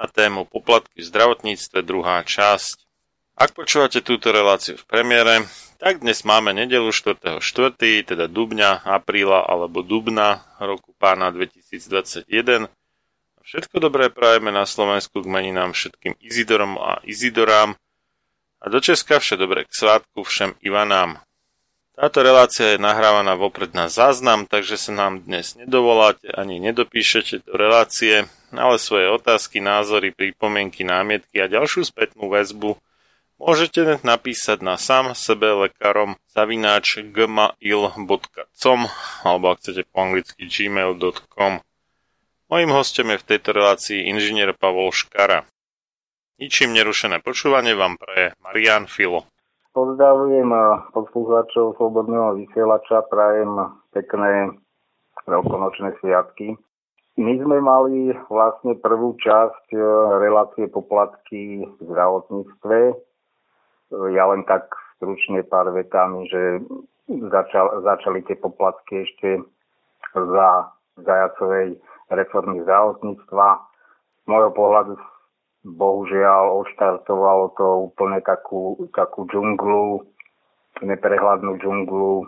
na tému poplatky v zdravotníctve druhá časť. Ak počúvate túto reláciu v premiére, tak dnes máme nedelu 4.4., teda dubňa, apríla alebo dubna roku pána 2021. Všetko dobré prajeme na Slovensku k meninám všetkým Izidorom a Izidorám a do Česka vše dobré k svátku všem Ivanám. Táto relácia je nahrávaná vopred na záznam, takže sa nám dnes nedovoláte ani nedopíšete do relácie, ale svoje otázky, názory, pripomienky, námietky a ďalšiu spätnú väzbu môžete napísať na sám sebe lekárom zavináč gmail.com alebo ak chcete po anglicky gmail.com. Mojím hostom je v tejto relácii inžinier Pavol Škara. Ničím nerušené počúvanie vám praje Marian Filo. Pozdravujem poslucháčov Slobodného vysielača, prajem pekné veľkonočné sviatky. My sme mali vlastne prvú časť e, relácie poplatky v zdravotníctve. Ja len tak stručne pár vetami, že začal, začali tie poplatky ešte za zajacovej reformy zdravotníctva. Z môjho pohľadu bohužiaľ odštartovalo to úplne takú, takú džunglu, neprehľadnú džunglu e,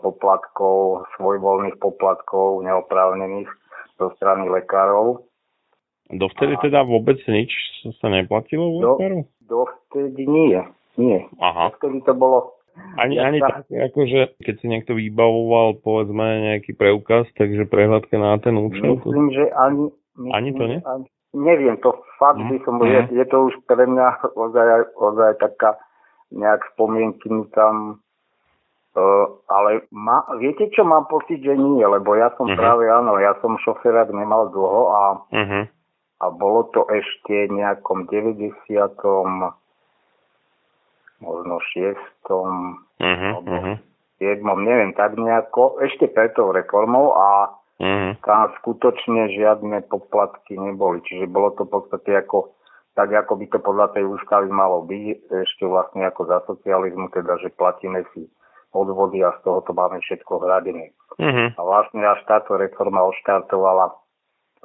poplatkov, svojvoľných poplatkov neoprávnených zo strany lekárov. Dovtedy a... teda vôbec nič sa neplatilo u lekárov? Dovtedy nie, nie. Aha. Dovtedy to bolo ani, ani tak, akože keď si niekto vybavoval povedzme nejaký preukaz, takže prehľadka na ten účel. Myslím, že ani... Myslím, ani to nie? Ani, Neviem, to fakt by som, mm. je, je to už pre mňa ozaj, ozaj taká nejak spomienky mi tam, uh, ale ma, viete čo, mám pocit, že nie, lebo ja som mm-hmm. práve, áno, ja som šoferák nemal dlho a, mm-hmm. a bolo to ešte nejakom 90 možno 6. Mm-hmm. alebo 7. neviem, tak nejako, ešte pred tou reformou a Mm-hmm. Tam skutočne žiadne poplatky neboli. Čiže bolo to v podstate ako tak ako by to podľa tej ústavy malo byť, ešte vlastne ako za socializmu, teda že platíme si odvody a z toho to máme všetko hradené. Uh-huh. A vlastne až táto reforma oštartovala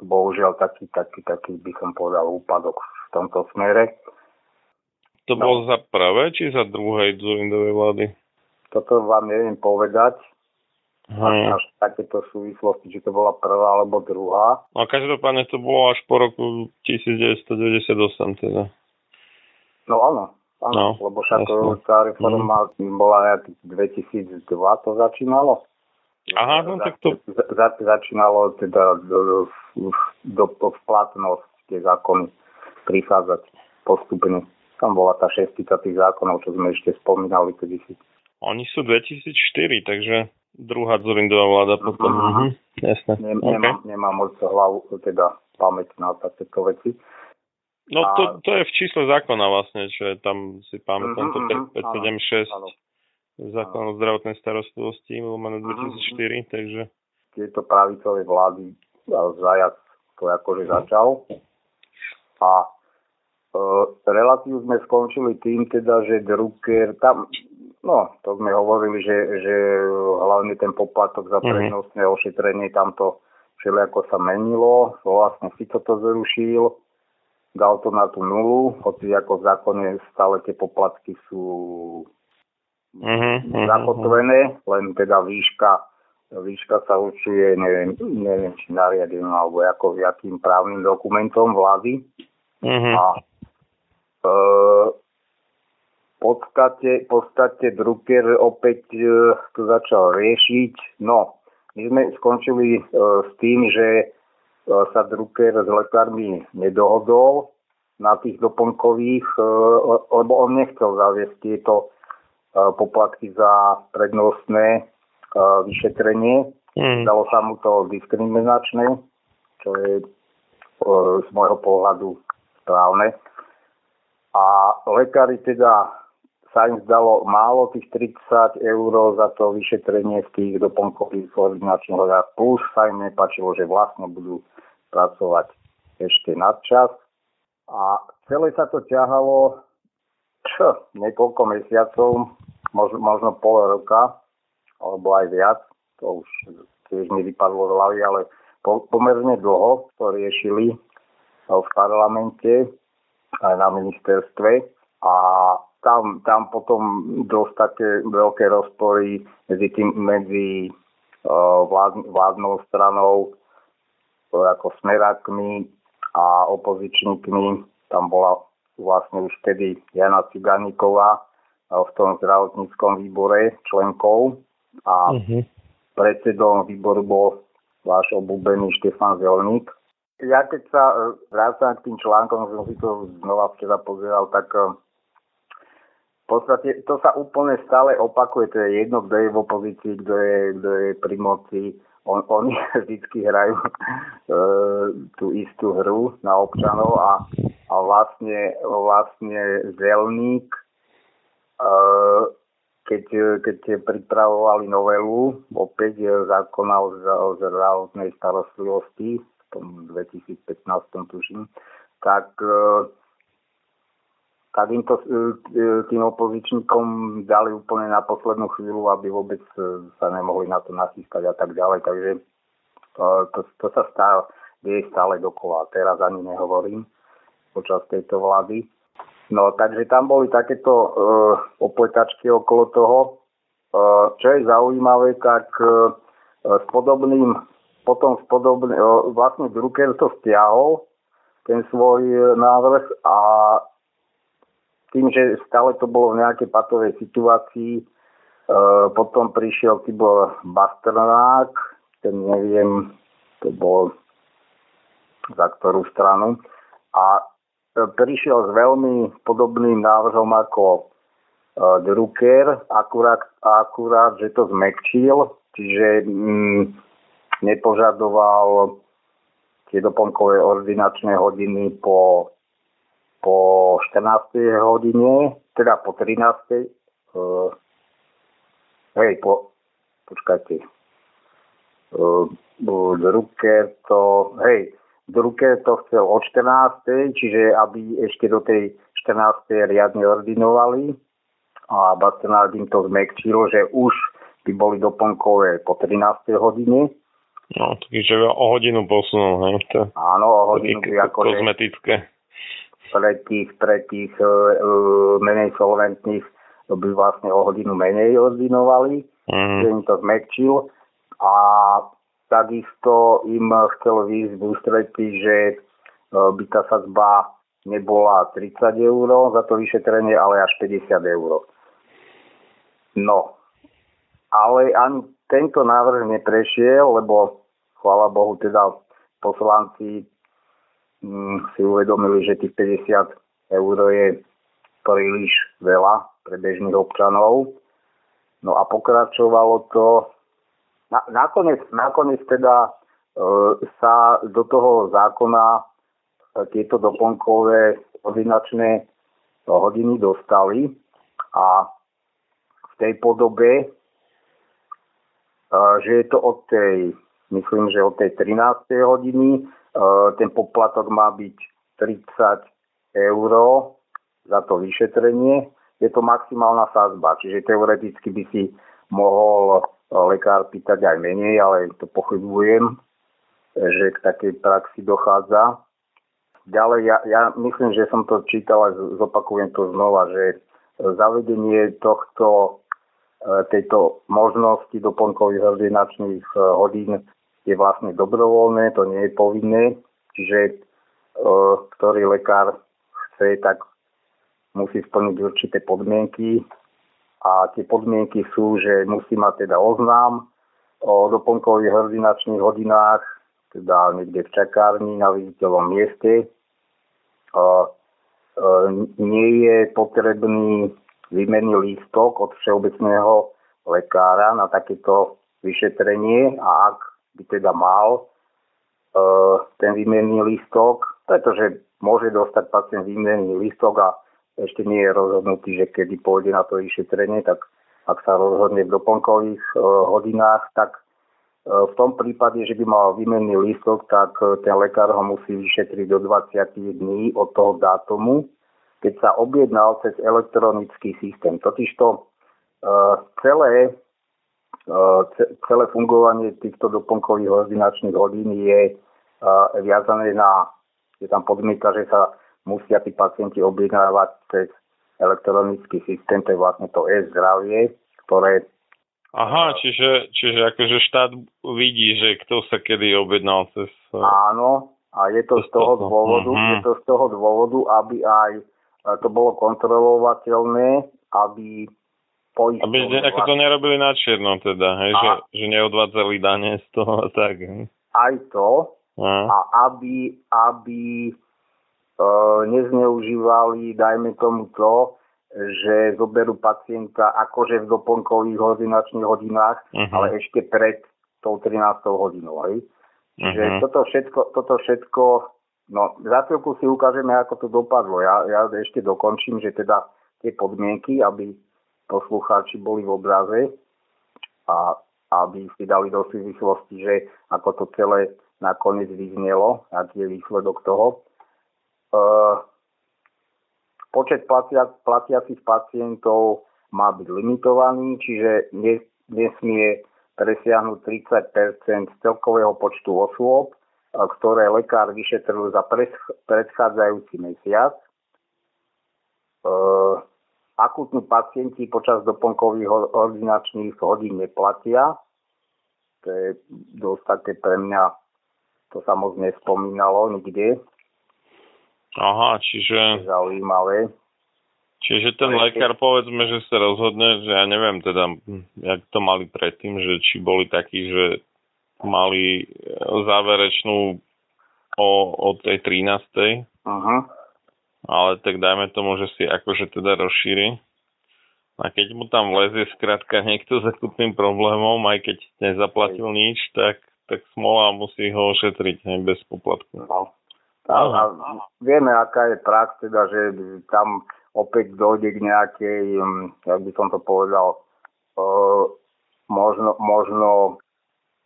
bohužiaľ taký, taký, taký by som povedal úpadok v tomto smere. To no. bolo za prvé či za druhej Dzurindovej vlády? Toto vám neviem povedať. Hmm. Až takéto súvislosti, či to bola prvá alebo druhá. No každopádne to bolo až po roku 1998 teda. No áno, áno, no, lebo však tá reforma hmm. bola nejaký 2002 to začínalo. Aha, no tak to... Za, začínalo teda do, do, do, do platnosť tie zákony prichádzať postupne. Tam bola tá šestica tých zákonov, čo sme ešte spomínali kedysi. Oni sú 2004, takže Druhá Zurindová vláda potom. Uh-huh. Jasné. Nem, okay. nemám, nemám moc hlavu, teda pamäť na takéto veci. No a... to, to je v čísle zákona vlastne, že tam si pamätám to 576 zákon o zdravotnej starostlivosti, máme 2004, uh-huh. takže... Tieto pravicové vlády zajac to akože začal a e, relatívne sme skončili tým teda, že Drucker, tam No, to sme hovorili, že, že hlavne ten poplatok za mhm. prednostné ošetrenie tamto všelijako sa menilo. Vlastne si to zrušil, dal to na tú nulu, hoci ako v zákone stále tie poplatky sú mm-hmm. zakotvené, len teda výška, výška sa určuje, neviem, neviem či nariadením alebo ako jakým právnym dokumentom vlády. Mm-hmm. A e, podstate, podstate Drucker opäť e, to začal riešiť. No, my sme skončili e, s tým, že sa Drucker s lekármi nedohodol na tých doplnkových, e, lebo on nechcel zaviesť tieto e, poplatky za prednostné e, vyšetrenie. Mm. Dalo sa mu to diskriminačné, čo je e, z môjho pohľadu správne. A lekári teda sa im málo tých 30 eur za to vyšetrenie v tých doplnkových ordinačných hodách. Plus sa im nepačilo, že vlastne budú pracovať ešte nadčas. A celé sa to ťahalo čo, niekoľko mesiacov, možno, možno pol roka, alebo aj viac. To už tiež mi vypadlo z hlavy, ale po, pomerne dlho to riešili v parlamente aj na ministerstve. A tam, tam potom dosť také veľké rozpory medzi, tým, medzi uh, vlád, vládnou stranou ako smerákmi a opozičníkmi. Tam bola vlastne už vtedy Jana Ciganíková uh, v tom zdravotníckom výbore členkou a uh-huh. predsedom výboru bol váš obľúbený Štefan Zelník. Ja keď sa uh, vrácam k tým článkom, som si to znova včera pozeral, tak v podstate to sa úplne stále opakuje, to je jedno, kto je v opozícii, kto je, kto je pri moci. On, oni vždy hrajú e, tú istú hru na občanov a, a vlastne, vlastne zelník, e, keď, keď pripravovali novelu opäť zákona o, o zdravotnej starostlivosti v tom 2015 tuším, tak e, tak im to e, e, tým opozičníkom dali úplne na poslednú chvíľu, aby vôbec e, sa nemohli na to nachystať a tak ďalej. Takže to, to, to sa stále, deje stále dokola. Teraz ani nehovorím počas tejto vlády. No, takže tam boli takéto uh, opletačky okolo toho. Uh, čo je zaujímavé, tak uh, s podobným, potom s podobným, uh, vlastne Drucker to stiahol, ten svoj návrh a tým, že stále to bolo v nejakej patovej situácii, e, potom prišiel Tibor Basternák, ten neviem, to bol za ktorú stranu, a e, prišiel s veľmi podobným návrhom ako e, Drucker, akurát, akurát, že to zmekčil, čiže mm, nepožadoval tie doplnkové ordinačné hodiny po po 14. hodine, teda po 13. Uh, hej, po, počkajte, uh, Drucker to, hej, Drucker to chcel o 14. čiže aby ešte do tej 14. riadne ordinovali a Bastenard im to zmekčil, že už by boli doplnkové po 13. hodine. No, takže o hodinu posunul, hej? To, Áno, o hodinu by ako kozmetické. Pre tých, pre tých uh, menej solventných by vlastne o hodinu menej ordinovali, mm. že im to zmekčil a takisto im chcel výjsť v ústretí, že e, by tá sadzba nebola 30 eur za to vyšetrenie, ale až 50 eur. No, ale ani tento návrh neprešiel, lebo chvála Bohu teda poslanci si uvedomili, že tých 50 eur je príliš veľa pre bežných občanov. No a pokračovalo to. Na, nakoniec, nakoniec teda e, sa do toho zákona e, tieto doplnkové ordinačné hodiny dostali a v tej podobe, e, že je to od tej, myslím, že od tej 13. hodiny, e, ten poplatok má byť 30 eur za to vyšetrenie je to maximálna sázba, čiže teoreticky by si mohol eh, lekár pýtať aj menej, ale to pochybujem, že k takej praxi dochádza. Ďalej, ja, ja myslím, že som to čítal a zopakujem to znova, že zavedenie tohto, eh, tejto možnosti doplnkových ordinačných hodín je vlastne dobrovoľné, to nie je povinné, čiže ktorý lekár chce, tak musí splniť určité podmienky. A tie podmienky sú, že musí mať teda oznám o doplnkových ordinačných hodinách, teda niekde v čakárni na viditeľom mieste. Nie je potrebný výmenný lístok od všeobecného lekára na takéto vyšetrenie. A ak by teda mal ten výmenný lístok, pretože môže dostať pacient výmenný lístok a ešte nie je rozhodnutý, že kedy pôjde na to vyšetrenie, tak ak sa rozhodne v doplnkových e, hodinách, tak e, v tom prípade, že by mal výmenný lístok, tak e, ten lekár ho musí vyšetriť do 20 dní od toho dátumu, keď sa objednal cez elektronický systém. Totižto celé, celé fungovanie týchto doplnkových ordinačných hodín je viazané na, je tam podmienka, že sa musia tí pacienti objednávať cez elektronický systém, to je vlastne to e-zdravie, ktoré Aha, čiže, čiže akože štát vidí, že kto sa kedy objednal cez... Eh, Áno, a je to z toho dôvodu, uh-huh. je to z toho dôvodu, aby aj to bolo kontrolovateľné, aby poistovne... Aby ne, ako to nerobili na čierno teda, hej, a... že, že neodvádzali dane z toho a tak. Hej. Aj to, a, a aby, aby E, nezneužívali, dajme tomu to, že zoberú pacienta akože v doplnkových ordinačných hodinách, uh-huh. ale ešte pred tou 13. hodinou. Hej. Čiže uh-huh. toto všetko, toto všetko, no za chvíľku si ukážeme, ako to dopadlo. Ja, ja ešte dokončím, že teda tie podmienky, aby poslucháči boli v obraze a aby si dali do súvislosti, že ako to celé nakoniec vyznelo, aký je výsledok toho. Eh, počet platia, platiacich pacientov má byť limitovaný, čiže nesmie presiahnuť 30 z celkového počtu osôb, eh, ktoré lekár vyšetril za predchádzajúci mesiac. Eh, akutní pacienti počas doplnkových ordinačných hodín neplatia. To je dosť také pre mňa, to sa moc nespomínalo nikde Aha, čiže... Zaujímavé. Čiže ten lekár, povedzme, že sa rozhodne, že ja neviem teda, jak to mali predtým, že či boli takí, že mali záverečnú o, o tej 13. Aha. Ale tak dajme tomu, že si akože teda rozšíri. A keď mu tam lezie skrátka niekto s akutným problémom, aj keď nezaplatil nič, tak, tak smola musí ho ošetriť hej, bez poplatku. No. A, a vieme, aká je prax, teda, že tam opäť dojde k nejakej, hm, jak by som to povedal, uh, možno, možno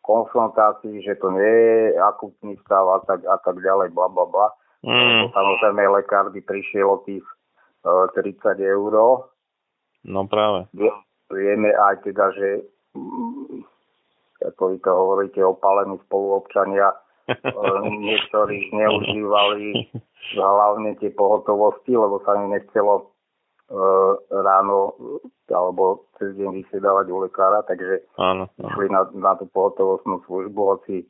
konfrontácii, že to nie je akutný stav a tak, a tak ďalej, bla bla bla. Mm. Samozrejme, lekár by prišiel o tých uh, 30 eur. No práve. Vieme aj teda, že mm, ako vy to hovoríte, opálení spoluobčania, niektorí zneužívali hlavne tie pohotovosti, lebo sa mi nechcelo uh, ráno alebo cez deň vysedávať u lekára, takže áno, áno. išli na, na tú pohotovostnú službu, hoci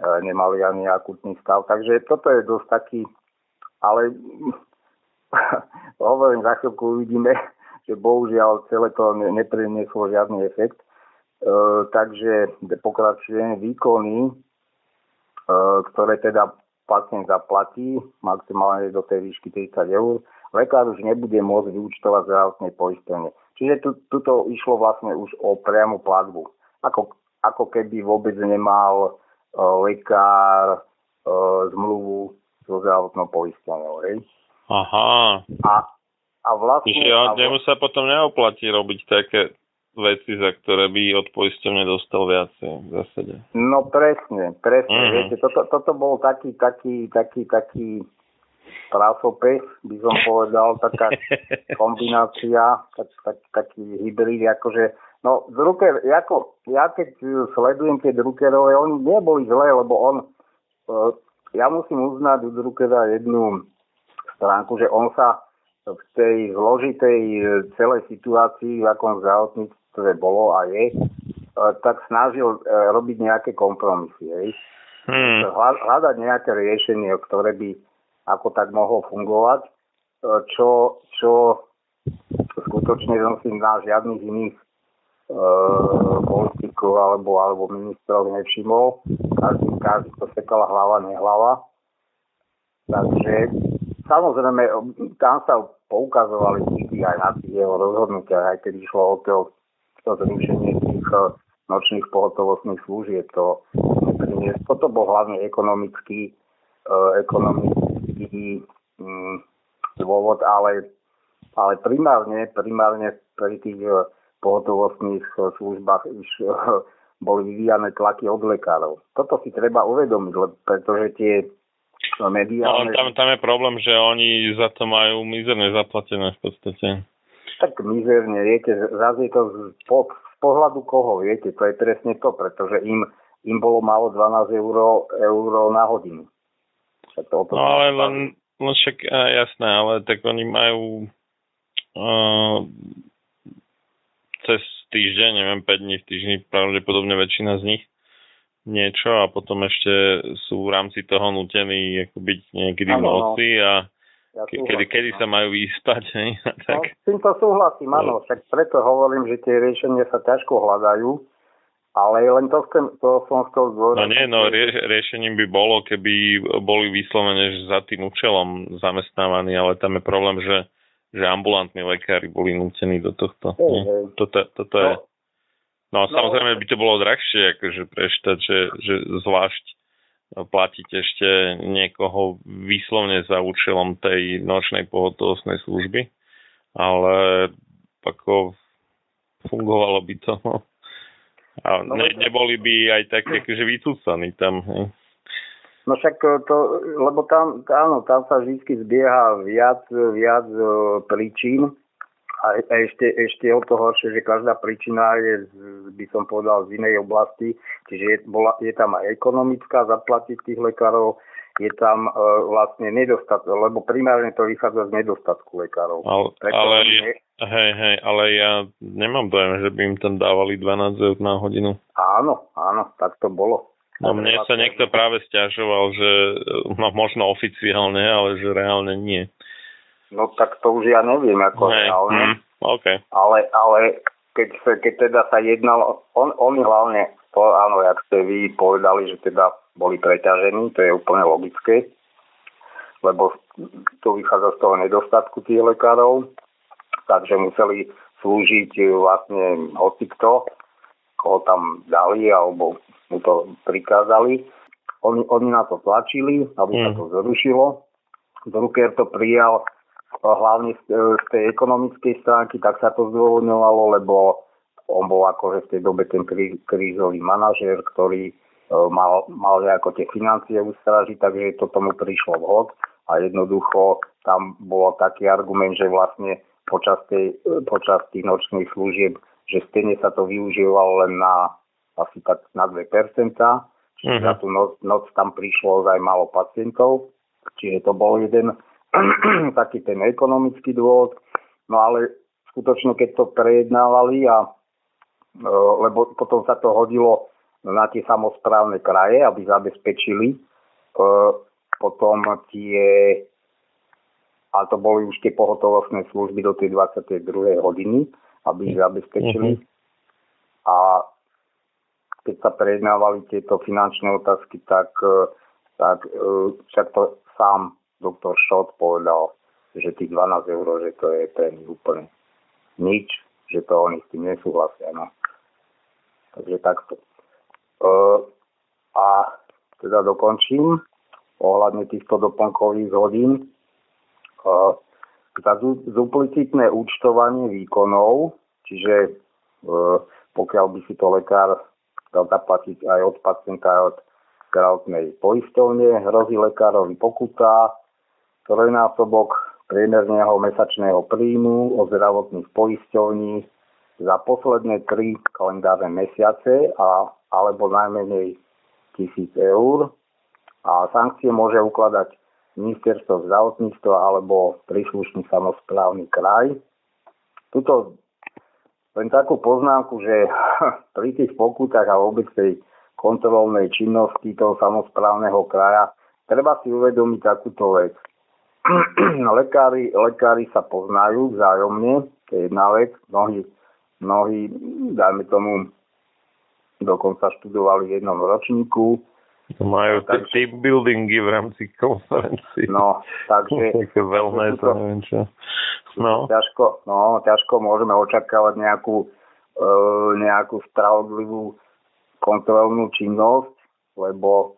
nemali ani akutný stav. Takže toto je dosť taký, ale hovorím, za chvíľku uvidíme, že bohužiaľ celé to neprinieslo žiadny efekt. Uh, takže pokračujem výkony, uh, ktoré teda pacient zaplatí maximálne do tej výšky 30 eur lekár už nebude môcť vyučtovať zdravotné poistenie. Čiže tu, tuto išlo vlastne už o priamu platbu. Ako, ako keby vôbec nemal lekár zmluvu so zdravotnou. Hej? Aha. A, a vlastne... Čiže a jemu sa potom neoplatí robiť také veci, za ktoré by od poisťovne dostal viacej v zásade. No presne, presne. Mm-hmm. Viete, toto, toto bol taký, taký, taký, taký prasopes, by som povedal, taká kombinácia, tak, tak, taký hybrid, akože, no, Drucker, ako, ja keď sledujem tie Druckerové, oni neboli zlé, lebo on, uh, ja musím uznať u Druckera jednu stránku, že on sa v tej zložitej e, celej situácii, v akom zdravotníctve bolo a je, uh, tak snažil robiť nejaké kompromisy, hej. Hmm. Hľadať nejaké riešenie, ktoré by ako tak mohlo fungovať, e, čo, čo skutočne som si na žiadnych iných e, politikov alebo, alebo ministrov nevšimol. Každý, každý to sekala hlava, nehlava. Takže samozrejme, tam sa poukazovali vždy aj na tých jeho rozhodnutiach, aj keď išlo o to, to zrušenie tých e, nočných pohotovostných služieb. To, toto bol hlavne ekonomický, uh, ekonomický mm, dôvod, ale, ale primárne, primárne pri tých pohotovostných eh, službách už eh, boli vyvíjane tlaky od lekárov. Toto si treba uvedomiť, pretože tie mediálne... No, tam, tam je problém, že oni za to majú mizerne zaplatené v podstate. Tak mizerne, viete, zase je to z, po, z pohľadu koho, viete, to je presne to, pretože im, im bolo málo 12 eur, eur na hodinu. To, to no ale len, len však jasné, ale tak oni majú uh, cez týždeň, neviem, 5 dní v týždni, pravdepodobne väčšina z nich niečo a potom ešte sú v rámci toho nutení ako byť niekedy v noci a ja kedy, kedy sa majú vyspať. Ne? tak. No, s týmto súhlasím, áno, však preto hovorím, že tie riešenia sa ťažko hľadajú ale len to, chcem, to som chcel zdôrazniť. No nie, no rie, riešením by bolo, keby boli vyslovene za tým účelom zamestnávaní, ale tam je problém, že, že ambulantní lekári boli nútení do tohto. Hey. Toto, toto no. je... No, no samozrejme by to bolo drahšie, akože pre štát, že, že zvlášť platiť ešte niekoho výslovne za účelom tej nočnej pohotovostnej služby, ale ako fungovalo by to. No. A no, ne, neboli by aj také, že vycúcaní tam. Hej. No však to, lebo tam, áno, tam sa vždy zbieha viac, viac e, príčin a ešte, ešte o to horšie, že každá príčina je, by som povedal, z inej oblasti, čiže je, bola, je tam aj ekonomická zaplatiť tých lekárov, je tam e, vlastne nedostatok, lebo primárne to vychádza z nedostatku lekárov. Ale, ale ne... hej, hej, ale ja nemám dojem, že by im tam dávali 12 eur na hodinu. Áno, áno, tak to bolo. No mne sa niekto práve stiažoval, že no možno oficiálne, ale že reálne nie. No tak to už ja neviem, ako hej, reálne. Mm, okay. Ale, ale keď, keď teda sa jednalo, on, oni hlavne, to, áno, jak ste vy povedali, že teda boli preťažení, to je úplne logické, lebo to vychádza z toho nedostatku tých lekárov, takže museli slúžiť vlastne hocikto, koho tam dali alebo mu to prikázali. Oni, oni na to tlačili, aby mm. sa to zrušilo. Drucker to prijal hlavne z, z tej ekonomickej stránky, tak sa to zdôvodňovalo, lebo on bol akože v tej dobe ten krí, krízový manažer, ktorý mal, mal ako tie financie ustražiť, takže to tomu prišlo vhod a jednoducho tam bol taký argument, že vlastne počas, tej, počas tých nočných služieb, že stejne sa to využívalo len na asi tak na 2%, čiže mm-hmm. za tú noc, noc tam prišlo aj málo pacientov, čiže to bol jeden taký ten ekonomický dôvod, no ale skutočne keď to prejednávali a e, lebo potom sa to hodilo na tie samozprávne kraje, aby zabezpečili e, potom tie a to boli už tie pohotovostné služby do tej 22. hodiny, aby ich zabezpečili. Mm-hmm. A keď sa prejednávali tieto finančné otázky, tak, e, tak e, však to sám doktor Šot povedal, že tých 12 eur, že to je pre nich úplne nič, že to oni s tým nesúhlasia. No. Takže takto. Uh, a teda dokončím ohľadne týchto doplnkových hodín. Uh, za duplicitné účtovanie výkonov, čiže uh, pokiaľ by si to lekár dal zaplatiť aj od pacienta, aj od zdravotnej poistovne, hrozí lekárovi pokuta, trojnásobok priemerného mesačného príjmu od zdravotných poisťovní za posledné tri kalendárne mesiace a, alebo najmenej tisíc eur. A sankcie môže ukladať ministerstvo zdravotníctva alebo príslušný samozprávny kraj. Tuto len takú poznámku, že pri tých pokutách a vôbec tej kontrolnej činnosti toho samozprávneho kraja treba si uvedomiť takúto vec. lekári, lekári sa poznajú vzájomne, to je jedna vec. Mnohí, mnohí, dajme tomu, dokonca študovali v jednom ročníku. Majú tie takže, team buildingy v rámci konferencií. No, takže... Také veľné, to neviem čo. No. Ťažko, no, ťažko môžeme očakávať nejakú, e, nejakú spravodlivú kontrolnú činnosť, lebo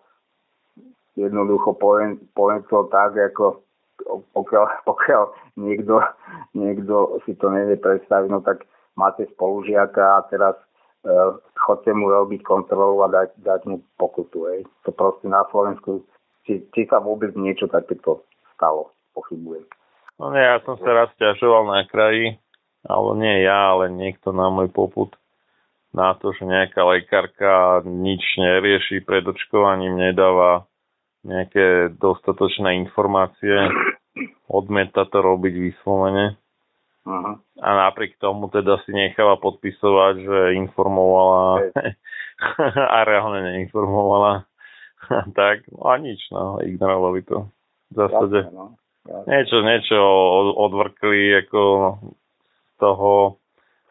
jednoducho poviem, poviem to tak, ako pokiaľ, pokiaľ niekto, niekto si to nevie predstaviť, no tak máte spolužiaka a teraz chodte mu robiť kontrolu a dať, dať mu pokutu. Hej. To proste na Slovensku, či, či sa vôbec niečo takéto stalo, pochybujem. No nie, ja som sa raz ťažoval na kraji, alebo nie ja, ale niekto na môj poput na to, že nejaká lekárka nič nerieši pred očkovaním, nedáva nejaké dostatočné informácie, odmieta to robiť vyslovene. Uh-huh. A napriek tomu teda si nechala podpisovať, že informovala a reálne neinformovala. tak, no a nič, no, ignorovali to. V zásade. Jasne, no. Jasne. Niečo, niečo odvrkli ako z toho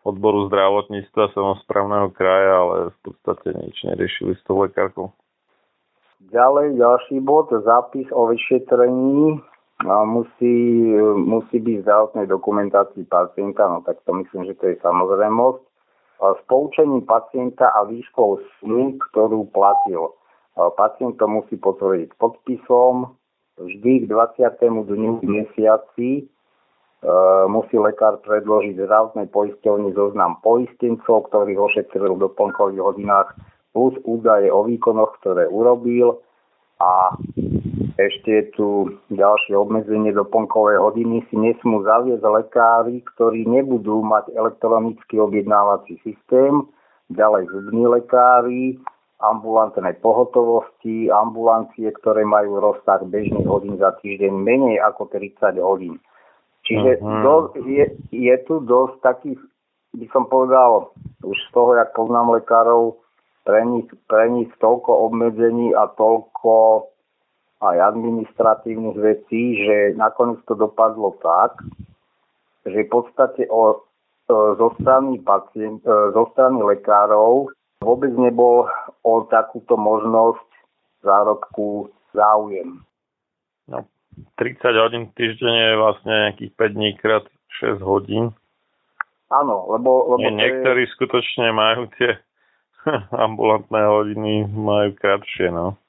odboru zdravotníctva samozprávneho kraja, ale v podstate nič neriešili s tou lekárkou. Ďalej, ďalší bod, zápis o vyšetrení musí, musí byť v zdravotnej dokumentácii pacienta, no tak to myslím, že to je samozrejmosť. S poučením pacienta a výškou sumy, ktorú platil. Pacient to musí potvrdiť podpisom, vždy k 20. dňu v mesiaci e, musí lekár predložiť zdravotnej poisťovni zoznam poistencov, ktorých ošetril v doplnkových hodinách plus údaje o výkonoch, ktoré urobil a ešte je tu ďalšie obmedzenie doplnkové hodiny si nesmú zaviesť lekári, ktorí nebudú mať elektronický objednávací systém, ďalej zubní lekári, ambulantné pohotovosti, ambulancie, ktoré majú rozsah bežných hodín za týždeň menej ako 30 hodín. Čiže uh-huh. do, je, je tu dosť takých, by som povedal, už z toho, jak poznám lekárov, pre nich, pre nich toľko obmedzení a toľko aj administratívnych vecí, že nakoniec to dopadlo tak, že v podstate o, e, zo, strany pacient, e, zo strany lekárov vôbec nebol o takúto možnosť zárobku záujem. No, 30 hodín týždenne je vlastne nejakých 5 dní krát 6 hodín. Áno, lebo... lebo Nie, niektorí je... skutočne majú tie ambulantné hodiny majú krátšie, no.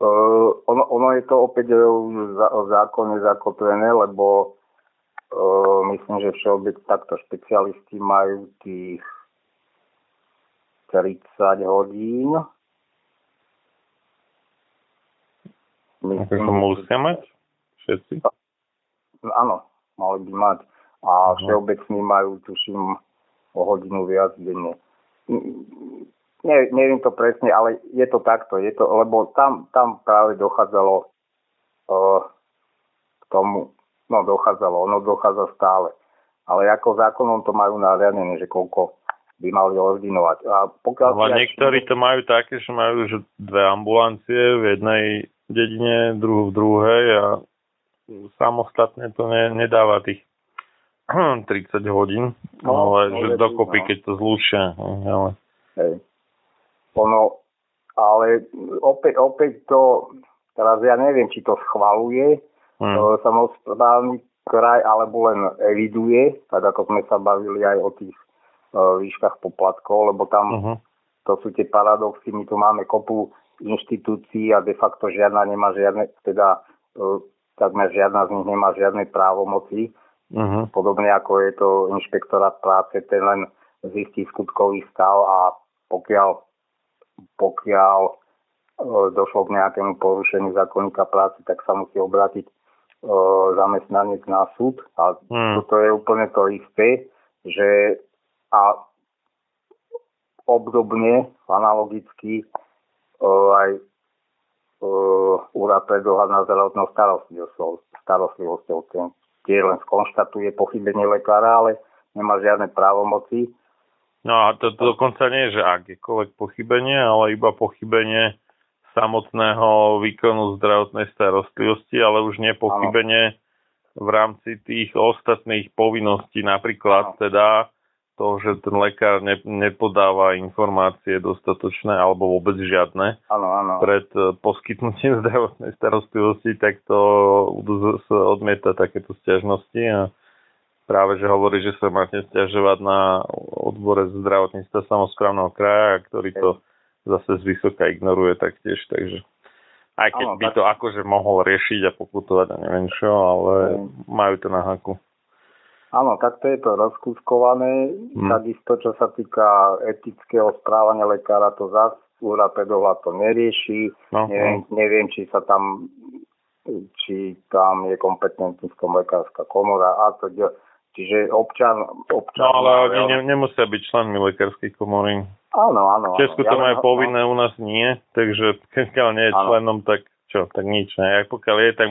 Uh, ono, ono je to opäť v zákone zakotvené, lebo uh, myslím, že všeobec takto špecialisti majú tých 30 hodín. Myslím, to musia mať všetci? Áno, mali by mať. A všeobecní majú, tuším, o hodinu viac denne. Ne, neviem to presne, ale je to takto, je to, lebo tam, tam práve dochádzalo uh, k tomu, no dochádzalo, ono dochádza stále. Ale ako zákonom to majú nariadené, že koľko by mali ordinovať. A pokiaľ Ale niektorí to majú také, že majú že dve ambulancie v jednej dedine, druhú v druhej a samostatne to ne, nedáva tých 30 hodín, no, ale že dokopy, no. keď to zlúčia. Ale... Hej. Ono, ale opäť, opäť to, teraz ja neviem, či to schvaluje hmm. samozprávny kraj, alebo len eviduje, tak ako sme sa bavili aj o tých uh, výškach poplatkov, lebo tam uh-huh. to sú tie paradoxy, my tu máme kopu inštitúcií a de facto žiadna nemá žiadne, teda uh, takmer žiadna z nich nemá žiadne právomoci. Uh-huh. Podobne ako je to inšpektorát práce, ten len zistí skutkový stav a pokiaľ, pokiaľ e, došlo k nejakému porušeniu zákonníka práce, tak sa musí obrátiť e, zamestnanec na súd. A uh-huh. toto je úplne to isté, že a obdobne, analogicky, e, aj úrad pre dohľad na zdravotnou starostlivosťou, starostlivosťou. Ten tiež len skonštatuje pochybenie lekára, ale nemá žiadne právomoci. No a to, to dokonca nie je, že akékoľvek pochybenie, ale iba pochybenie samotného výkonu zdravotnej starostlivosti, ale už nie pochybenie v rámci tých ostatných povinností, napríklad teda to, že ten lekár ne, nepodáva informácie dostatočné alebo vôbec žiadne ano, ano. pred e, poskytnutím zdravotnej starostlivosti, tak to odmieta takéto stiažnosti a práve, že hovorí, že sa máte stiažovať na odbore zdravotníctva samozprávneho kraja, ktorý to zase z vysoka ignoruje taktiež, takže aj keď ano, by tak... to akože mohol riešiť a pokutovať a neviem čo, ale majú to na haku. Áno, takto je to rozkúskované. Hmm. Takisto, čo sa týka etického správania lekára, to zase úrad pedohľad to nerieši. No, neviem, no. neviem, či sa tam či tam je kompetentnícka lekárska komora a to Čiže občan... občan no ale oni ne, nemusia byť členmi lekárskej komory. Áno, áno. V Česku to ja majú povinné, u nás nie, takže keď nie je áno. členom, tak čo, tak nič. Ne? Ak pokiaľ je, tak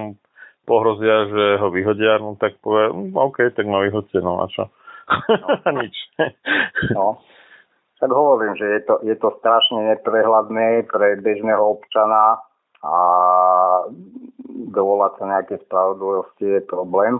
pohrozia, že ho vyhodia, no tak povie, hm, OK, tak ma vyhodte, no a čo? No. Nič. no. Tak hovorím, že je to, je to strašne neprehľadné pre bežného občana a dovolať sa nejaké spravodlivosti je problém.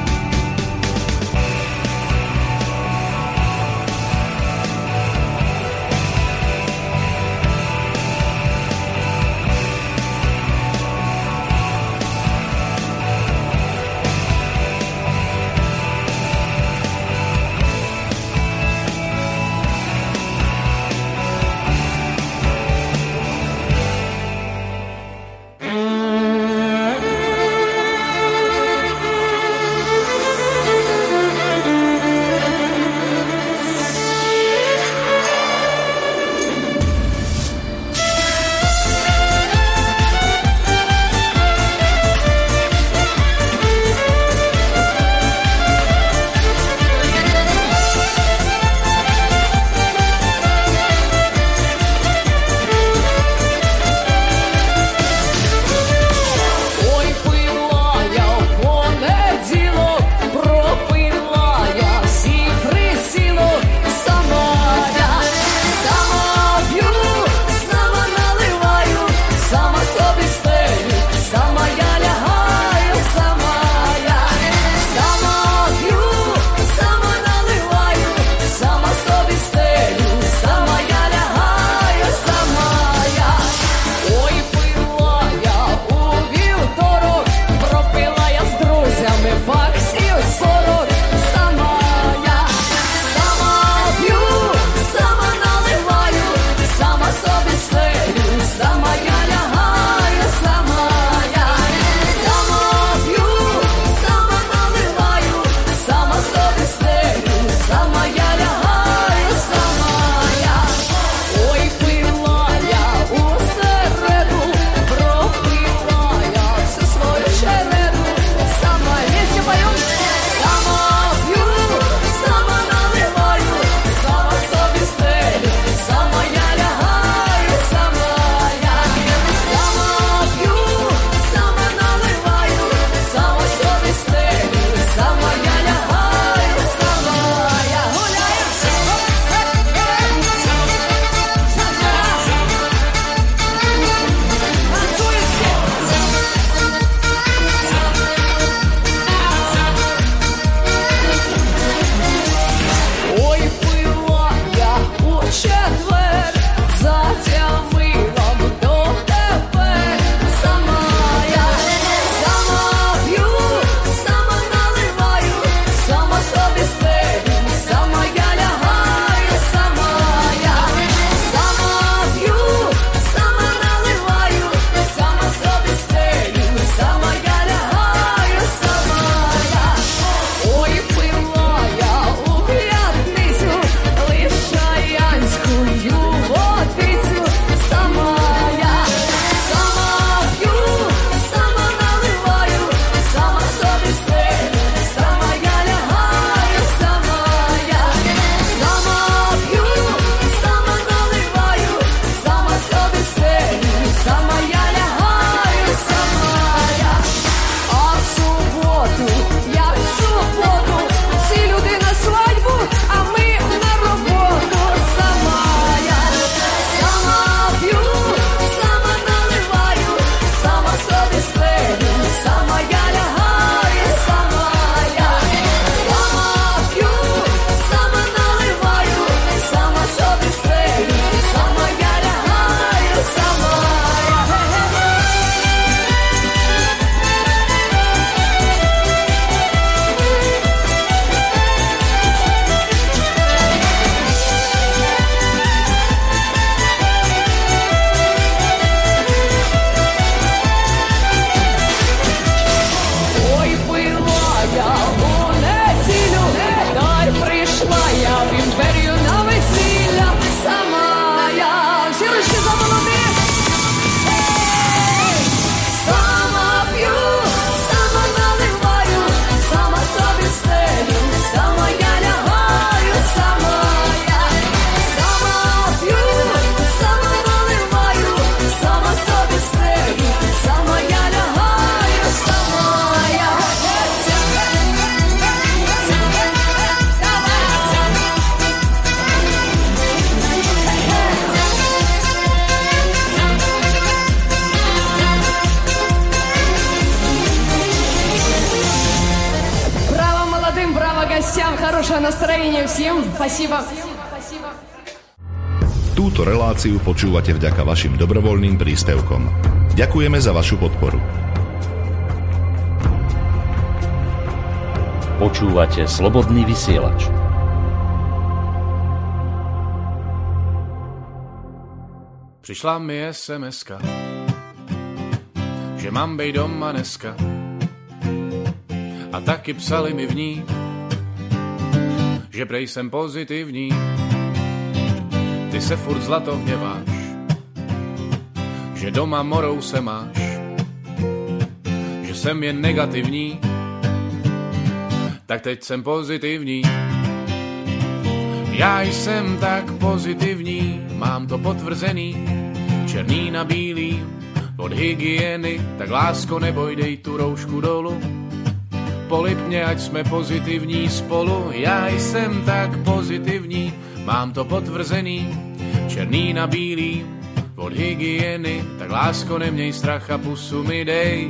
Reláciu počúvate vďaka vašim dobrovoľným príspevkom. Ďakujeme za vašu podporu. Počúvate slobodný vysielač. Přišla mi sms že mám bej doma dneska. A taky psali mi v ní, že prej jsem pozitivní. Se furt zlato hněváš, že doma morou se máš, že jsem jen negativní, tak teď jsem pozitivní. Já jsem tak pozitivní, mám to potvrzený, černý na bílý, od hygieny, tak lásko neboj, dej tu roušku dolu. Polipně, ať jsme pozitivní spolu, já jsem tak pozitivní, mám to potvrzený, černý na bílý, od hygieny, tak lásko neměj strach a pusu mi dej.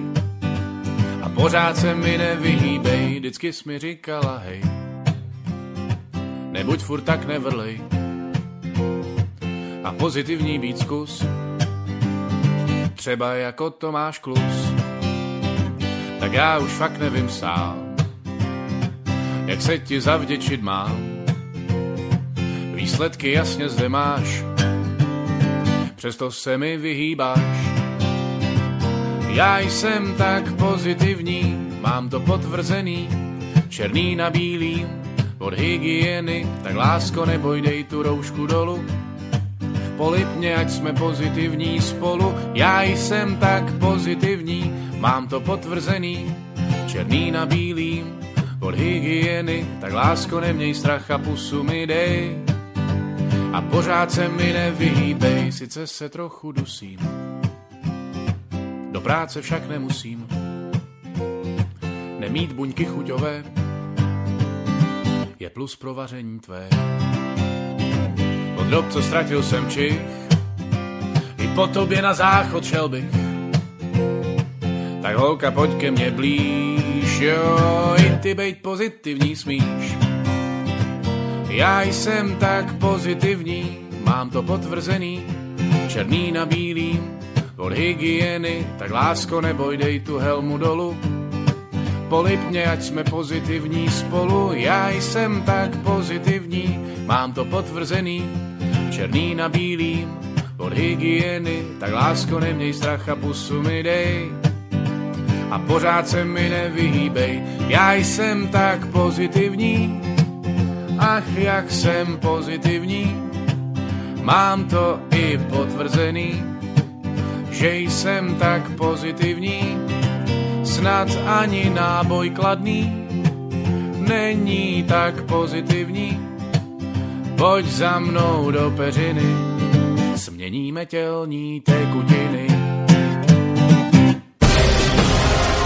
A pořád se mi nevyhýbej, vždycky jsi mi říkala hej. Nebuď furt tak nevrlej. A pozitivní být zkus, třeba jako Tomáš Klus. Tak já už fakt nevím sám, jak se ti zavděčit mám. Výsledky jasně zde máš, přesto se mi vyhýbáš. Já jsem tak pozitivní, mám to potvrzený, černý na bílý, od hygieny, tak lásko neboj, dej tu roušku dolu. Polipně, ať jsme pozitivní spolu, já jsem tak pozitivní, mám to potvrzený, černý na bílý, od hygieny, tak lásko neměj strach a pusu mi dej. Pořád se mi nevyhýbej, sice se trochu dusím, do práce však nemusím. Nemít buňky chuťové je plus pro vaření tvé. Od dob, co ztratil jsem čich, i po tobě na záchod šel bych. Tak holka, pojď ke mně blíž, jo, i ty bejt pozitivní smíš. Já jsem tak pozitivní, mám to potvrzený, černý na bílým, od hygieny, tak lásko neboj, dej tu helmu dolu. Polipně, ať jsme pozitivní spolu, já jsem tak pozitivní, mám to potvrzený, černý na bílým, od hygieny, tak lásko neměj strach a pusu mi dej. A pořád se mi nevyhýbej, já jsem tak pozitivní, ach jak jsem pozitivní, mám to i potvrzený, že jsem tak pozitivní, snad ani náboj kladný není tak pozitivní. Pojď za mnou do peřiny, směníme tělní tekutiny.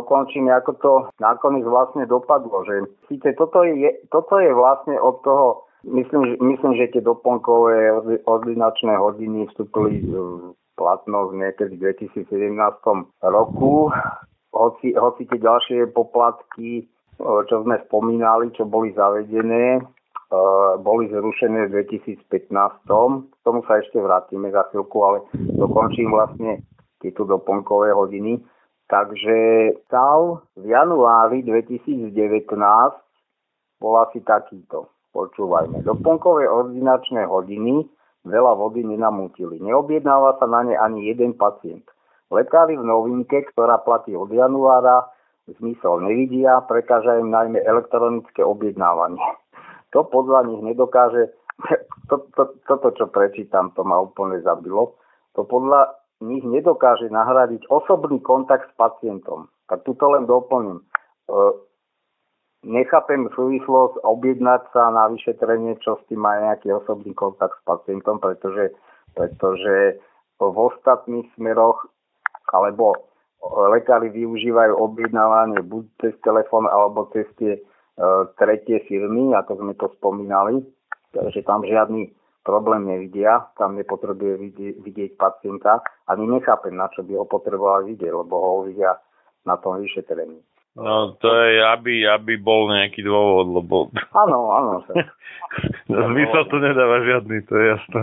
Dokončím, ako to nakoniec vlastne dopadlo. Že síce toto je, toto je vlastne od toho, myslím, myslím že tie doplnkové ordinačné hodiny vstúpili v platnosť niekedy v 2017 roku. Hoci, hoci tie ďalšie poplatky, čo sme spomínali, čo boli zavedené, boli zrušené v 2015. K tomu sa ešte vrátime za chvíľku, ale dokončím vlastne tieto doplnkové hodiny. Takže stav v januári 2019 bol asi takýto. Počúvajme. Doplnkové ordinačné hodiny veľa vody nenamútili. Neobjednáva sa na ne ani jeden pacient. Lekári v novinke, ktorá platí od januára, zmysel nevidia, prekáža im najmä elektronické objednávanie. To podľa nich nedokáže, to, to, toto, čo prečítam, to ma úplne zabilo, to podľa nich nedokáže nahradiť osobný kontakt s pacientom. Tak tuto len doplním. E, nechápem súvislosť objednať sa na vyšetrenie, čo s tým má nejaký osobný kontakt s pacientom, pretože, pretože v ostatných smeroch alebo lekári využívajú objednávanie buď cez telefón alebo cez tie e, tretie firmy, ako sme to spomínali, takže tam žiadny problém nevidia, tam nepotrebuje vidieť, vidieť pacienta. Ani nechápem, na čo by ho potrebovali vidieť, lebo ho vidia na tom vyšetrení. No to je, aby, aby bol nejaký dôvod, lebo... Áno, áno. Zmysel to nedáva žiadny, to je jasné.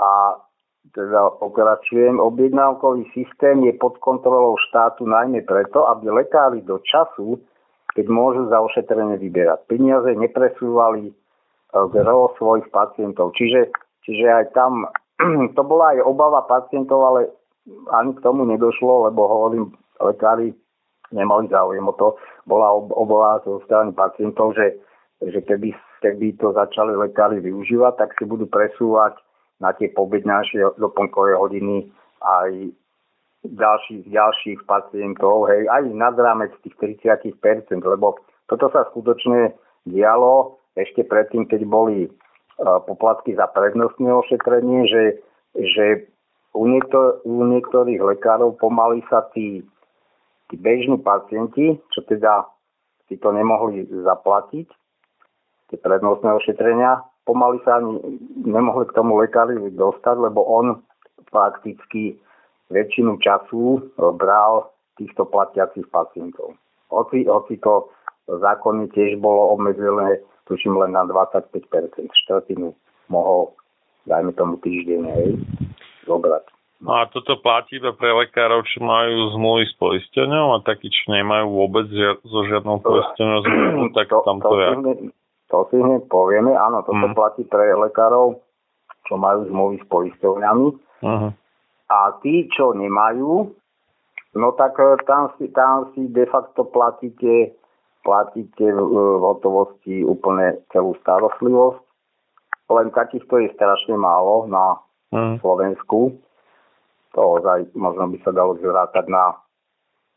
A teda pokračujem, objednávkový systém je pod kontrolou štátu najmä preto, aby lekári do času, keď môžu za ošetrenie vyberať peniaze, nepresúvali gro svojich pacientov. Čiže, čiže aj tam to bola aj obava pacientov, ale ani k tomu nedošlo, lebo hovorím, lekári nemali záujem o to. Bola obava zo strany pacientov, že, že keby, keby to začali lekári využívať, tak si budú presúvať na tie pobedňajšie doplnkové hodiny aj ďalších, ďalších pacientov, hej, aj nad rámec tých 30%, lebo toto sa skutočne dialo ešte predtým, keď boli e, poplatky za prednostné ošetrenie, že, že u, niektor- u niektorých lekárov pomaly sa tí, tí bežní pacienti, čo teda si to nemohli zaplatiť, tie prednostné ošetrenia, pomaly sa ani nemohli k tomu lekári dostať, lebo on fakticky väčšinu času bral týchto platiacich pacientov. Hoci, hoci to zákonne tiež bolo obmedzené tuším len na 25%. Štvrtinu mohol, dajme tomu týždeň, hej, zobrať. No a toto platí iba pre lekárov, čo majú zmluvy s poistenou a takí, čo nemajú vôbec žia- so žiadnou poistenou zmluvu, tak to, tam to, to je. To si hneď povieme, áno, toto hmm. platí pre lekárov, čo majú zmluvy s poisťovňami. Uh-huh. A tí, čo nemajú, no tak eh, tam si, tam si de facto platíte platíte v hotovosti úplne celú starostlivosť. Len takýchto je strašne málo na mm. Slovensku. To ozaj možno by sa dalo zrátať na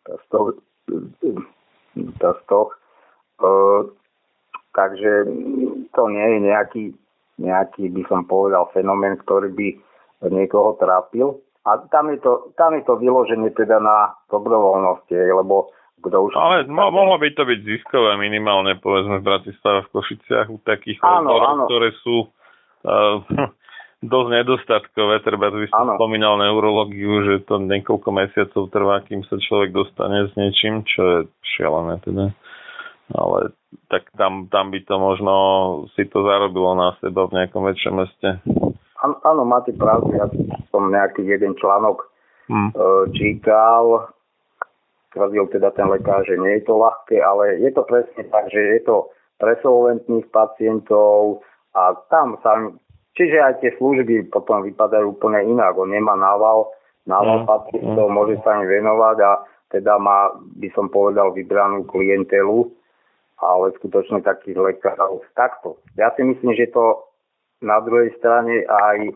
prstoch. prstoch. E, takže to nie je nejaký, nejaký, by som povedal, fenomén, ktorý by niekoho trápil. A tam je to, tam je to vyloženie teda na dobrovoľnosti, lebo kto už... Ale mo- mohlo by to byť ziskové minimálne, povedzme v Bratislave, v Košiciach, u takých odborov, ktoré sú uh, dosť nedostatkové. Treba, vy ste spomínal neurologiu, že to niekoľko mesiacov trvá, kým sa človek dostane s niečím, čo je šialené teda. Ale tak tam, tam by to možno si to zarobilo na seba v nejakom väčšom meste. Áno, máte pravdu. Ja som nejaký jeden článok hmm. čítal, tvrdil teda ten lekár, že nie je to ľahké, ale je to presne tak, že je to pre solventných pacientov a tam sa, čiže aj tie služby potom vypadajú úplne inak. On nemá nával, nával mm. pacientov, mm. môže sa im venovať a teda má, by som povedal, vybranú klientelu, ale skutočne takých lekárov takto. Ja si myslím, že to na druhej strane aj e,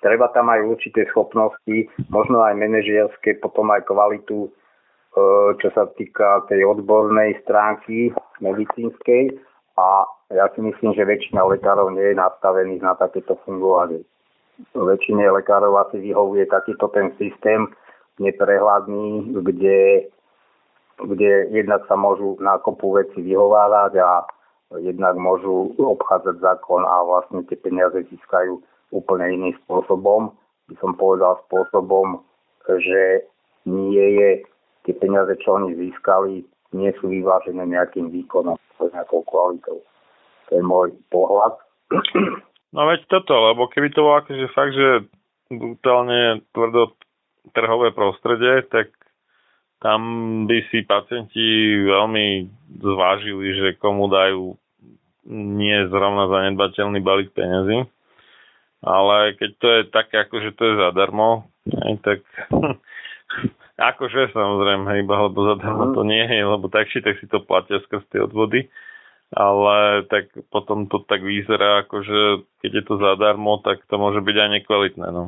treba tam aj určité schopnosti, možno aj manažerské, potom aj kvalitu, e, čo sa týka tej odbornej stránky medicínskej a ja si myslím, že väčšina lekárov nie je nastavených na takéto fungovanie. Väčšine lekárov asi vyhovuje takýto ten systém neprehľadný, kde, kde jednak sa môžu na kopu veci vyhovárať a jednak môžu obchádzať zákon a vlastne tie peniaze získajú úplne iným spôsobom. By som povedal spôsobom, že nie je tie peniaze, čo oni získali, nie sú vyvážené nejakým výkonom, nejakou kvalitou. To je môj pohľad. No veď toto, lebo keby to bolo akože fakt, že brutálne tvrdo trhové prostredie, tak tam by si pacienti veľmi zvážili, že komu dajú nie zrovna zanedbateľný balík peniazy. Ale keď to je také, ako že to je zadarmo, aj tak akože samozrejme, iba lebo zadarmo to nie je, lebo tak či tak si to platia skrz tie odvody. ale tak potom to tak vyzerá, ako že keď je to zadarmo, tak to môže byť aj nekvalitné. No,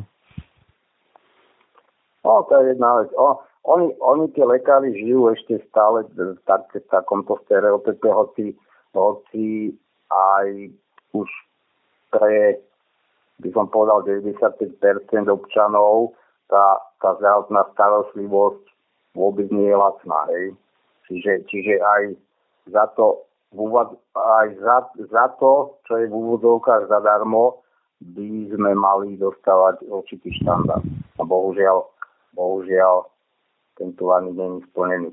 no to je jedna vec. O, oni, oni tie lekári žijú ešte stále v, tak, v takomto stereotype, hoci, hoci aj už pre, by som povedal, 95% občanov tá, tá zdravotná starostlivosť vôbec nie je lacná. Hej. Čiže, čiže aj za to, aj za, za to, čo je v úvodzovkách zadarmo, by sme mali dostávať určitý štandard. A bohužiaľ, bohužiaľ tento ani není splnený.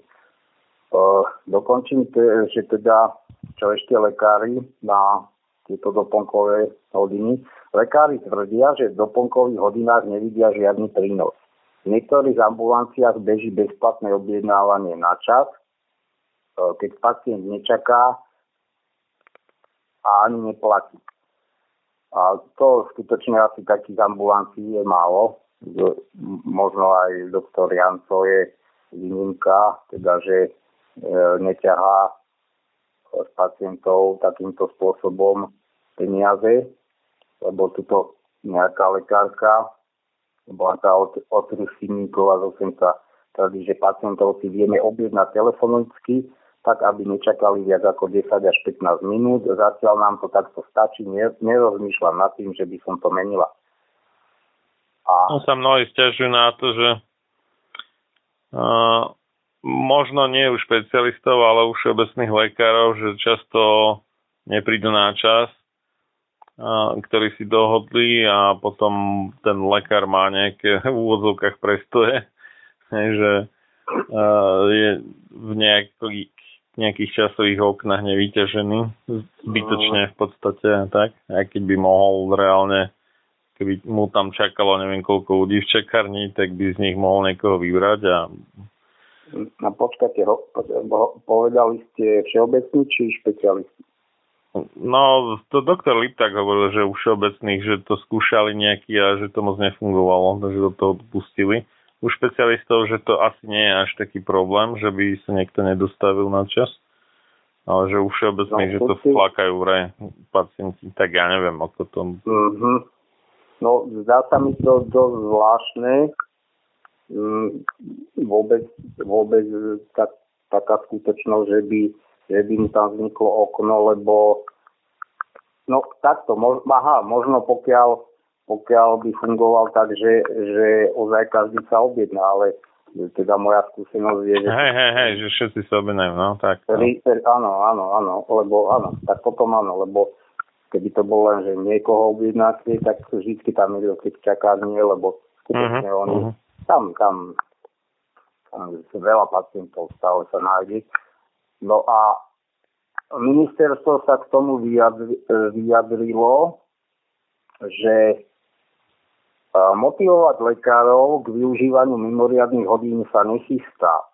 Uh, dokončím, te, že teda, čo ešte lekári na tieto doplnkové hodiny. Lekári tvrdia, že v doplnkových hodinách nevidia žiadny prínos. V niektorých ambulanciách beží bezplatné objednávanie na čas, uh, keď pacient nečaká a ani neplatí. A to skutočne asi takých ambulancií je málo možno aj doktor Janco je výnimka, teda že e, neťahá s pacientov takýmto spôsobom peniaze, lebo tuto nejaká lekárka bola tá od, od Rusiníkova z Osenca tvrdí, že pacientov si vieme objednať telefonicky, tak aby nečakali viac ako 10 až 15 minút. Zatiaľ nám to takto stačí, nerozmýšľam nad tým, že by som to menila. A... No sa mnohí stiažujú na to, že uh, možno nie už špecialistov, ale už všeobecných lekárov, že často neprídu na čas, ktorí si dohodli a potom ten lekár má nejaké v úvodzovkách prestoje, že je v nejakých, nejakých časových oknách nevyťažený zbytočne v podstate tak, aj keď by mohol reálne keby mu tam čakalo neviem koľko ľudí v čakarni, tak by z nich mohol niekoho vybrať a No počkajte, povedali ste všeobecní či špecialisti? No, to doktor Liptak hovoril, že u všeobecných, že to skúšali nejaký a že to moc nefungovalo, takže do toho pustili. U špecialistov, že to asi nie je až taký problém, že by sa niekto nedostavil na čas. Ale že u všeobecných, no, že to flakajú vraj pacienti, tak ja neviem, ako to... Uh-huh. No, zdá sa mi to dosť zvláštne. Mm, vôbec, vôbec tak, taká skutočnosť, že by, že by mi tam vzniklo okno, lebo no takto, mož, aha, možno pokiaľ, pokiaľ by fungoval tak, že, že ozaj každý sa objedná, ale teda moja skúsenosť je, že... Hej, hej, hej, že všetci sa objednajú, no, tak. No. Áno, áno, áno, lebo áno, tak potom áno, lebo Keby to bolo len, že niekoho objednáte, tak vždy tam niekto keď čaká nie, lebo skutočne uh-huh, oni uh-huh. tam, tam, tam veľa pacientov stále sa nájde. No a ministerstvo sa k tomu vyjadrilo, že motivovať lekárov k využívaniu mimoriadných hodín sa nechystá.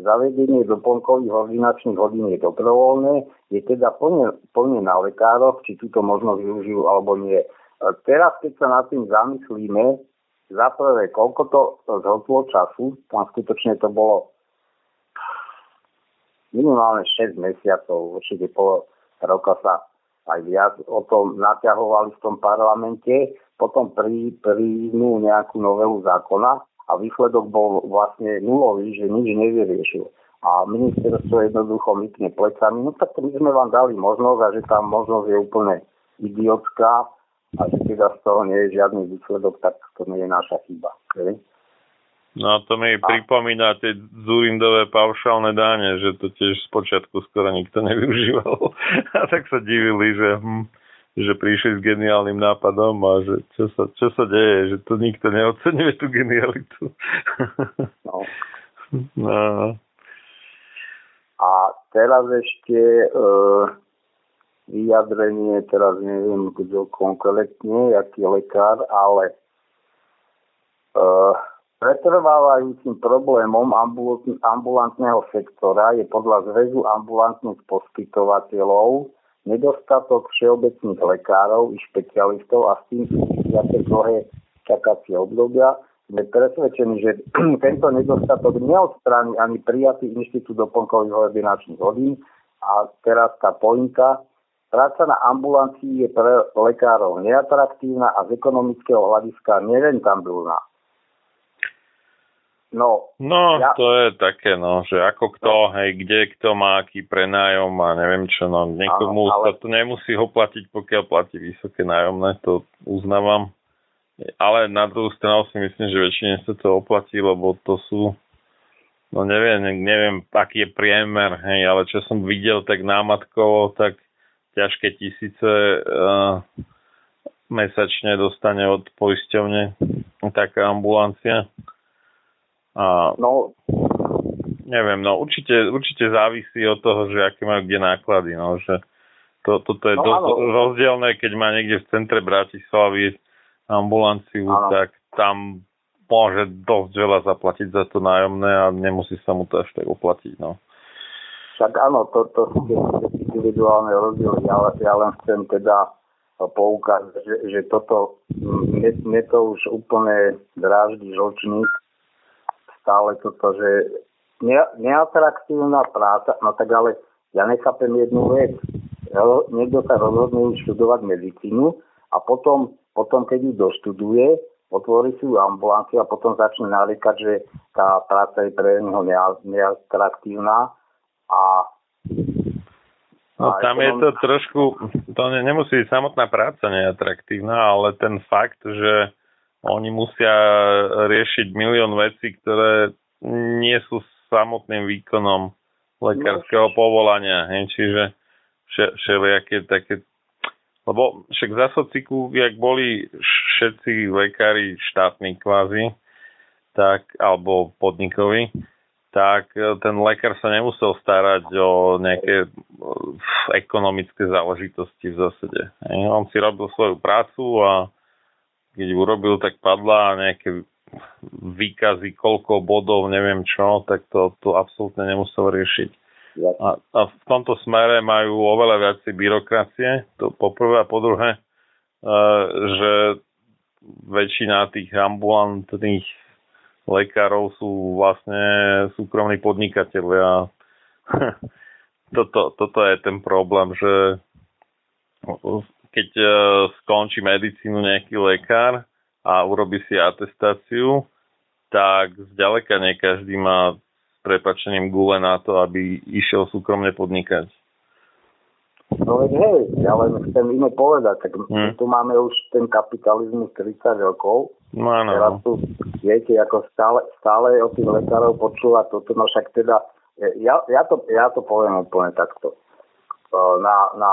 Zavedenie doplnkových ordinačných hodín je dobrovoľné, je teda plne, plne na lekároch, či túto možnosť využijú alebo nie. Teraz, keď sa nad tým zamyslíme, za prvé, koľko to zhodlo času, tam skutočne to bolo minimálne 6 mesiacov, určite po roka sa aj viac o tom naťahovali v tom parlamente, potom príjmu nejakú novelu zákona a výsledok bol vlastne nulový, že nič nevyriešil. A ministerstvo jednoducho mykne plecami, no tak my sme vám dali možnosť a že tá možnosť je úplne idiotská a že teda z toho nie je žiadny výsledok, tak to nie je naša chyba. Okay? No to mi a... pripomína tie Zurindové paušálne dáne, že to tiež z počiatku skoro nikto nevyužíval. A tak sa divili, že hm, že prišli s geniálnym nápadom a že čo sa, čo sa deje, že to nikto neocenuje tú genialitu. No. no. A teraz ešte e, vyjadrenie, teraz neviem kto konkrétne, aký lekár, ale e, pretrvávajúcim problémom ambulantného sektora je podľa Zväzu ambulantných poskytovateľov nedostatok všeobecných lekárov i špecialistov a s tým súvisiace dlhé čakacie obdobia. Sme presvedčení, že tento nedostatok neodstráni ani prijatý inštitút doplnkových ordinačných hodín, a teraz tá pointa, práca na ambulancii je pre lekárov neatraktívna a z ekonomického hľadiska nerentabilná. No, no ja... to je také, no, že ako kto, no. hej, kde kto má aký prenájom a neviem čo, no, niekomu ale... sa to nemusí ho platiť, pokiaľ platí vysoké nájomné, to uznávam. Ale na druhú stranu si myslím, že väčšine sa to oplatí, lebo to sú, no neviem, neviem, aký je priemer, hej, ale čo som videl tak námatkovo, tak ťažké tisíce uh, mesačne dostane od poisťovne taká ambulancia. A no, neviem, no určite, určite závisí od toho, že aké majú kde náklady, no, že to, toto je no, dosť áno. rozdielne, keď má niekde v centre Bratislavy ambulanciu, ano. tak tam môže dosť veľa zaplatiť za to nájomné a nemusí sa mu to až tak oplatiť. No. Tak áno, to, to sú individuálne rozdiely. Ja, ja len chcem teda poukázať, že, že toto, mne, mne to už úplne dráždi žočník, stále toto, že ne, neatraktívna práca, no tak ale ja nechápem jednu vec. Niekto sa rozhodne študovať medicínu a potom potom, keď ju doštuduje, otvorí si ju ambulanciu a potom začne naríkať, že tá práca je pre neho neatraktívna a No tam je to trošku, to ne, nemusí byť samotná práca neatraktívna, ale ten fakt, že oni musia riešiť milión vecí, ktoré nie sú samotným výkonom lekárskeho no. povolania. Hej, čiže všelijaké také lebo však za sociku, jak boli všetci lekári štátni kvázi, tak, alebo podnikovi, tak e, ten lekár sa nemusel starať o nejaké e, ekonomické záležitosti v zásade. On si robil svoju prácu a keď urobil, tak padla nejaké výkazy, koľko bodov, neviem čo, tak to, to absolútne nemusel riešiť. A, a v tomto smere majú oveľa viacej byrokracie, to poprvé a po druhé, uh, že väčšina tých ambulantných lekárov sú vlastne súkromní podnikatelia. toto, toto je ten problém, že keď uh, skončí medicínu nejaký lekár a urobí si atestáciu, tak zďaleka nie každý má prepačením gule na to, aby išiel súkromne podnikať. No veď hej, ja len chcem iné povedať, tak hmm. tu máme už ten kapitalizmus 30 rokov. No áno. Teraz tu, viete, ako stále, stále od tých lekárov počúva toto, no však teda, ja, ja, to, ja to poviem úplne takto. Na, na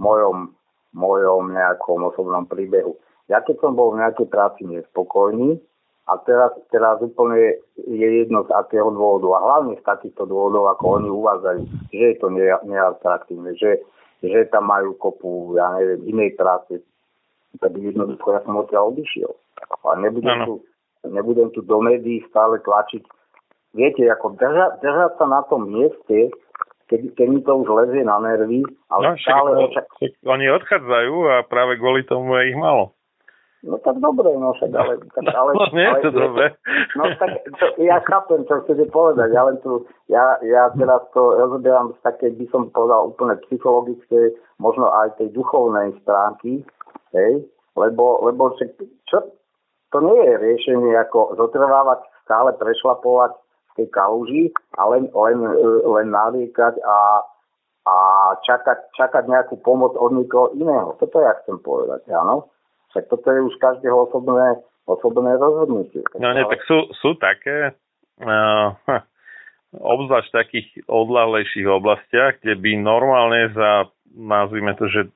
mojom, mojom nejakom osobnom príbehu. Ja keď som bol v nejakej práci nespokojný, a teraz, teraz úplne je jedno z akého dôvodu. A hlavne z takýchto dôvodov, ako oni uvádzajú, že je to neatraktívne, že, že tam majú kopu, ja neviem, inej práce. Tak jednoducho ja som odtiaľ odišiel. A nebudem tu, nebudem tu do médií stále tlačiť. Viete, ako drža, držať sa na tom mieste, keď, keď mi to už lezie na nervy, ale no, stále... Však, očak... Oni odchádzajú a práve kvôli tomu je ich malo. No tak dobre, no však, ale... Tak, ale no, nie je to dobre. No tak to, ja chápem, čo chcete povedať, ja len tu, ja, ja teraz to rozoberám z také, by som povedal, úplne psychologické, možno aj tej duchovnej stránky, hej, lebo, lebo však, čo, to nie je riešenie ako zotrvávať, stále prešlapovať tej kaluži a len, len, len nariekať a, a čakať, čakať nejakú pomoc od niekoho iného. Toto ja chcem povedať, áno. Tak toto je už každého osobné, osobné rozhodnutie. No nie, tak sú, sú také, uh, obzvlášť v takých odlahlejších oblastiach, kde by normálne za, nazvime to, že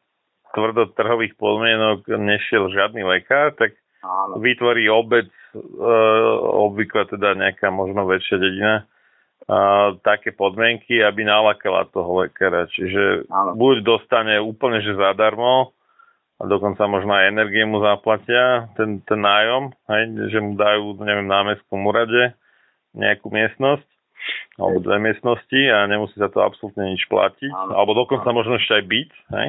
tvrdotrhových podmienok nešiel žiadny lekár, tak Áno. vytvorí obec, uh, obvykle teda nejaká možno väčšia dedina, uh, také podmienky, aby nalakala toho lekára. Čiže Áno. buď dostane úplne, že zadarmo, a dokonca možno aj energie mu zaplatia, ten, ten nájom, hej, že mu dajú, neviem, na mestskom úrade nejakú miestnosť, alebo dve miestnosti a nemusí za to absolútne nič platiť, ano. alebo dokonca ano. možno ešte aj byť, hej,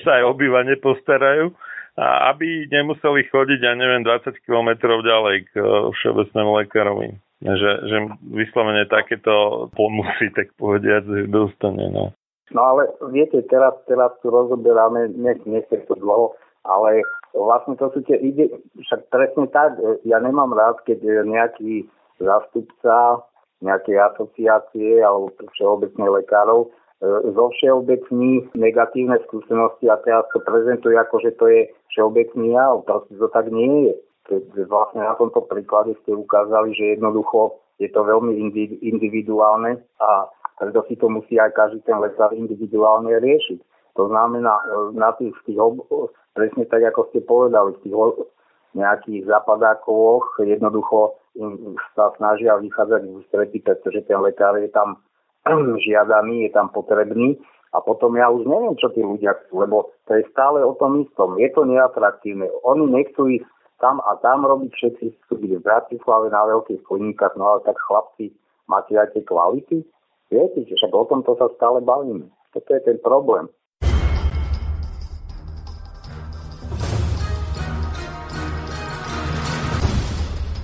ešte aj obývanie postarajú, aby nemuseli chodiť, ja neviem, 20 km ďalej k všeobecnému lekárovi. že, že vyslovene takéto pomusy, tak povediať, dostane. No. no ale viete, teraz, teraz tu rozoberáme, nech, nech to dlho, ale vlastne to sú tie ide, však presne tak, ja nemám rád, keď nejaký zástupca nejakej asociácie alebo všeobecných lekárov e, zo všeobecných negatívne skúsenosti a teraz to prezentuje ako, že to je všeobecný jav. Proste to tak nie je. Keď vlastne na tomto príklade ste ukázali, že jednoducho je to veľmi individuálne a preto si to musí aj každý ten lekár individuálne riešiť. To znamená, e, na tých, tých presne tak, ako ste povedali, v tých nejakých zapadákoch jednoducho sa snažia vychádzať v ústretí, pretože ten lekár je tam žiadaný, je tam potrebný a potom ja už neviem, čo tí ľudia chcú, lebo to je stále o tom istom. Je to neatraktívne. Oni nechcú ísť tam a tam robiť, všetci chcú byť v Bratislave na veľkých podnikách, no ale tak chlapci, máte aj tie kvality? Viete, však o tomto sa stále bavíme. Toto je ten problém.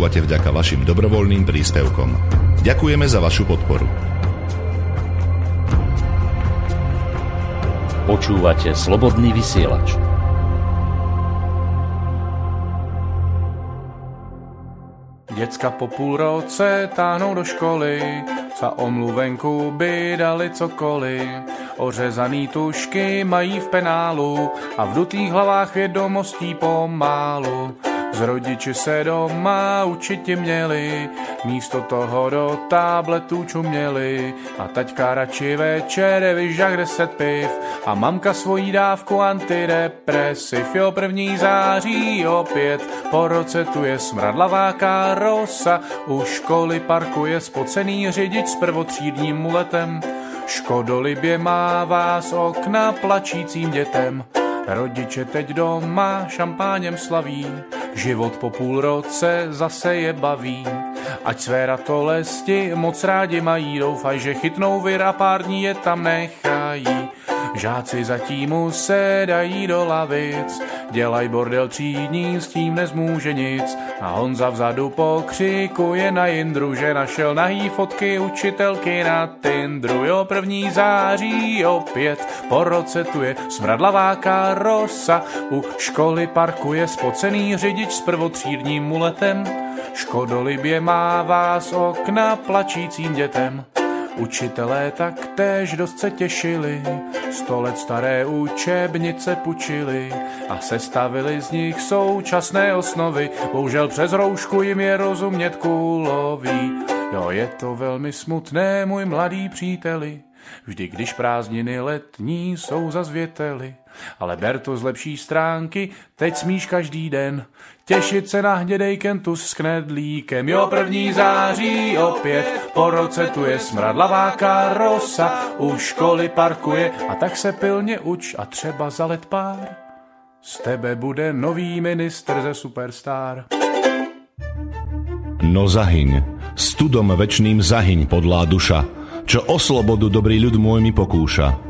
Počúvate vďaka vašim dobrovoľným príspevkom. Ďakujeme za vašu podporu. Počúvate slobodný vysielač. Děcka po půl roce táhnou do školy, za omluvenku by dali cokoliv. Ořezaný tušky mají v penálu a v dutých hlavách vědomostí pomálu. Z rodiči se doma určitě měli, místo toho do tabletů čuměli. A taťka radši večer vyžak deset piv a mamka svojí dávku antidepresiv. Jo, první září opět, po roce tu je smradlavá karosa, u školy parkuje spocený řidič s prvotřídním muletem. Škodolibě má vás okna plačícím dětem. Rodiče teď doma šampáněm slaví, život po půl roce zase je baví. Ať své ratolesti moc rádi mají, doufaj, že chytnou vir pár dní je tam nechají. Žáci zatím dají do lavic, dělaj bordel třídní, s tím nezmůže nic. A Honza vzadu pokřikuje na Jindru, že našel nahý fotky učitelky na Tindru. Jo, první září opět, po roce tu je smradlavá karosa, u školy parkuje spocený řidič s prvotřídním muletem. Škodolibě má vás okna plačícím dětem. Učitelé taktéž dost se těšili, sto let staré učebnice pučili a sestavili z nich současné osnovy. Bohužel přes roušku jim je rozumět kulový. Jo, je to velmi smutné, můj mladý příteli, vždy když prázdniny letní jsou zazvěteli. Ale ber to z lepší stránky, teď smíš každý den. Těšit se na hnědej kentus s knedlíkem. Jo, první září opět, po roce tu je smradlavá karosa, u školy parkuje a tak se pilně uč a třeba za let pár. Z tebe bude nový ministr ze Superstar. No zahyň, studom večným zahyň podlá duša, čo o slobodu dobrý ľud môj mi pokúša.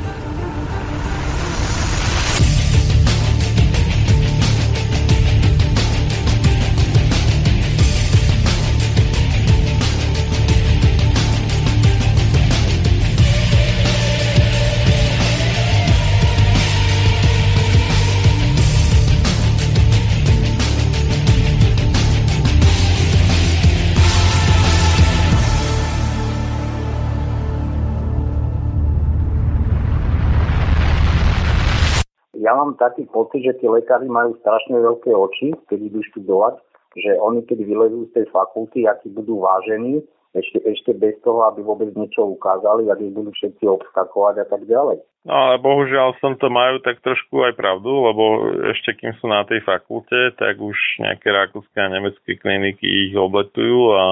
Mám taký pocit, že tí lekári majú strašne veľké oči, keď idú študovať, že oni keď vylezú z tej fakulty, akí budú vážení, ešte, ešte bez toho, aby vôbec niečo ukázali, ak ich budú všetci obskakovať a tak ďalej. No ale bohužiaľ som to majú tak trošku aj pravdu, lebo ešte kým sú na tej fakulte, tak už nejaké rakúske a nemecké kliniky ich obletujú a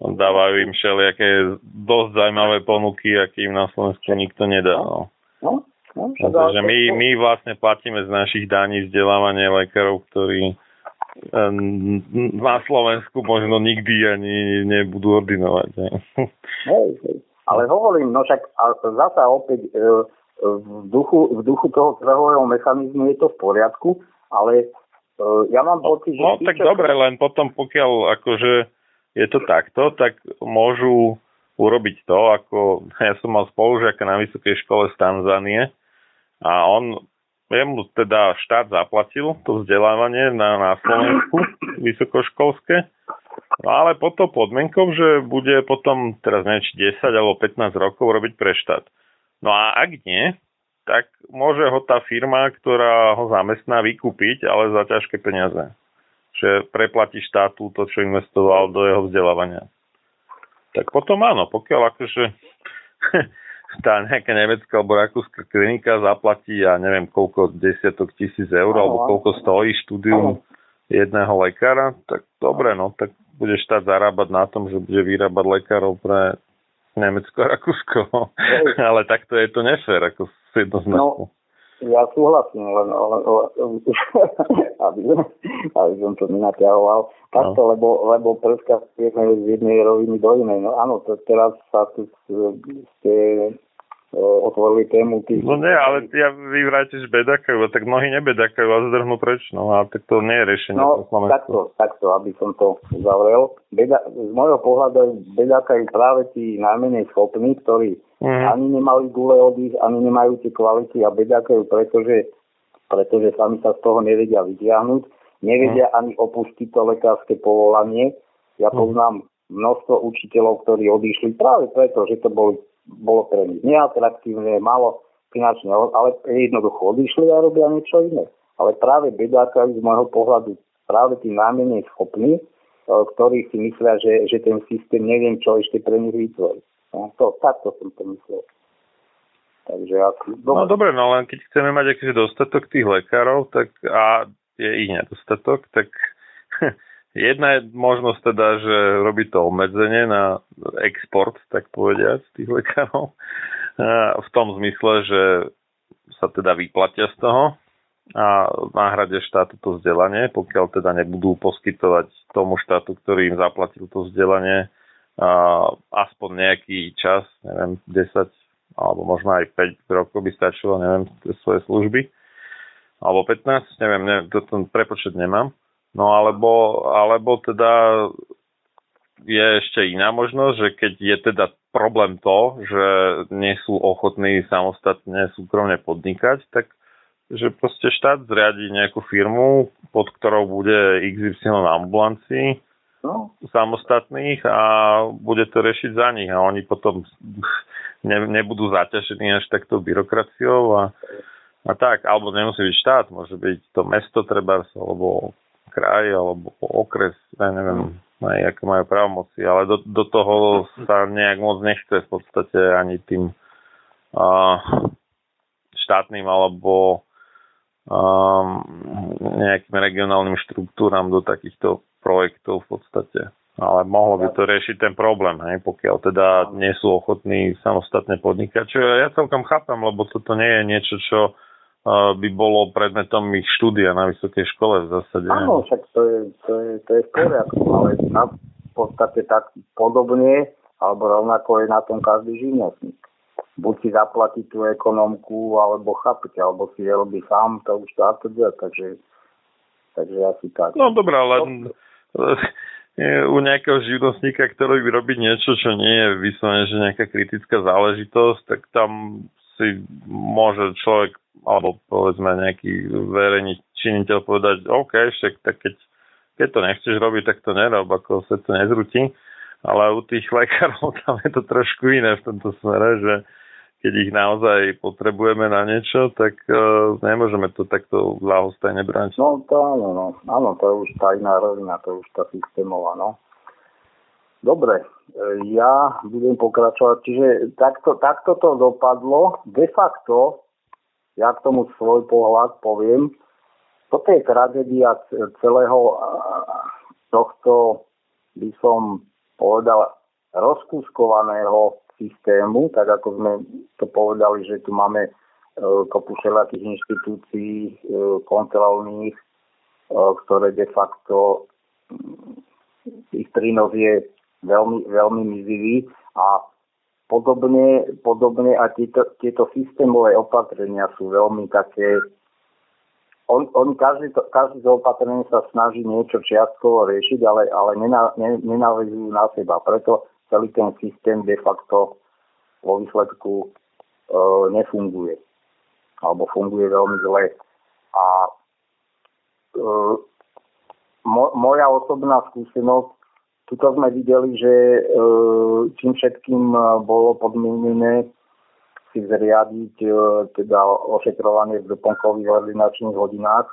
dávajú im všelijaké dosť zaujímavé ponuky, aké im na Slovensku nikto nedá. No. No, no, Takže my, my vlastne platíme z našich daní vzdelávanie lekárov, ktorí em, na Slovensku možno nikdy ani nebudú ordinovať. Ne? Hej, hej. Ale hovorím, no však a zasa opäť e, v duchu, v duchu toho trhového mechanizmu je to v poriadku, ale e, ja mám pocit, že... No tí, tak čo- dobre, len potom pokiaľ akože je to takto, tak môžu urobiť to, ako ja som mal spolužiaka na vysokej škole z Tanzánie a on jemu teda štát zaplatil to vzdelávanie na, na Slovensku vysokoškolské, no ale pod to podmienkou, že bude potom, teraz neviem, či 10 alebo 15 rokov robiť pre štát. No a ak nie, tak môže ho tá firma, ktorá ho zamestná, vykúpiť, ale za ťažké peniaze. Že preplatí štátu to, čo investoval do jeho vzdelávania. Tak potom áno, pokiaľ akože tá nejaká nemecká alebo rakúska klinika zaplatí, ja neviem koľko, desiatok tisíc eur, alebo koľko stojí štúdium jedného lekára, tak dobre, no, tak bude štát zarábať na tom, že bude vyrábať lekárov pre Nemecko a Rakúsko. Ale takto je to nefér, ako jednoznačne. No, ja súhlasím, len, len, len aby, aby som to nenaťahoval. Takto, no. lebo, lebo preskakujeme z jednej roviny do inej. No áno, to teraz sa tu ste otvorili tému tých... No nie, ale ja, vy vrátiš bedakajú, tak mnohí nebedakajú a zdrhnú preč, no a tak to nie je riešenie. No, takto, takto, aby som to uzavrel. Beda, z môjho pohľadu bedakajú práve tí najmenej schopní, ktorí mm. ani nemali gule odísť, ani nemajú tie kvality a bedakajú, pretože, pretože sami sa z toho nevedia vytiahnuť, nevedia mm. ani opustiť to lekárske povolanie. Ja mm. poznám množstvo učiteľov, ktorí odišli práve preto, že to boli bolo pre nich neatraktívne, malo finančne, ale jednoducho odišli a robia niečo iné. Ale práve bedáka z môjho pohľadu práve tí najmenej schopní, e, ktorí si myslia, že, že ten systém neviem, čo ešte pre nich vytvorí. No, to, takto som to myslel. Takže ako, dobre. No dobre, no len keď chceme mať akýsi dostatok tých lekárov, tak a je ich nedostatok, tak Jedna je možnosť teda, že robí to obmedzenie na export, tak povediať, tých lekárov. V tom zmysle, že sa teda vyplatia z toho a náhrade štátu to vzdelanie, pokiaľ teda nebudú poskytovať tomu štátu, ktorý im zaplatil to vzdelanie aspoň nejaký čas, neviem, 10 alebo možno aj 5 rokov by stačilo, neviem, svoje služby. Alebo 15, neviem, neviem to, to prepočet nemám. No alebo, alebo teda je ešte iná možnosť, že keď je teda problém to, že nie sú ochotní samostatne súkromne podnikať, tak že proste štát zriadi nejakú firmu, pod ktorou bude XY ambulancií no. samostatných a bude to riešiť za nich a oni potom ne, nebudú zaťažení až takto byrokraciou a, a tak, alebo nemusí byť štát, môže byť to mesto treba, alebo kraj alebo okres, ja neviem, aj aké majú právomoci, ale do, do toho sa nejak moc nechce v podstate ani tým uh, štátnym alebo um, nejakým regionálnym štruktúram do takýchto projektov v podstate. Ale mohlo by to riešiť ten problém, hej, pokiaľ teda nie sú ochotní samostatne podnikať. Čo ja celkom chápam, lebo toto nie je niečo, čo by bolo predmetom ich štúdia na vysokej škole v zásade. Áno, však to je, to je, to je v poriadku, ale na, v podstate tak podobne, alebo rovnako je na tom každý živnostník. Buď si zaplatí tú ekonomku, alebo chápete, alebo si je robí sám, to už to takže, takže asi tak. No dobré, ale u nejakého živnostníka, ktorý by robiť niečo, čo nie je vyslovene, že nejaká kritická záležitosť, tak tam si môže človek alebo povedzme nejaký verejný činiteľ povedať, OK, však tak keď, keď to nechceš robiť, tak to nerob, ako sa to nezrutí. Ale u tých lekárov tam je to trošku iné v tomto smere, že keď ich naozaj potrebujeme na niečo, tak uh, nemôžeme to takto ľahostajne brať. No to áno, no. áno, to je už tá iná rovina, to je už tá systémová, no. Dobre, e, ja budem pokračovať. Čiže takto, takto to dopadlo. De facto ja k tomu svoj pohľad poviem. Toto je tragédia celého tohto, by som povedal, rozkúskovaného systému, tak ako sme to povedali, že tu máme e, kopu všelijakých inštitúcií e, kontrolných, e, ktoré de facto ich prínos je veľmi, veľmi mizivý a Podobne, podobne a tieto, tieto systémové opatrenia sú veľmi také on, on každý, to, každý z opatrení sa snaží niečo čiastkovo riešiť, ale, ale nenávezujú na seba. Preto celý ten systém de facto vo výsledku e, nefunguje. Alebo funguje veľmi zle. A e, mo, moja osobná skúsenosť Tuto sme videli, že e, čím všetkým e, bolo podmienené si zriadiť e, teda ošetrovanie v doplnkových ordinačných hodinách.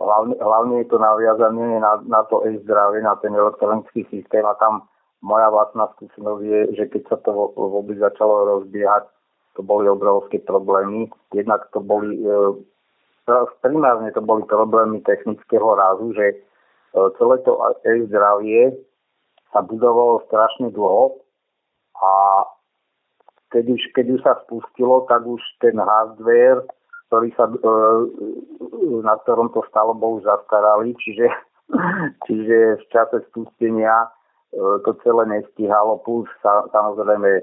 Hlavne, hlavne je to naviazané na, na to e-zdravie, na ten elektronický systém a tam moja vlastná skúsenosť je, že keď sa to vôbec začalo rozbiehať, to boli obrovské problémy. Jednak to boli, primárne to boli problémy technického rázu, že celé to e-zdravie sa budovalo strašne dlho A keď už, keď už sa spustilo, tak už ten hardware, ktorý sa, e, na ktorom to stalo, bol už zastaralý, čiže, čiže v čase spustenia e, to celé nestíhalo, plus sa, samozrejme e,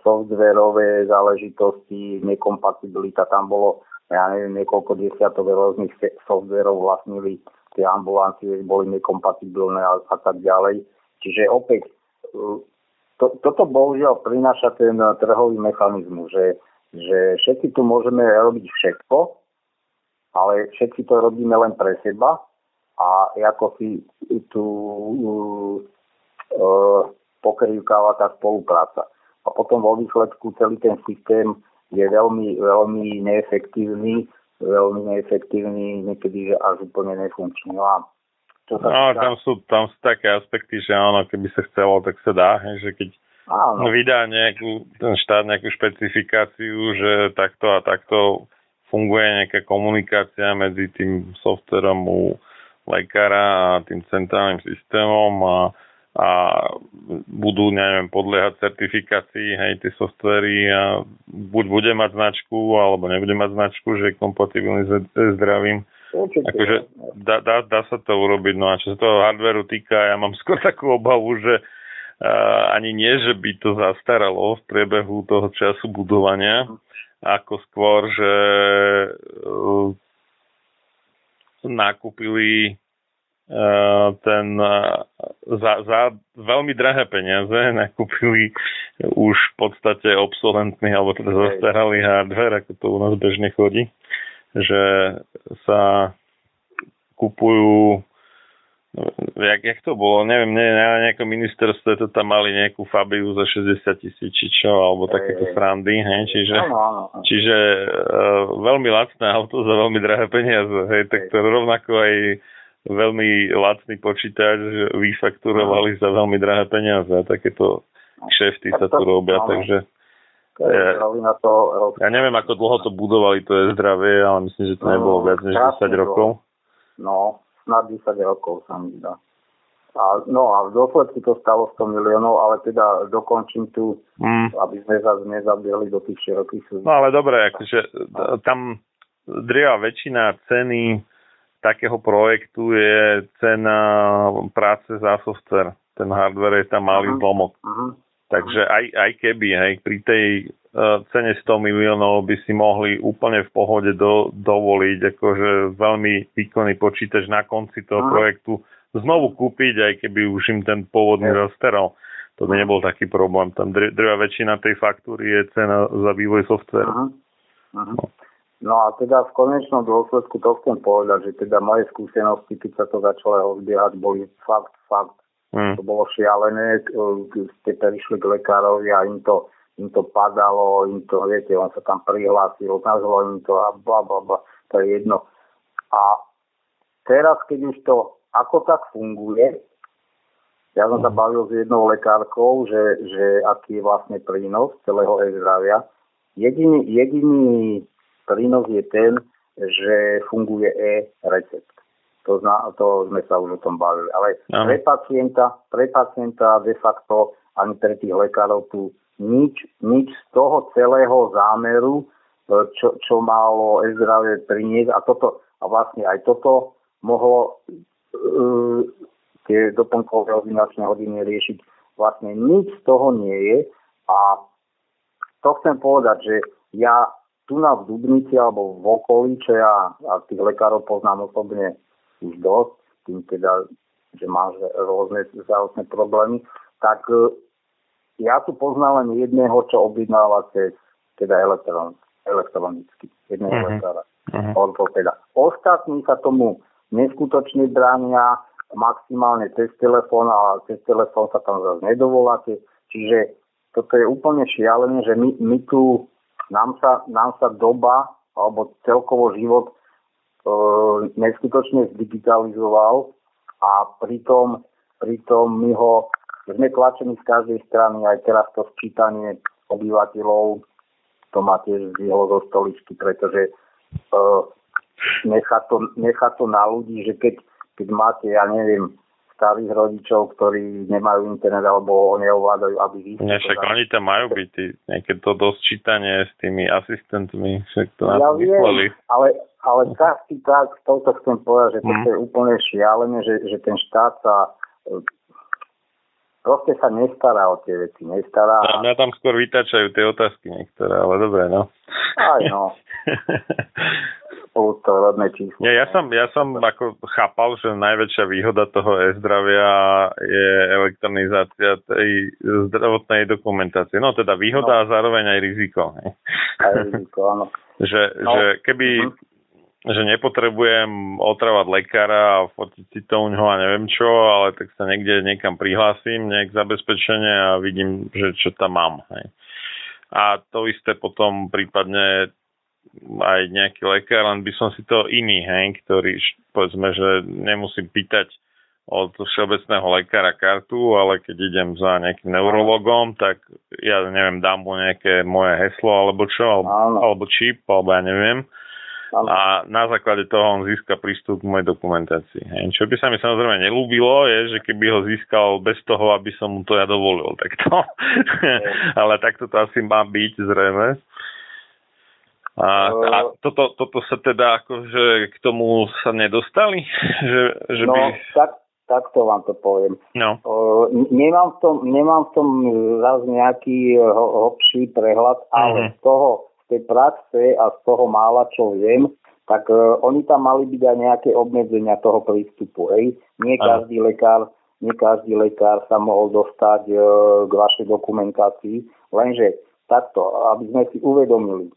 softwareové záležitosti, nekompatibilita, tam bolo, ja neviem, niekoľko desiatok rôznych softwareov vlastnili tie ambulancie, boli nekompatibilné a, a tak ďalej. Čiže opäť to, toto bohužiaľ prináša ten trhový mechanizmus, že, že všetci tu môžeme robiť všetko, ale všetci to robíme len pre seba a ako si tu uh, pokrývkáva tá spolupráca. A potom vo výsledku celý ten systém je veľmi, veľmi neefektívny, veľmi neefektívny, niekedy že až úplne nefunkčný. No a čo sa no, týka... tam sú, tam sú také aspekty, že áno, keby sa chcelo, tak sa dá, že keď áno. vydá nejakú, ten štát nejakú špecifikáciu, že takto a takto funguje nejaká komunikácia medzi tým softverom u lekára a tým centrálnym systémom a, a budú, neviem, podliehať certifikácii, hej, tie softvery a buď bude mať značku, alebo nebude mať značku, že je kompatibilný s zdravím Určite. Akože dá, dá, dá sa to urobiť, no a čo sa toho hardwareu týka, ja mám skôr takú obavu, že uh, ani nie, že by to zastaralo v priebehu toho času budovania, ako skôr, že uh, nakúpili ten uh, za, za veľmi drahé peniaze nakúpili už v podstate obsolentný alebo teda zastaralý hardware, ako to u nás bežne chodí že sa kupujú jak, jak to bolo, neviem, ne, na nejakom ministerstve to tam mali nejakú Fabiu za 60 tisíc či čo, alebo takéto srandy, hej, čiže, čiže uh, veľmi lacné auto za veľmi drahé peniaze, hej, tak to rovnako aj veľmi lacný počítač vyfakturovali za veľmi drahé peniaze a takéto kšefty sa tu robia, takže ja, to ja neviem, ako dlho to budovali, to je zdravie, ale myslím, že to nebolo viac než 10 rokov. No, snad 10 rokov sa mi zdá. A, no a v dôsledku to stalo 100 miliónov, ale teda dokončím tu, mm. aby sme sa nezabili do tých širokých súd. No ale dobre, akože tam drieva väčšina ceny takého projektu je cena práce za software. Ten hardware je tam malý uh-huh. zlomok. Uh-huh. Takže aj, aj keby, hej, pri tej uh, cene 100 miliónov by si mohli úplne v pohode do, dovoliť akože veľmi výkonný počítač na konci toho Aha. projektu znovu kúpiť, aj keby už im ten pôvodný ja. zasteral. To by nebol taký problém. Tam drvá väčšina tej faktúry je cena za vývoj softvéru. Aha. Aha. No a teda v konečnom dôsledku to chcem povedať, že teda moje skúsenosti, keď sa to začalo rozbiehať, boli fakt, fakt Mm. To bolo šialené, ste prišli k lekárovi a im to, im to padalo, im to, viete, on sa tam prihlásil, nazvalo im to a bla, bla, bla, to je jedno. A teraz, keď už to ako tak funguje, ja som sa mm. bavil s jednou lekárkou, že, že aký je vlastne prínos celého e-zdravia. Jediný, jediný prínos je ten, že funguje e-recept. To, zna, to sme sa už o tom bavili. Ale Aha. pre pacienta, pre pacienta de facto ani pre tých lekárov tu nič, nič z toho celého zámeru, e, čo, čo malo e-zdravie priniesť a toto, a vlastne aj toto mohlo uh, tie doplnkové ordinačné hodiny riešiť. Vlastne nič z toho nie je a to chcem povedať, že ja tu na v Dubnici alebo v okolí, čo ja a tých lekárov poznám osobne už dosť, tým teda, že máš rôzne zdravotné problémy, tak e, ja tu poznám len jedného, čo objednáva cez teda elektron, elektronicky, jedného uh-huh. lekára, uh-huh. teda. Ostatní sa tomu neskutočne bránia, maximálne cez telefón, a cez telefón sa tam zase nedovoláte. Čiže toto je úplne šialené, že my, my tu, nám sa, nám sa doba, alebo celkovo život E, neskutočne zdigitalizoval a pritom, pritom my ho, sme tlačení z každej strany, aj teraz to sčítanie obyvateľov, to má tiež zdvihlo zo stoličky, pretože uh, nechá, to, nechá to na ľudí, že keď, keď máte, ja neviem, starých rodičov, ktorí nemajú internet alebo ho neovládajú, aby vy... Ne, však oni tam majú byť, nejaké to dosť čítanie s tými asistentmi, však to ja nás viem, ale, ale tak, tak, to chcem povedať, že mm. to je úplne šialené, že, že ten štát sa proste sa nestará o tie veci, nestará. A mňa tam skôr vytačajú tie otázky niektoré, ale dobre, no. Aj no. to rodné číslo. Nie, ja som, ja som ako chápal, že najväčšia výhoda toho e-zdravia je elektronizácia tej zdravotnej dokumentácie. No teda výhoda no. a zároveň aj riziko. Aj riziko, áno. že, no. že keby uh-huh že nepotrebujem otravať lekára a fotiť si to u ňoho a neviem čo, ale tak sa niekde niekam prihlásim, nejak zabezpečenie a vidím, že čo tam mám. Hej. A to isté potom prípadne aj nejaký lekár, len by som si to iný, hej, ktorý, povedzme, že nemusím pýtať od všeobecného lekára kartu, ale keď idem za nejakým neurologom, tak ja neviem, dám mu nejaké moje heslo alebo čo, alebo, alebo čip, alebo ja neviem a na základe toho on získa prístup k mojej dokumentácii. Hej. Čo by sa mi samozrejme nelúbilo, je, že keby ho získal bez toho, aby som mu to ja dovolil. Takto. Ale takto to asi má byť zrejme. A, a toto, toto sa teda akože k tomu sa nedostali? Že, že no, by... tak, takto vám to poviem. No. O, nemám, v tom, nemám v tom raz nejaký hlbší prehľad, ale mm-hmm. z toho, tej praxe a z toho mála, čo viem, tak uh, oni tam mali byť aj nejaké obmedzenia toho prístupu. Hej. Nie každý lekár nie každý lekár sa mohol dostať uh, k vašej dokumentácii, lenže takto, aby sme si uvedomili,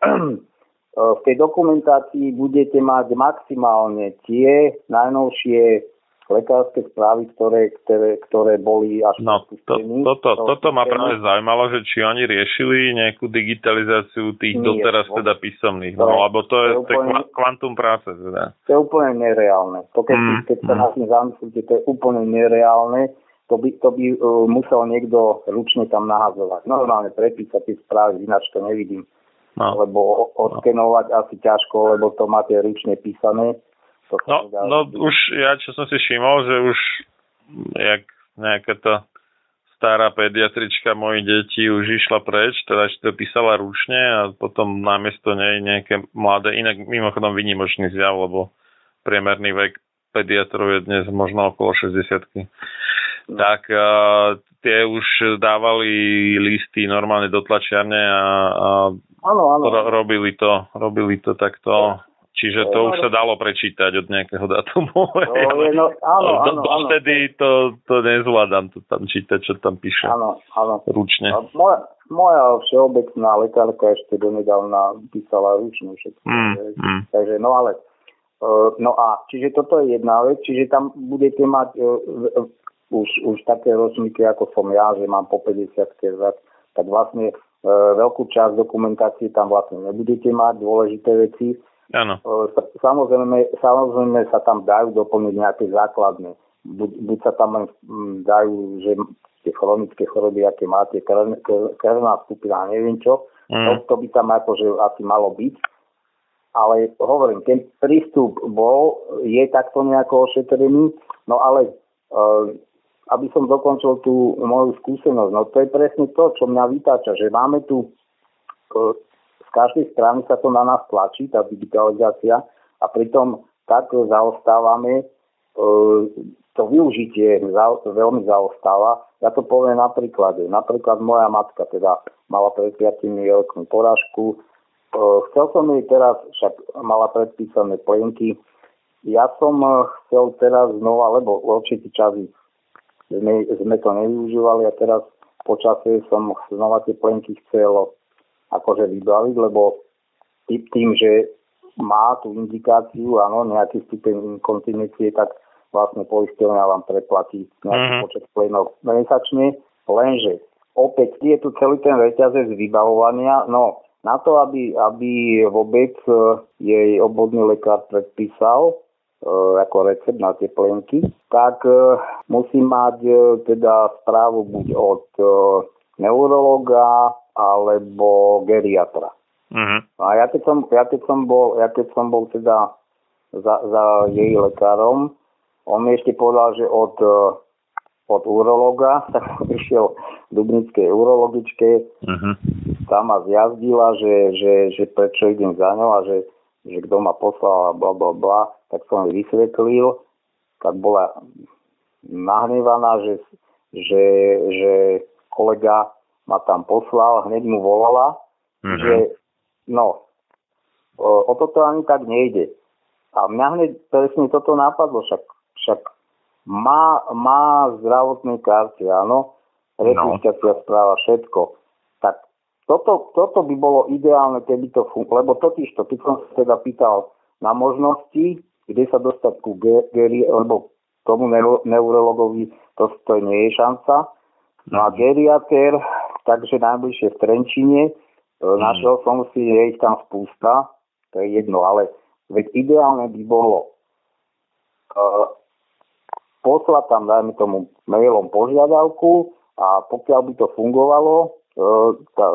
v tej dokumentácii budete mať maximálne tie najnovšie lekárske správy, ktoré, ktoré, ktoré boli až no, to, toto, to, toto ma práve zaujímalo, že či oni riešili nejakú digitalizáciu tých Nie, doteraz teda písomných, no, lebo to, to je, to úplne, je kvantum práce. Teda. To je úplne nereálne. To keď, mm, keď sa mm. na tým zamyslíte, to je úplne nereálne. To by, to by uh, musel niekto ručne tam nahazovať. Normálne prepísať tie správy, ináč to nevidím. No. Lebo no. asi ťažko, lebo to máte ručne písané to no, no už ja, čo som si všimol, že už jak nejaká tá stará pediatrička mojich detí už išla preč, teda ešte to písala ručne a potom namiesto nej nejaké mladé, inak mimochodom vynimočný zjav, lebo priemerný vek pediatrov je dnes možno okolo 60 no. tak uh, tie už dávali listy normálne do tlačiarne a, a ano, ano. Ro, robili to, robili to takto Čiže to no, už sa dalo prečítať od nejakého datumu. No, no, áno, áno, áno. Vtedy to, to nezvládam to tam čítať, čo tam píše. Áno, áno. Ručne. Moja, moja všeobecná lekárka ešte donedávna písala ručne všetko. Mm, mm. Takže no ale uh, no a čiže toto je jedna vec, čiže tam budete mať uh, už, už také ročníky, ako som ja, že mám po 50 viac, tak vlastne uh, veľkú časť dokumentácie tam vlastne nebudete mať, dôležité veci Áno. Samozrejme, samozrejme sa tam dajú doplniť nejaké základné. Buď, buď sa tam mm, dajú, že tie chronické choroby, aké máte, krvná skupina, neviem čo, mm. to, to by tam akože asi malo byť. Ale hovorím, ten prístup bol, je takto nejako ošetrený, no ale uh, aby som dokončil tú moju skúsenosť, no to je presne to, čo mňa vytáča, že máme tu uh, z každej strany sa to na nás tlačí, tá digitalizácia, a pritom tak zaostávame, e, to využitie veľmi zaostáva. Ja to poviem na príklade. Napríklad moja matka teda mala pred 5 rokmi porážku. E, chcel som jej teraz, však mala predpísané plienky, ja som chcel teraz znova, lebo určitý čas sme, sme to nevyužívali a teraz počasie som znova tie plenky chcel akože vybaviť, lebo tým, že má tú indikáciu, áno, nejaký stupeň inkontinície, tak vlastne poisťovňa vám preplatí nejaký mm-hmm. počet plenov mesačne, lenže opäť je tu celý ten reťazec vybavovania, no na to, aby, aby vôbec e, jej obvodný lekár predpísal e, ako recept na tie plenky, tak e, musí mať teda správu buď od neurologa, alebo geriatra. Uh-huh. A ja keď som, ja keď som bol, ja keď som bol teda za, za jej lekárom, on mi ešte povedal, že od, e, od urologa, tak išiel Dubnickej urologičke, uh-huh. tam ma zjazdila, že, že, že prečo idem za ňou a že, že kto ma poslal a bla bla bla, tak som jej vysvetlil, tak bola nahnevaná, že, že, že kolega ma tam poslal, hneď mu volala, uh-huh. že no, o, o toto ani tak nejde. A mňa hneď presne toto napadlo, však, však má, má zdravotné karty, áno, replikácia no. správa, všetko. Tak toto, toto by bolo ideálne, keby to fungovalo, lebo totiž to, keď som sa teda pýtal na možnosti, kde sa dostať ku geri, lebo tomu neurologovi to, to nie je šanca. No a mhm. Takže najbližšie v Trenčine, našiel som si, je ich tam spústa, to je jedno, ale veď ideálne by bolo uh, poslať tam, dajme tomu, mailom požiadavku, a pokiaľ by to fungovalo, tá,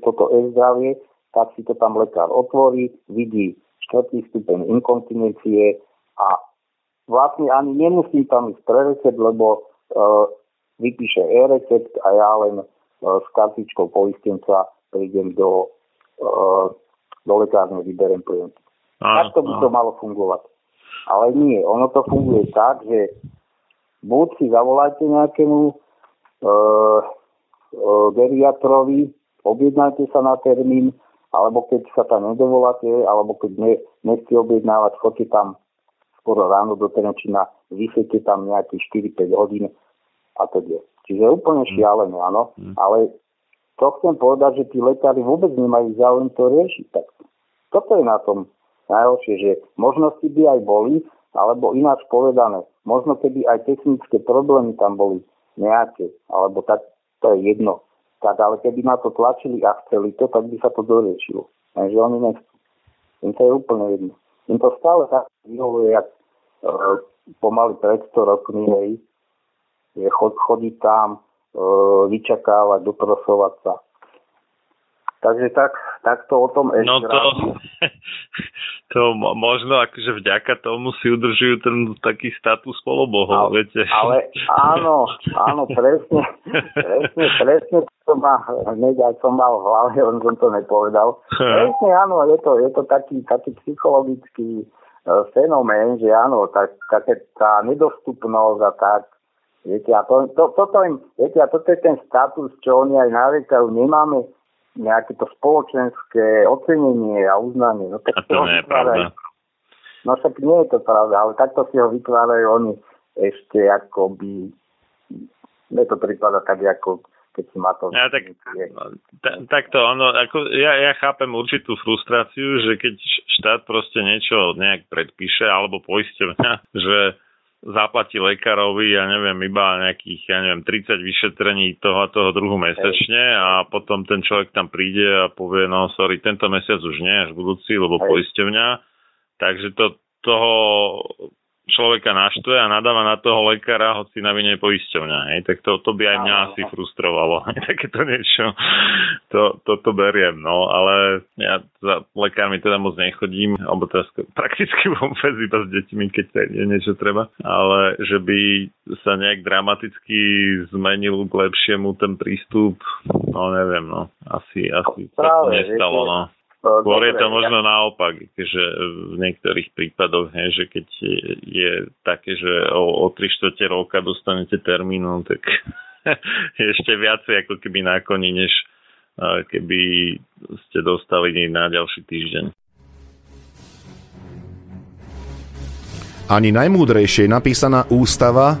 toto e-zdravie, tak si to tam lekár otvorí, vidí štvrtý stupeň inkontinencie a vlastne ani nemusí tam ísť pre recept, lebo e, vypíše e-recept a ja len s kartičkou poistenca prídem do, e, do lekárne, vyberiem. Tak to by to malo fungovať. Ale nie, ono to funguje tak, že buď si zavolajte nejakému uh, geriatrovi, objednajte sa na termín, alebo keď sa tam nedovoláte, alebo keď ne, nechci objednávať, chodte tam skoro ráno do Trenčina, vysete tam nejakých 4-5 hodín a teda. Čiže úplne mm. šialené, áno. Mm. Ale to chcem povedať, že tí lekári vôbec nemajú záujem to riešiť. Tak toto je na tom najhoršie, že možnosti by aj boli, alebo ináč povedané, možno keby aj technické problémy tam boli nejaké, alebo tak, to je jedno. Tak ale keby na to tlačili a chceli to, tak by sa to doriešilo. Takže oni nechcú. Im to je úplne jedno. Im to stále tak vyhovuje, jak e, pomaly pred 100 rokmi, hej, že chod, chodiť tam, e, vyčakávať, doprosovať sa. Takže tak, tak to o tom ešte No to, to možno akože vďaka tomu si udržujú ten taký status polobohov, ale, viete. Ale áno, áno, presne, presne, presne to má, hneď aj som mal v hlave, len som to nepovedal. Presne áno, je to, je to taký, taký psychologický uh, fenomén, že áno, tak, také tá nedostupnosť a tak, viete, a to, to, toto im, viete, a toto je ten status, čo oni aj nariekajú, nemáme nejaké to spoločenské ocenenie a uznanie. No, tak a to nie je pravda. No však nie je to pravda, ale takto si ho vytvárajú oni ešte ako by... Mne to prípada tak ako keď si má to... Ja, tak, ta, takto, ono, ako, ja, ja chápem určitú frustráciu, že keď štát proste niečo nejak predpíše, alebo poisťovňa, že zaplatí lekárovi, ja neviem, iba nejakých, ja neviem, 30 vyšetrení toho a toho druhu mesačne a potom ten človek tam príde a povie, no sorry, tento mesiac už nie, až budúci, lebo poisťovňa. Takže to, toho človeka naštve a nadáva na toho lekára, hoci na vine poisťovňa. Hej? Tak to, to by aj mňa asi frustrovalo. Takéto niečo. To, to, to beriem. No, ale ja za lekármi teda moc nechodím, alebo teraz prakticky vôbec iba s deťmi, keď je niečo treba. Ale že by sa nejak dramaticky zmenil k lepšiemu ten prístup, no neviem, no. Asi, asi sa to nestalo, no. Skôr je to možno naopak, že v niektorých prípadoch, he, že keď je, také, že o, o 3 čtvrte roka dostanete termín, tak je ešte viacej ako keby na koni, než keby ste dostali na ďalší týždeň. Ani najmúdrejšie napísaná ústava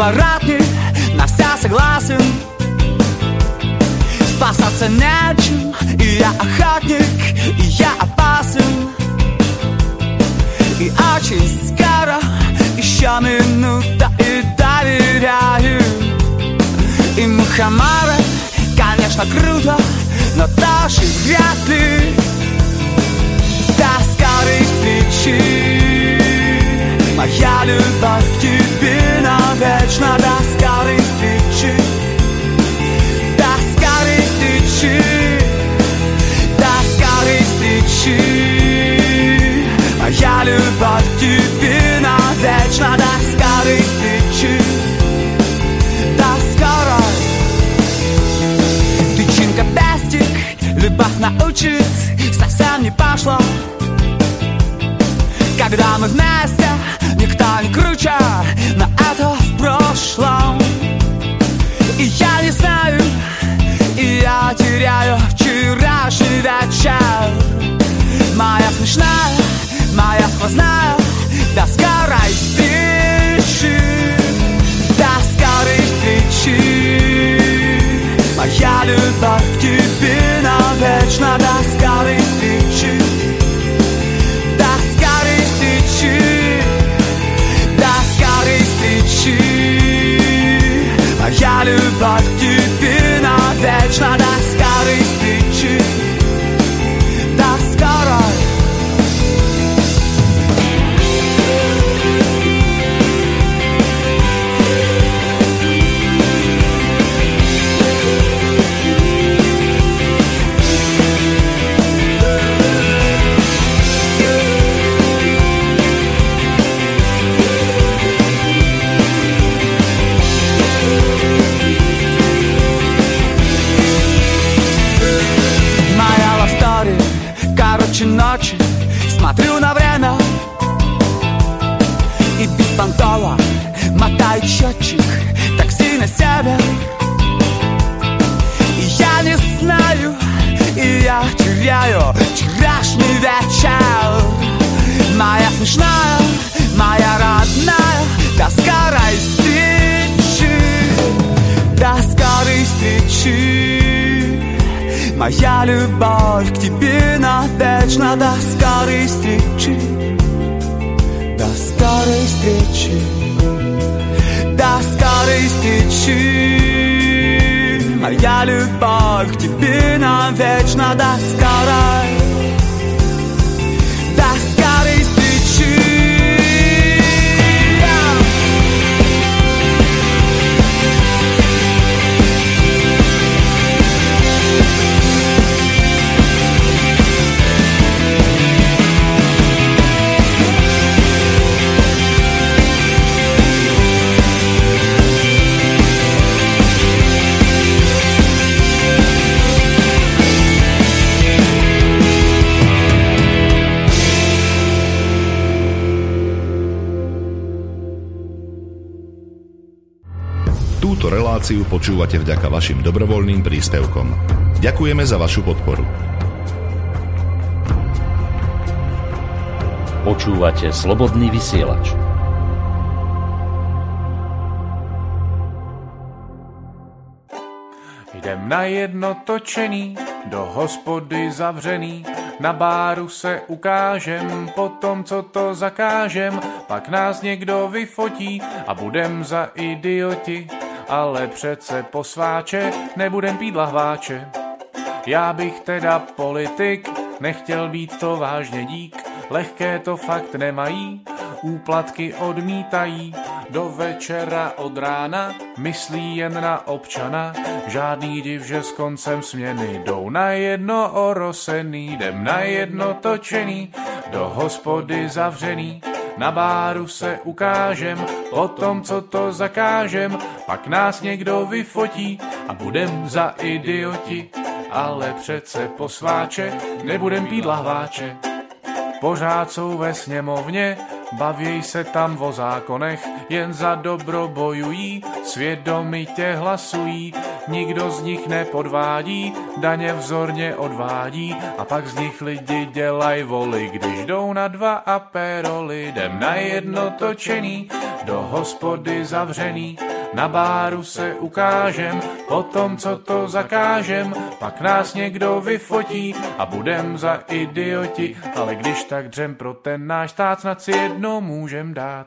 Обратный, на вся согласен Спасаться nečím, i ja охотник, и я опасен. И очень скоро, еще минута и доверяю. И Мухаммара, конечно, круто, но даже вряд ли до скорой встречи. Моя любовь к тебе вічна до скари стрічі, до скари стрічі, до скари стрічі. А я любов тобі навечно до скари стрічі, до скоро. Тычинка пестик, любовь научит, совсем не пошла. Когда мы вместе, никто не круче, но это прошлом. И я не знаю, и я теряю вчерашний вечер. Моя смешная, моя сквозная, до скорой встречи, до скорой встречи. Моя любовь к тебе навечно, до скорой Смешная Моя родная До скорой встречи До скорой встречи. Моя любовь к тебе навечно До скорой встречи До скорой встречи До скорой встречи. Моя любовь к тебе навечно До скорой Túto reláciu počúvate vďaka vašim dobrovoľným príspevkom. Ďakujeme za vašu podporu. Počúvate slobodný vysielač. Jdem na jedno točený, do hospody zavřený, na báru se ukážem, potom co to zakážem, pak nás někdo vyfotí a budem za idioti, ale přece posváče, nebudem pít lahváče. Já bych teda politik, nechtěl být to vážně dík, lehké to fakt nemají, úplatky odmítají, do večera od rána myslí jen na občana, žádný div, že s koncem směny jdou na jedno orosený, jdem na jedno točený, do hospody zavřený, na báru se ukážem, o tom, co to zakážem, pak nás někdo vyfotí a budem za idioti, ale přece posváče, nebudem pít lahváče. Pořád jsou ve sněmovně, baví se tam o zákonech, jen za dobro bojují, svědomitě hlasují, nikdo z nich nepodvádí, daně vzorně odvádí. A pak z nich lidi dělaj voli, když jdou na dva a péro lidem na jedno točený, do hospody zavřený, na báru se ukážem, potom co to zakážem, pak nás někdo vyfotí a budem za idioti, ale když tak dřem pro ten náš stát snad si jedno můžem dát.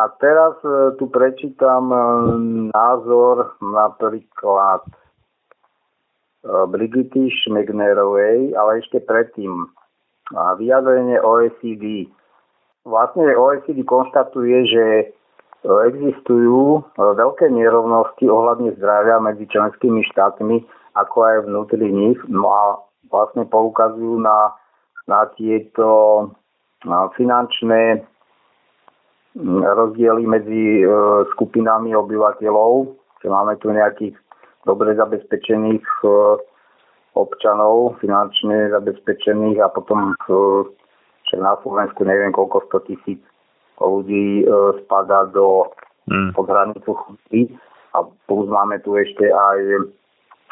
A teraz e, tu prečítam e, názor napríklad e, Brigity Schmegnerovej, ale ešte predtým vyjadrenie OECD. Vlastne OECD konštatuje, že existujú veľké nerovnosti ohľadne zdravia medzi členskými štátmi, ako aj vnútri nich. No a vlastne poukazujú na, na tieto na finančné rozdiely medzi e, skupinami obyvateľov, že máme tu nejakých dobre zabezpečených e, občanov, finančne zabezpečených a potom že na Slovensku neviem koľko 100 tisíc ľudí e, spada do hmm. pod hranicu chudoby a plus máme tu ešte aj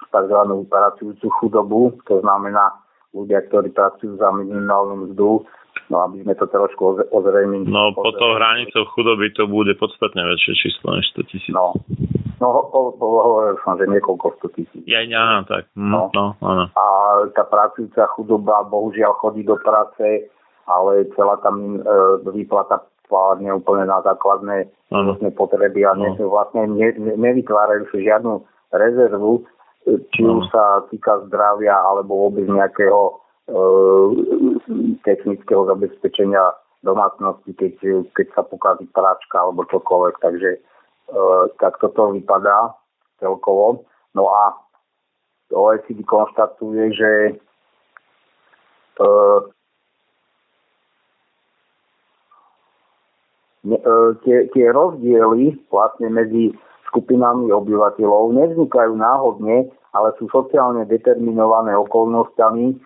tzv. pracujúcu chudobu, to znamená ľudia, ktorí pracujú za minimálnu mzdu No aby sme to trošku ozrejmili. No po tou hranicou chudoby to bude podstatne väčšie číslo než 100 tisíc. No, no hovoril som, že niekoľko 100 tisíc. Ja, ja, tak. Mm, no. no, áno. A tá pracujúca chudoba bohužiaľ chodí do práce, ale celá tam e, výplata vládne úplne na základné vlastne potreby a ne, no. vlastne ne, ne, nevytvárajú si žiadnu rezervu, e, či no. už sa týka zdravia alebo vôbec nejakého technického zabezpečenia domácnosti, keď, keď sa pokazí práčka alebo čokoľvek. Takže eh, tak toto vypadá celkovo. No a OECD konštatuje, že uh, tie, tie rozdiely vlastne medzi skupinami obyvateľov nevznikajú náhodne, ale sú sociálne determinované okolnostiami,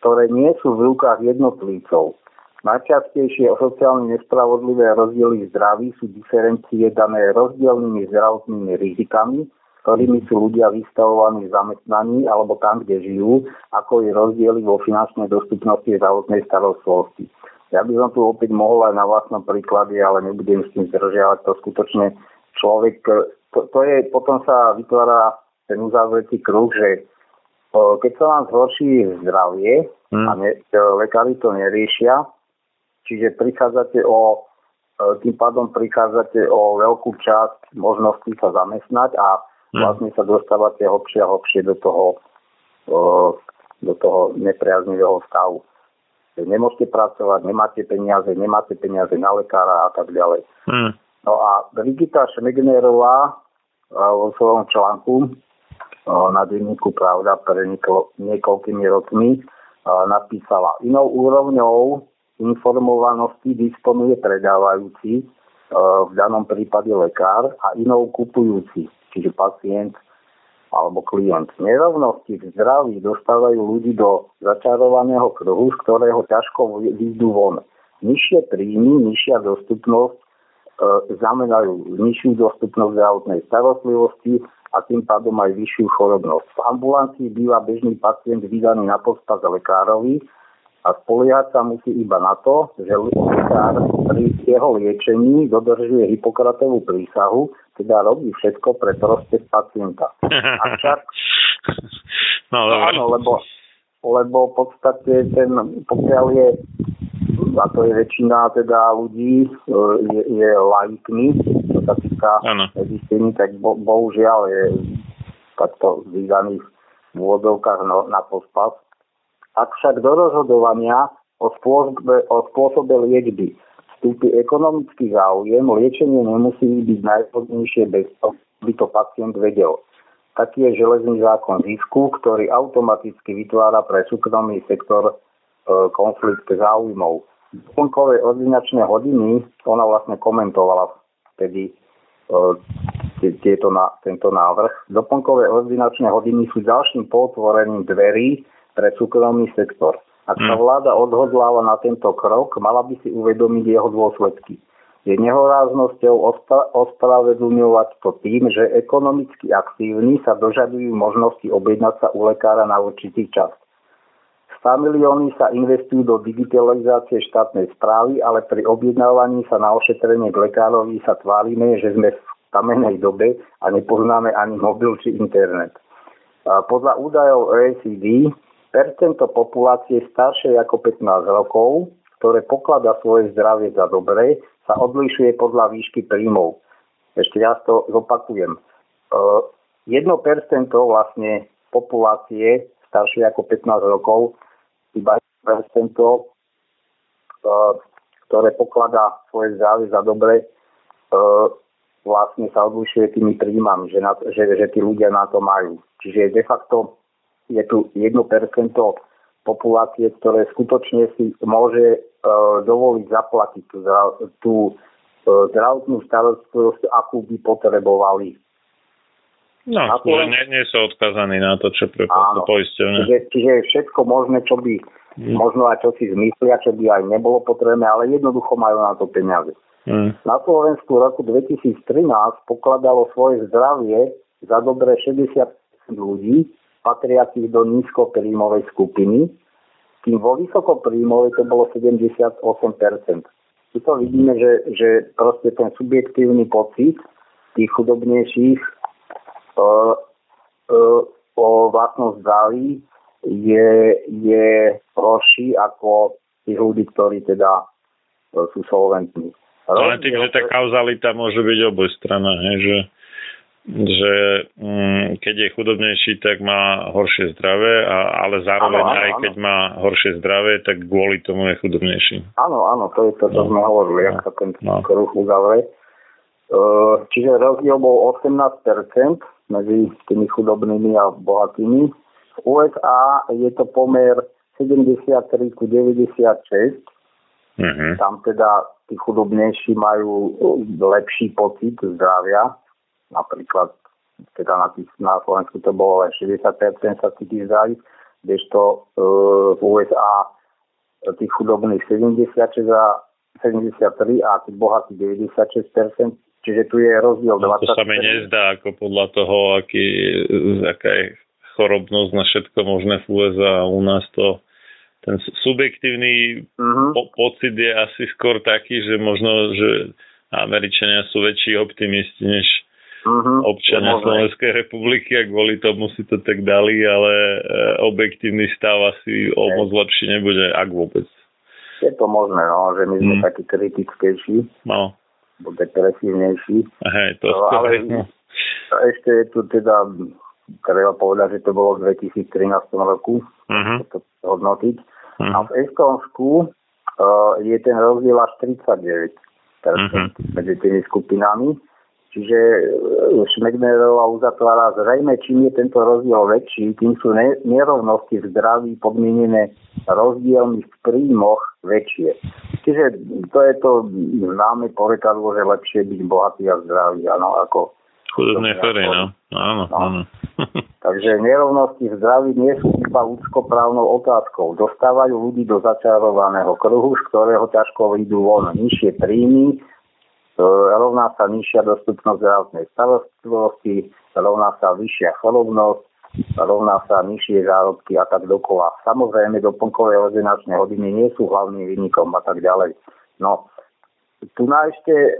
ktoré nie sú v rukách jednotlivcov. Najčastejšie sociálne nespravodlivé rozdiely zdraví sú diferencie dané rozdielnymi zdravotnými rizikami, ktorými sú ľudia vystavovaní zamestnaní alebo tam, kde žijú, ako je rozdiely vo finančnej dostupnosti zdravotnej starostlivosti. Ja by som tu opäť mohol aj na vlastnom príklade, ale nebudem s tým zdržiavať. To skutočne človek, to, to je, potom sa vytvára ten uzavretý kruh, že keď sa vám zhorší zdravie hmm. a ne, lekári to neriešia, čiže prichádzate o, tým pádom prichádzate o veľkú časť možností sa zamestnať a hmm. vlastne sa dostávate hlbšie a hlbšie do toho, do toho nepriaznivého stavu. Nemôžete pracovať, nemáte peniaze, nemáte peniaze na lekára a tak ďalej. Hmm. No a Brigita Šmegnerová vo svojom článku na denníku Pravda pre niekoľkými rokmi napísala. Inou úrovňou informovanosti disponuje predávajúci, v danom prípade lekár, a inou kupujúci, čiže pacient alebo klient. Nerovnosti v zdraví dostávajú ľudí do začarovaného kruhu, z ktorého ťažko výjdu von. Nižšie príjmy, nižšia dostupnosť e, znamenajú nižšiu dostupnosť zdravotnej starostlivosti, a tým pádom aj vyššiu chorobnosť. V ambulancii býva bežný pacient vydaný na pospas lekárovi a spoliehať sa musí iba na to, že lekár pri jeho liečení dodržuje Hipokratovú prísahu, teda robí všetko pre prospech pacienta. Avšak, no, áno, lebo, lebo v podstate ten, pokiaľ je a to je väčšina teda ľudí, e, je, je laikmi, čo sa týka zistení, tak bo, bohužiaľ je takto vydaných v úvodovkách no, na pospas. Ak však do rozhodovania o spôsobe, o spôsobe liečby vstúpi ekonomický záujem, liečenie nemusí byť najvhodnejšie bez toho, by to pacient vedel. taký je železný zákon zisku, ktorý automaticky vytvára pre súkromný sektor e, konflikt záujmov. Doplnkové ordinačné hodiny, ona vlastne komentovala vtedy e, tieto, na, tento návrh. Doplnkové ordinačné hodiny sú ďalším potvorením dverí pre súkromný sektor. Ak sa hm. vláda odhodláva na tento krok, mala by si uvedomiť jeho dôsledky. Je nehoráznosťou ospravedlňovať to tým, že ekonomicky aktívni sa dožadujú možnosti objednať sa u lekára na určitý čas. 100 milióny sa investujú do digitalizácie štátnej správy, ale pri objednávaní sa na ošetrenie k lekárovi sa tvárime, že sme v kamenej dobe a nepoznáme ani mobil či internet. Podľa údajov OECD percento populácie staršej ako 15 rokov, ktoré pokladá svoje zdravie za dobré, sa odlišuje podľa výšky príjmov. Ešte raz to zopakujem. 1% e, vlastne populácie staršie ako 15 rokov, iba 1%, e, ktoré pokladá svoje zdravie za dobre, e, vlastne sa odlišuje tými príjmami, že, na, že, že tí ľudia na to majú. Čiže de facto je tu 1% populácie, ktoré skutočne si môže uh, dovoliť zaplatiť tú, tú zdravotnú starostlivosť, akú by potrebovali. No, skôr nie, nie sú odkazaní na to, čo preplatí poisťovne. Čiže, čiže všetko možné, čo by mm. možno aj čo si zmyslia, čo by aj nebolo potrebné, ale jednoducho majú na to peniaze. Mm. Na Slovensku v roku 2013 pokladalo svoje zdravie za dobre 60 ľudí, patriacich do nízkopríjmovej skupiny, kým vo vysokopríjmovej to bolo 78%. Tu to vidíme, že, že proste ten subjektívny pocit tých chudobnejších o vlastnom zdraví je, je horší ako tých ľudí, ktorí teda uh, sú solventní. Ale tým, že tá kauzalita môže byť obojstranná, že že mm, keď je chudobnejší, tak má horšie zdravie, a, ale zároveň áno, áno, aj keď áno. má horšie zdravie, tak kvôli tomu je chudobnejší. Áno, áno, to je to, čo no. sme hovorili, no. ak sa ten no. kruh uzavrie. Uh, čiže rozdiel bol 18% medzi tými chudobnými a bohatými. V USA je to pomer 73 ku 96. Mm-hmm. Tam teda tí chudobnejší majú lepší pocit zdravia napríklad teda na, tých, na Slovensku to bolo len 60% sa cíti zdravý, kdežto e, v USA tých chudobných 76 a 73 a tých bohatých 96%, čiže tu je rozdiel no, 20%. To sa mi nezdá ako podľa toho, aký, aká je chorobnosť na všetko možné v USA. U nás to ten subjektívny uh-huh. po- pocit je asi skôr taký, že možno, že Američania sú väčší optimisti než uh-huh. občania Slovenskej republiky a kvôli tomu si to tak dali, ale e, objektívny stav asi o moc lepší nebude, ak vôbec. Je to možné, no, že my sme mm. takí kritickejší. No. Bo depresívnejší. Hej, to no, ale no. ešte je tu teda, treba povedať, že to bolo v 2013 roku, uh-huh. to hodnotiť. Uh-huh. A v Estonsku uh, je ten rozdiel až 39 uh-huh. medzi tými skupinami. Čiže e, Šmegnerová uzatvára zrejme, čím je tento rozdiel väčší, tým sú nerovnosti v zdraví podmienené rozdielmi v príjmoch väčšie. Čiže to je to známe porekadlo, že lepšie byť bohatý a zdravý, áno, ako Chudobné chory, no. Áno, no. áno. Takže nerovnosti v zdraví nie sú iba ľudskoprávnou otázkou. Dostávajú ľudí do začarovaného kruhu, z ktorého ťažko vyjdú von nižšie príjmy, rovná sa nižšia dostupnosť zdravotnej starostlivosti, rovná sa vyššia chorobnosť, rovná sa nižšie zárobky a tak dokola. Samozrejme, doplnkové ordinačné hodiny nie sú hlavným výnikom a tak ďalej. No, tu na ešte e,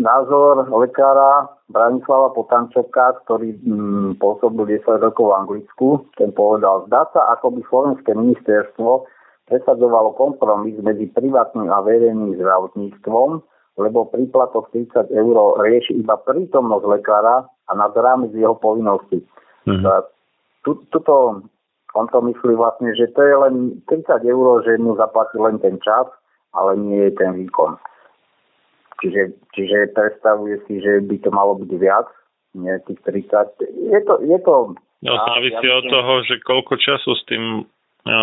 názor lekára Branislava Potančoka, ktorý mm, pôsobil 10 rokov v Anglicku, ten povedal, zdá sa, ako by slovenské ministerstvo presadzovalo kompromis medzi privátnym a verejným zdravotníctvom, lebo príplatok 30 eur rieši iba prítomnosť lekára a nad rámec jeho povinnosti. Mm-hmm. Tuto on to myslí vlastne, že to je len 30 eur, že mu zaplatí len ten čas, ale nie je ten výkon. Čiže, čiže predstavuje si, že by to malo byť viac, nie tých 30. Je to, je to No závisí ja od toho, že koľko času s tým no,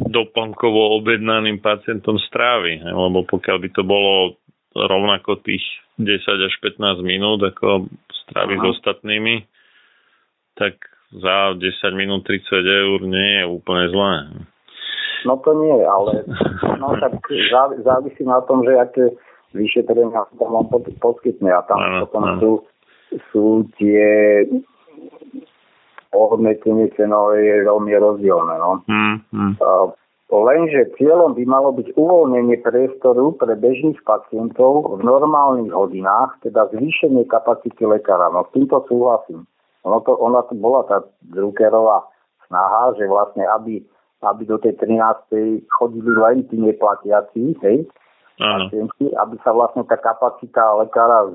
doplnkovo objednaným pacientom strávi. Lebo pokiaľ by to bolo rovnako tých 10 až 15 minút, ako strávi s ostatnými, tak za 10 minút 30 eur nie je úplne zlé. No to nie, ale no, tak závisí na tom, že aké vyšetrenia sa tam poskytne a tam ano, potom ano. sú, sú tie ohodnotenie cenové je veľmi rozdielne. No. Mm, mm. Lenže cieľom by malo byť uvoľnenie priestoru pre bežných pacientov v normálnych hodinách, teda zvýšenie kapacity lekára. No s týmto súhlasím. Ono to, ona to bola tá Druckerová snaha, že vlastne aby, aby do tej 13. chodili len tí neplatiaci, hej, pacienti, aby sa vlastne tá kapacita lekára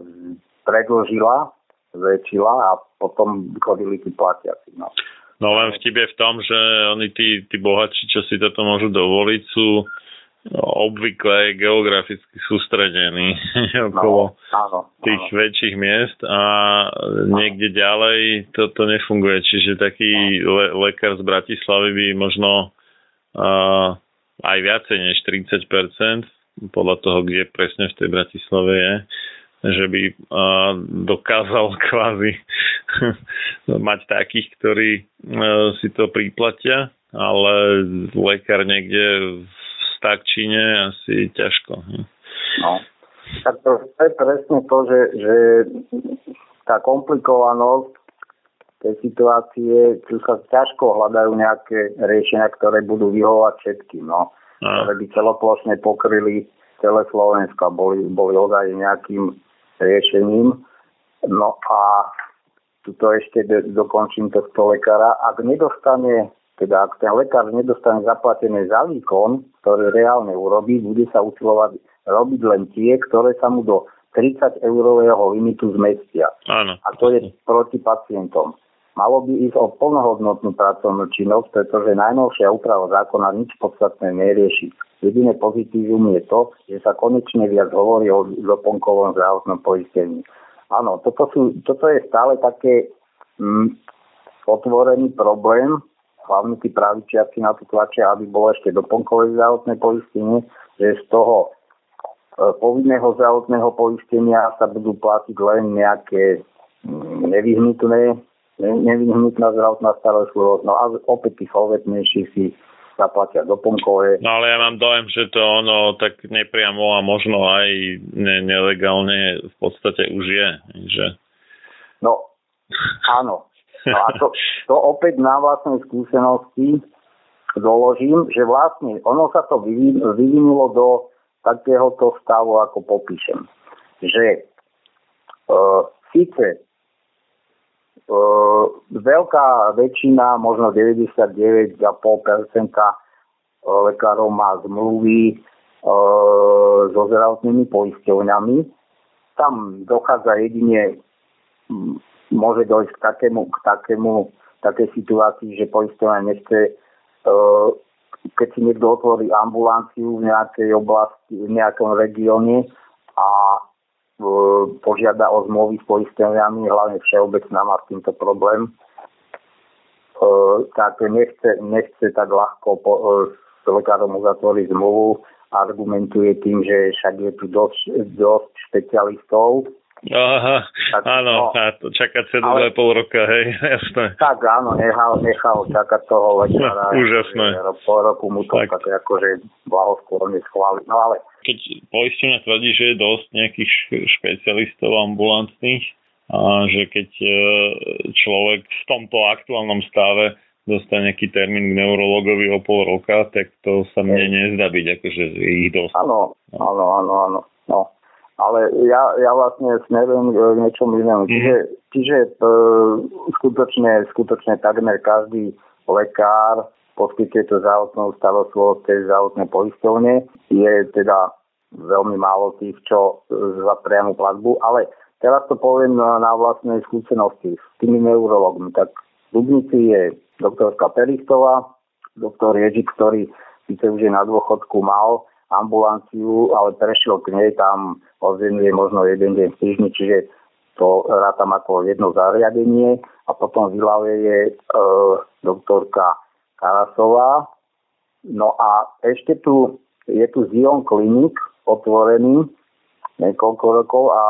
predlžila zväčšila a potom chodili tí platiaci. No. No len vtip je v tom, že oni tí, tí bohatší, čo si toto môžu dovoliť, sú obvykle geograficky sústredení okolo no, áno, tých áno. väčších miest a niekde ďalej toto nefunguje. Čiže taký le- lekár z Bratislavy by možno uh, aj viacej než 30%, podľa toho, kde presne v tej Bratislave je, že by dokázal kvázi mať takých, ktorí si to priplatia, ale lekár niekde v Stakčine asi ťažko. No, tak to je presne to, že, že tá komplikovanosť tej situácie, tu sa ťažko hľadajú nejaké riešenia, ktoré budú vyhovať všetkým, no. Ktoré by celoplošne pokryli celé Slovensko a boli, boli ozaj nejakým riešením. No a tuto ešte dokončím tohto lekára. Ak nedostane, teda ak ten lekár nedostane zaplatené za výkon, ktorý reálne urobí, bude sa usilovať robiť len tie, ktoré sa mu do 30 eurového limitu zmestia. Áno. A to je proti pacientom. Malo by ísť o plnohodnotnú pracovnú činnosť, pretože najnovšia úprava zákona nič podstatné nerieši. Jediné pozitívum je to, že sa konečne viac hovorí o doplnkovom zdravotnom poistení. Áno, toto, sú, toto je stále také mm, otvorený problém, hlavne tí pravičiaci na to tlačia, aby bolo ešte doplnkové zdravotné poistenie, že z toho e, povinného zdravotného poistenia sa budú platiť len nejaké mm, nevyhnutné, nevyhnutná zdravotná starostlivosť, no a opäť tých obetnejších si zaplatia doplnkové. No ale ja mám dojem, že to ono tak nepriamo a možno aj ne- nelegálne v podstate už je. Že... No, áno. No a to, to opäť na vlastnej skúsenosti doložím, že vlastne ono sa to vyvinulo do takéhoto stavu, ako popíšem. Že e, síce veľká väčšina, možno 99,5% lekárov má zmluvy uh, so zdravotnými poisťovňami. Tam dochádza jedine, môže dojsť k takému, k takému takej situácii, že poisťovňa nechce, keď si niekto otvorí ambulanciu v nejakej oblasti, v nejakom regióne a požiada o zmluvy s poisteniami, hlavne všeobecná má s týmto problém, tak nechce, nechce tak ľahko po, s lekárom uzatvoriť zmluvu, argumentuje tým, že však je tu dosť, dosť špecialistov, Aha, tak, áno, no, a to čakať sa ale, pol roka, hej, jasné. Tak áno, nechal, nechal čakať toho lekára. Úžasné. Po roku mu to tak, tak akože blahoskôrne schváliť. No ale... Keď poistenia tvrdí, že je dosť nejakých špecialistov ambulantných, a že keď e, človek v tomto aktuálnom stave dostane nejaký termín k neurologovi o pol roka, tak to sa mne nezdá byť, akože ich dosť. Áno, áno, áno, áno. No ale ja, ja vlastne smerujem k niečomu inému. Mm. Čiže, čiže e, skutočne, skutočne takmer každý lekár poskytuje to zdravotnú starostlivosť tej zdravotnej poisťovne. Je teda veľmi málo tých, čo za priamu platbu, ale teraz to poviem na vlastnej skúsenosti s tými neurologmi. Tak v Dubnici je doktorka Perichtová, doktor Ježik, ktorý síce už je na dôchodku mal ambulanciu, ale prešiel k nej, tam odvenuje možno jeden deň v týždni, čiže to rátam ako jedno zariadenie a potom v Ilave je e, doktorka Karasová. No a ešte tu je tu Zion Klinik otvorený niekoľko rokov a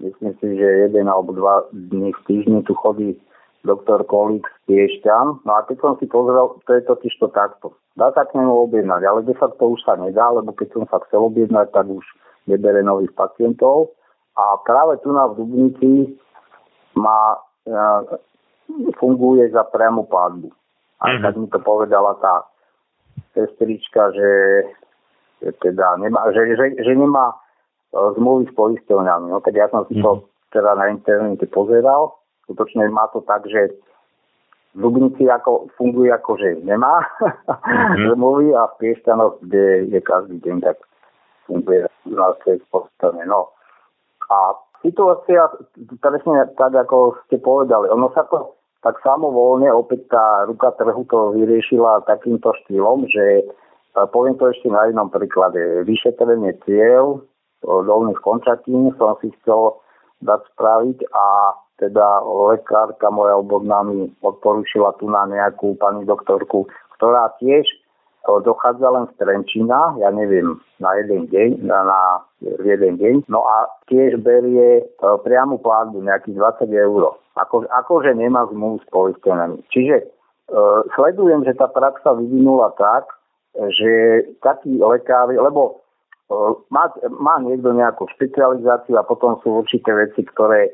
myslím si, že jeden alebo dva dní v týždni tu chodí doktor Kolík z Piešťan. No a keď som si pozrel, to je totiž to takto. Dá sa k nemu objednať, ale de facto už sa nedá, lebo keď som sa chcel objednať, tak už nebere nových pacientov. A práve tu na v Dubnici má, e, funguje za priamu platbu. A mm-hmm. tak mi to povedala tá sestrička, že, že teda nemá, že, že, že nemá uh, zmluvy s poisťovňami. No, keď ja som si to mm-hmm. teda na internete pozeral, skutočne má to tak, že Dubnici ako, funguje ako, že nemá mm-hmm. zmluvy a v Piešťanoch, kde je každý deň, tak funguje na postavne. No. A situácia, presne tak, ako ste povedali, ono sa to tak samovolne opäť tá ruka trhu to vyriešila takýmto štýlom, že e, poviem to ešte na jednom príklade. Vyšetrenie cieľ dolných končatín som si chcel dať spraviť a teda lekárka moja obodná mi odporúčila tu na nejakú pani doktorku, ktorá tiež dochádza len z Trenčína, ja neviem, na jeden deň, na, na jeden deň. No a tiež berie e, priamu platbu nejakých 20 eur. Ako, akože nemá zmluv s poistenami. Čiže e, sledujem, že tá praxa vyvinula tak, že takí lekári, lebo e, má, má niekto nejakú špecializáciu a potom sú určité veci, ktoré,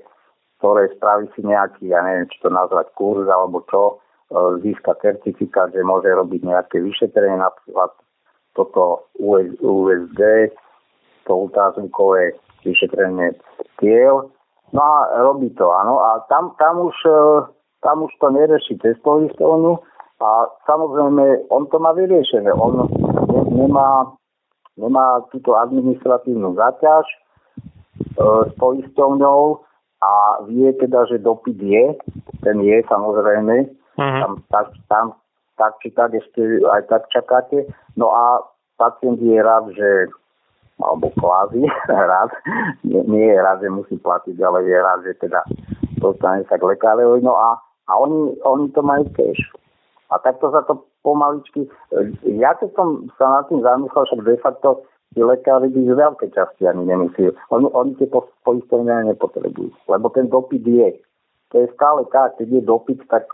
ktoré spraví si nejaký, ja neviem, či to nazvať kurz alebo čo, E, získa certifikát, že môže robiť nejaké vyšetrenie, napríklad toto USD, to ultrazvukové vyšetrenie tiel. No a robí to, áno. A tam, tam, už, e, tam už to nerieši cez poistovňu a samozrejme on to má vyriešené. On nemá, nemá túto administratívnu zaťaž e, s poistovňou a vie teda, že dopyt je, ten je samozrejme, Uh-huh. Tam, tak, tam tak či tak ešte aj tak čakáte. No a pacient je rád, že alebo kvázi rád, nie, nie je rád, že musí platiť, ale je rád, že teda dostane sa k lekárovi. No a, a oni, oni to majú tiež. A takto sa to pomaličky... Ja keď som sa nad tým zamyslel, však de facto tí lekári by z veľké časti ani nemusí. Oni, oni tie poistovania nepotrebujú, lebo ten dopyt je. To je stále tak, keď je dopyt, tak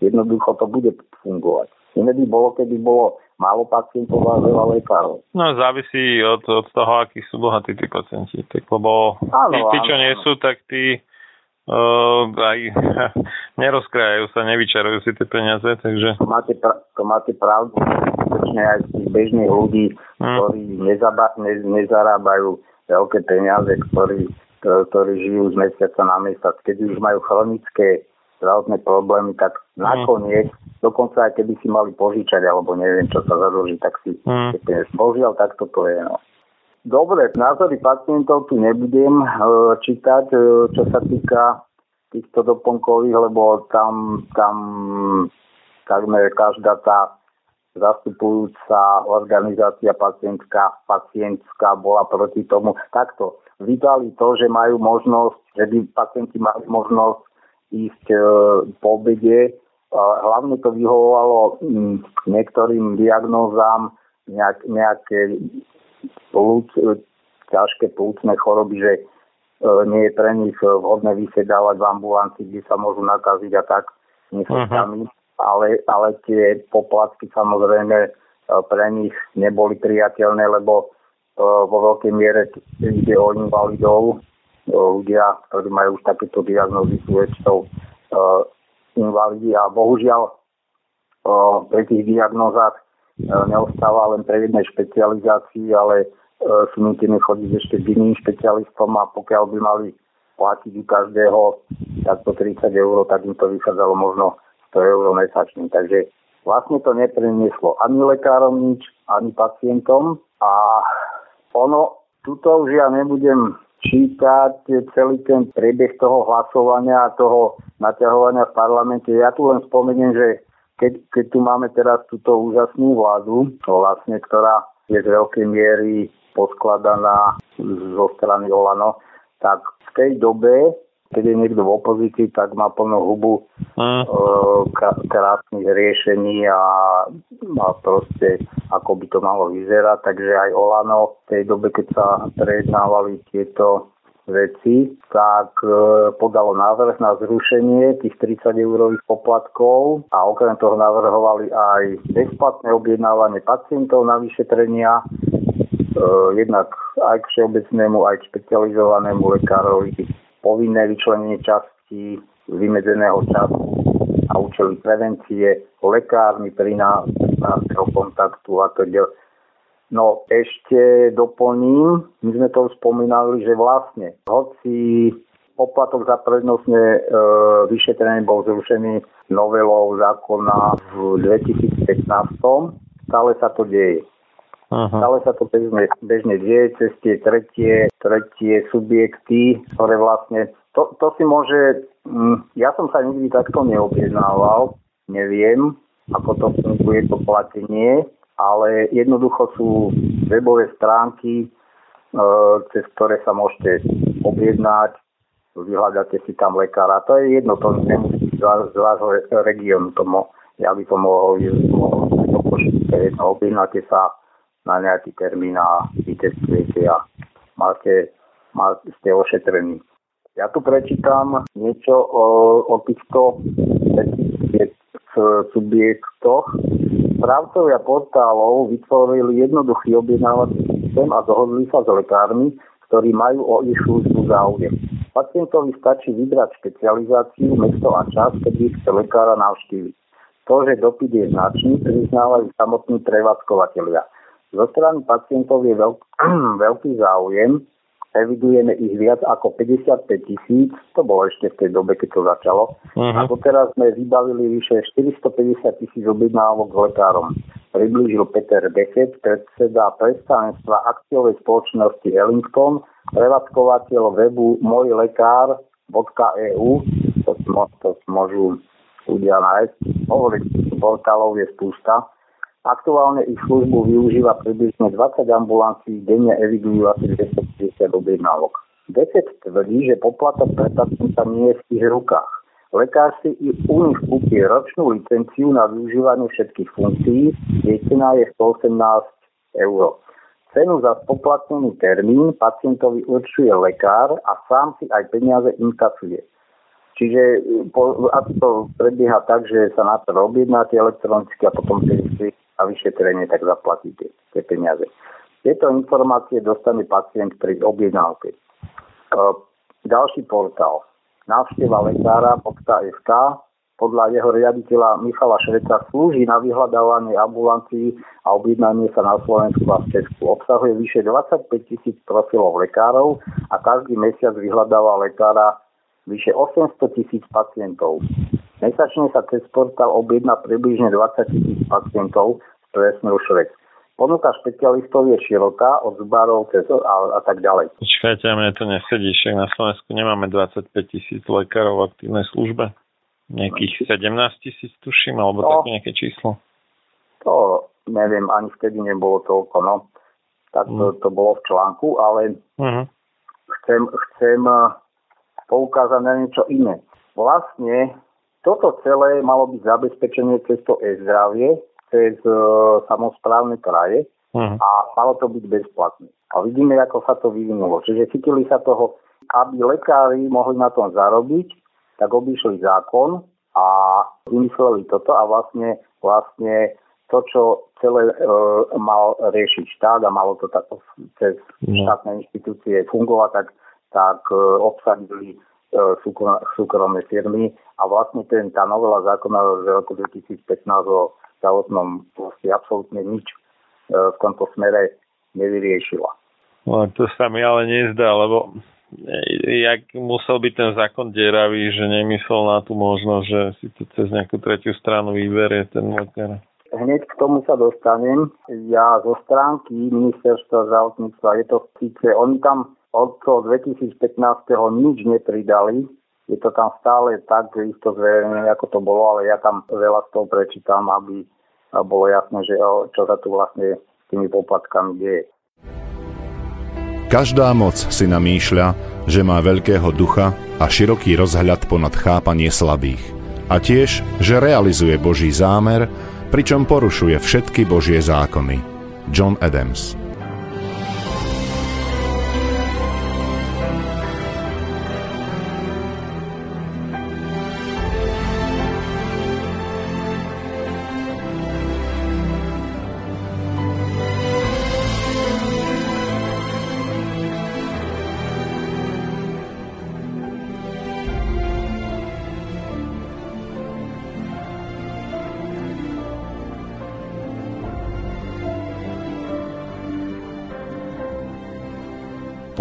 jednoducho to bude fungovať. Iné by bolo, keby bolo málo pacientov a veľa lekárov. No závisí od, od toho, akí sú bohatí tí pacienti. Tak, lebo áno, tí, tí, čo áno, nie sú, tak tí uh, aj nerozkrajajú sa, nevyčarujú si tie peniaze, takže... To máte, pra- to máte pravdu. Aj z tých bežných ľudí. Ktorí nezaba- ne- nezarábajú veľké peniaze, ktorí, ktorí žijú z mesiaca na mesiac, keď už majú chronické zdravotné problémy, tak mm. nakoniec, dokonca aj keby si mali požičať, alebo neviem, čo sa zadlží, tak si mm. požiaľ, tak toto je. No. Dobre, názory pacientov tu nebudem e, čítať, e, čo sa týka týchto doplnkových, lebo tam, tam takmer každá tá zastupujúca organizácia pacientka, pacientská bola proti tomu. Takto, vydali to, že majú možnosť, že by pacienti mali možnosť ísť e, po obede. Hlavne to vyhovovalo mm, niektorým diagnózám nejak, nejaké plúc, e, ťažké plúcne choroby, že e, nie je pre nich vhodné vysedávať v ambulancii, kde sa môžu nakaziť a tak nechcami. Uh-huh. Ale, ale tie poplatky samozrejme pre nich neboli priateľné, lebo vo veľkej miere ide o invalidov, ľudia, ktorí majú už takéto diagnózy, sú väčšinou invalidi. A bohužiaľ pri tých diagnózach neostáva len pre jednej špecializácii, ale sú nutení chodiť ešte k iným špecialistom a pokiaľ by mali platiť u každého takto 30 eur, tak im to vychádzalo možno 100 eur. Takže vlastne to neprinieslo ani lekárom nič, ani pacientom a ono, tuto už ja nebudem čítať celý ten priebeh toho hlasovania a toho naťahovania v parlamente. Ja tu len spomeniem, že keď, keď tu máme teraz túto úžasnú vládu, vlastne, ktorá je z veľkej miery poskladaná zo strany Olano, tak v tej dobe keď je niekto v opozícii, tak má plnú hubu mm. krásnych riešení a, a proste ako by to malo vyzerať. Takže aj Olano v tej dobe, keď sa prejednávali tieto veci, tak e, podalo návrh na zrušenie tých 30 eurových poplatkov a okrem toho navrhovali aj bezplatné objednávanie pacientov na vyšetrenia, e, jednak aj k všeobecnému, aj k špecializovanému lekárovi povinné vyčlenenie časti vymedzeného času a účely prevencie, lekármi pri nástroj kontaktu a teda. No ešte doplním, my sme to spomínali, že vlastne, hoci poplatok za prednostné e, vyšetrenie bol zrušený novelou zákona v 2015, stále sa to deje. Aha. Stále sa to bežne, bežne deje cez tie tretie, tretie subjekty, ktoré vlastne, to, to si môže, mm, ja som sa nikdy takto neobjednával, neviem, ako to funguje to platenie, ale jednoducho sú webové stránky, e, cez ktoré sa môžete objednať, vyhľadáte si tam lekára. To je jedno, to nemusí z vášho regiónu, to mo, ja by to mohol, mohol jedno, objednáte sa na nejaký termín a vytestujete a máte, máte, ste ošetrení. Ja tu prečítam niečo o, o týchto subjektoch. Správcovia portálov vytvorili jednoduchý objednávací systém a dohodli sa s lekármi, ktorí majú o ich službu záujem. Pacientovi stačí vybrať špecializáciu, mesto a čas, kedy chce lekára navštíviť. To, že dopyt je značný, priznávajú samotní prevádzkovateľia. Zo strany pacientov je veľk, veľký záujem. Evidujeme ich viac ako 55 tisíc, to bolo ešte v tej dobe, keď to začalo. Uh-huh. A doteraz sme vybavili vyše 450 tisíc objednávok k lekárom. Priblížil Peter Beckett, predseda predstavenstva akciovej spoločnosti Ellington, prevádzkovateľ webu mojlekár.eu, to, to môžu ľudia nájsť. Hovoriť portálov je spústa. Aktuálne ich službu využíva približne 20 ambulancií, denne evidujú asi 250 objednávok. Decet tvrdí, že poplatok pre pacienta nie je v ich rukách. Lekár si i u nich kúpi ročnú licenciu na využívanie všetkých funkcií, jej cena je 118 eur. Cenu za spoplatnený termín pacientovi určuje lekár a sám si aj peniaze inkasuje. Čiže po, ako to prebieha tak, že sa na to objednáte elektronicky a potom si a vyšetrenie, tak zaplatíte tie peniaze. Tieto informácie dostane pacient pri objednávke. E, ďalší portál. Návšteva lekára.sk podľa jeho riaditeľa Michala Šveca slúži na vyhľadávanie ambulancií a objednanie sa na Slovensku a v Česku. Obsahuje vyše 25 tisíc profilov lekárov a každý mesiac vyhľadáva lekára vyše 800 tisíc pacientov. Mesačne sa cez portál objedná približne 20 tisíc pacientov, presne už vec. Ponuka špecialistov je široká, od zubárov cez a, a tak ďalej. Počkajte, mne to nesedí, však na Slovensku nemáme 25 tisíc lekárov v aktívnej službe. Nejakých 17 tisíc tuším, alebo no, také nejaké číslo. To neviem, ani vtedy nebolo toľko, no. Tak to, mm. to bolo v článku, ale uh-huh. chcem, chcem eh, poukázať na niečo iné. Vlastne toto celé malo byť zabezpečenie cez to e-zdravie, cez uh, samozprávne kraje uh-huh. a malo to byť bezplatné. A vidíme, ako sa to vyvinulo. Čiže chytili sa toho, aby lekári mohli na tom zarobiť, tak obišli zákon a vymysleli toto a vlastne, vlastne to, čo celé e, mal riešiť štát a malo to tak cez uh-huh. štátne inštitúcie fungovať, tak, tak e, obsadili e, súkromné firmy a vlastne ten, tá novela zákona z roku 2015 o zdravotnom proste absolútne nič e, v tomto smere nevyriešila. No, to sa mi ale nezdá, lebo e, jak musel byť ten zákon deravý, že nemyslel na tú možnosť, že si to cez nejakú tretiu stranu vyberie ten lekár. Hneď k tomu sa dostanem. Ja zo stránky ministerstva zdravotníctva je to síce, oni tam od toho 2015. nič nepridali, je to tam stále tak, isto zverejne, ako to bolo, ale ja tam veľa z toho prečítam, aby bolo jasné, že čo sa tu vlastne s tými poplatkami deje. Každá moc si namýšľa, že má veľkého ducha a široký rozhľad ponad chápanie slabých. A tiež, že realizuje Boží zámer, pričom porušuje všetky Božie zákony. John Adams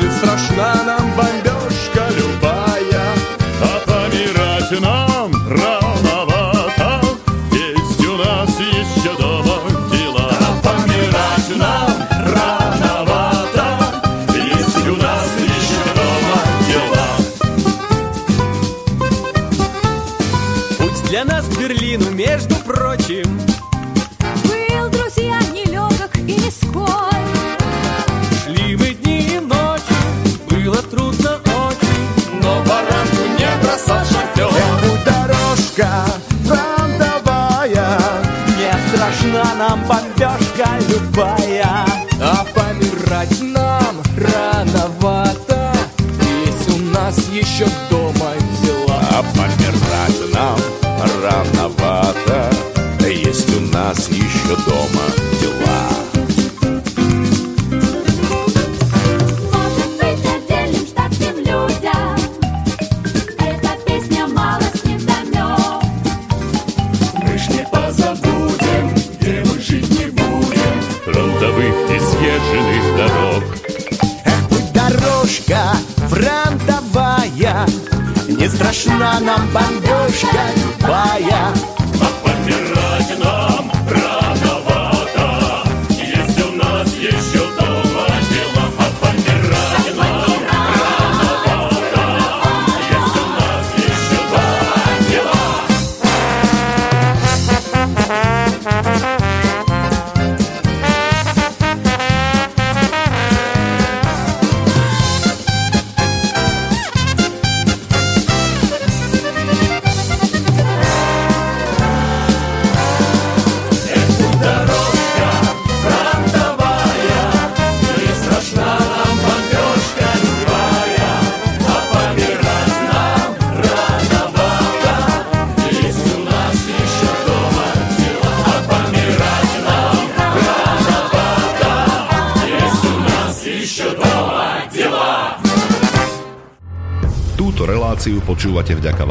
Ведь страшна нам бомбежка любая, а помирать нам нам бомбежка любая. А помирать нам рановато. Есть у нас еще дома дела. А помирать нам рановато. Есть у нас еще дома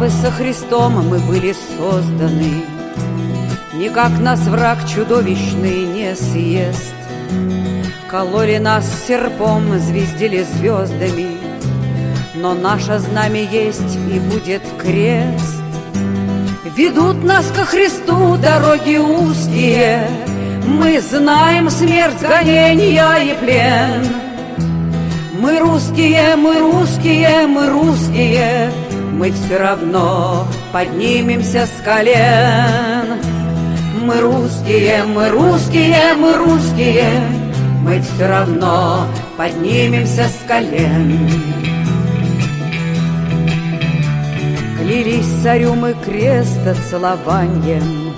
Славы со Христом мы были созданы. Никак нас враг чудовищный не съест. Кололи нас серпом, звездили звездами, Но наше знамя есть и будет крест. Ведут нас ко Христу дороги узкие, Мы знаем смерть, гонения и плен. Мы русские, мы русские, мы русские, мы все равно поднимемся с колен. Мы русские, мы русские, мы русские, мы все равно поднимемся с колен. Клялись царю мы креста целованием,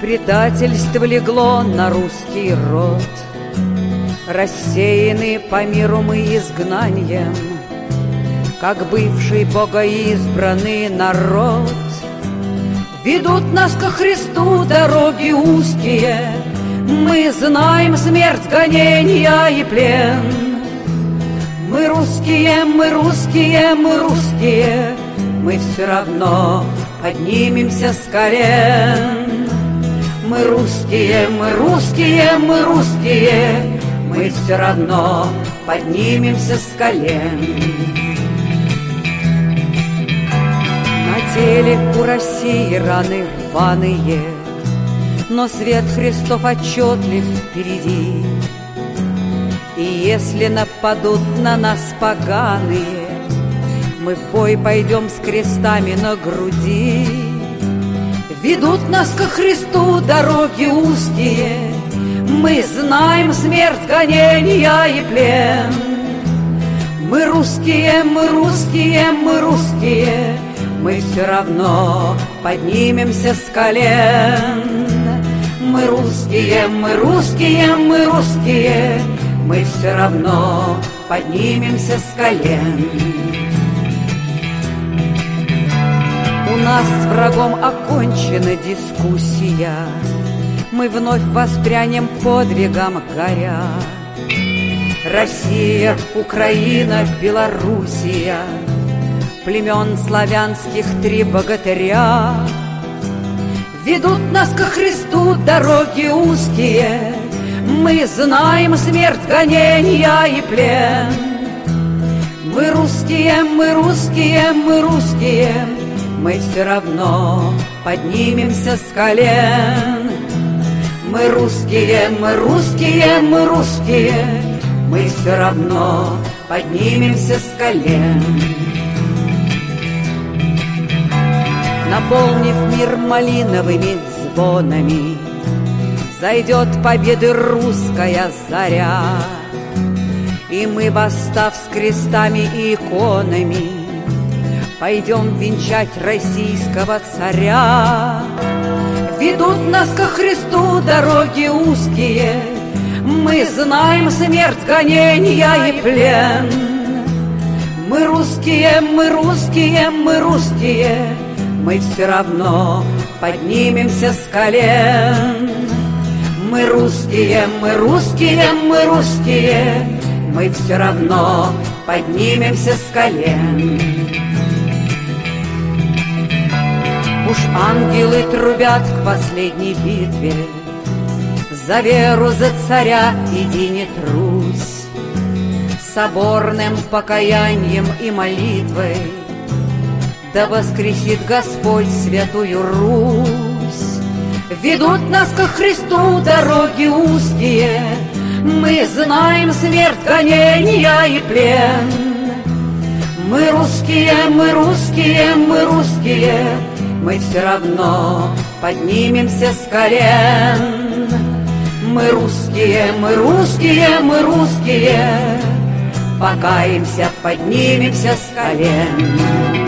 Предательство легло на русский род, Рассеяны по миру мы изгнанием, Как бывший богоизбранный народ. Ведут нас ко Христу дороги узкие, Мы знаем смерть, гонения и плен. Мы русские, мы русские, мы русские, Мы все равно поднимемся с колен. Мы русские, мы русские, мы русские, Мы все равно поднимемся с колен. Теле у России раны рваные, Но свет Христов отчетлив впереди. И если нападут на нас поганые, Мы в бой пойдем с крестами на груди. Ведут нас ко Христу дороги узкие, Мы знаем смерть, гонения и плен. Мы русские, мы русские, мы русские, мы все равно поднимемся с колен. Мы русские, мы русские, мы русские, мы все равно поднимемся с колен. У нас с врагом окончена дискуссия, Мы вновь воспрянем подвигом горя. Россия, Украина, Белоруссия — племен славянских три богатыря. Ведут нас ко Христу дороги узкие, Мы знаем смерть, гонения и плен. Мы русские, мы русские, мы русские, Мы все равно поднимемся с колен. Мы русские, мы русские, мы русские, Мы все равно поднимемся с колен. Наполнив мир малиновыми звонами, Зайдет победы русская заря, И мы, восстав с крестами и иконами, Пойдем венчать российского царя. Ведут нас ко Христу дороги узкие, Мы знаем смерть, гонения и плен. Мы русские, мы русские, мы русские, мы все равно поднимемся с колен. Мы русские, мы русские, мы русские, мы все равно поднимемся с колен. Уж ангелы трубят к последней битве, За веру, за царя иди не трусь, Соборным покаянием и молитвой да воскресит Господь святую Русь. Ведут нас ко Христу дороги узкие, Мы знаем смерть, гонения и плен. Мы русские, мы русские, мы русские, Мы все равно поднимемся с колен. Мы русские, мы русские, мы русские, Покаемся, поднимемся с колен.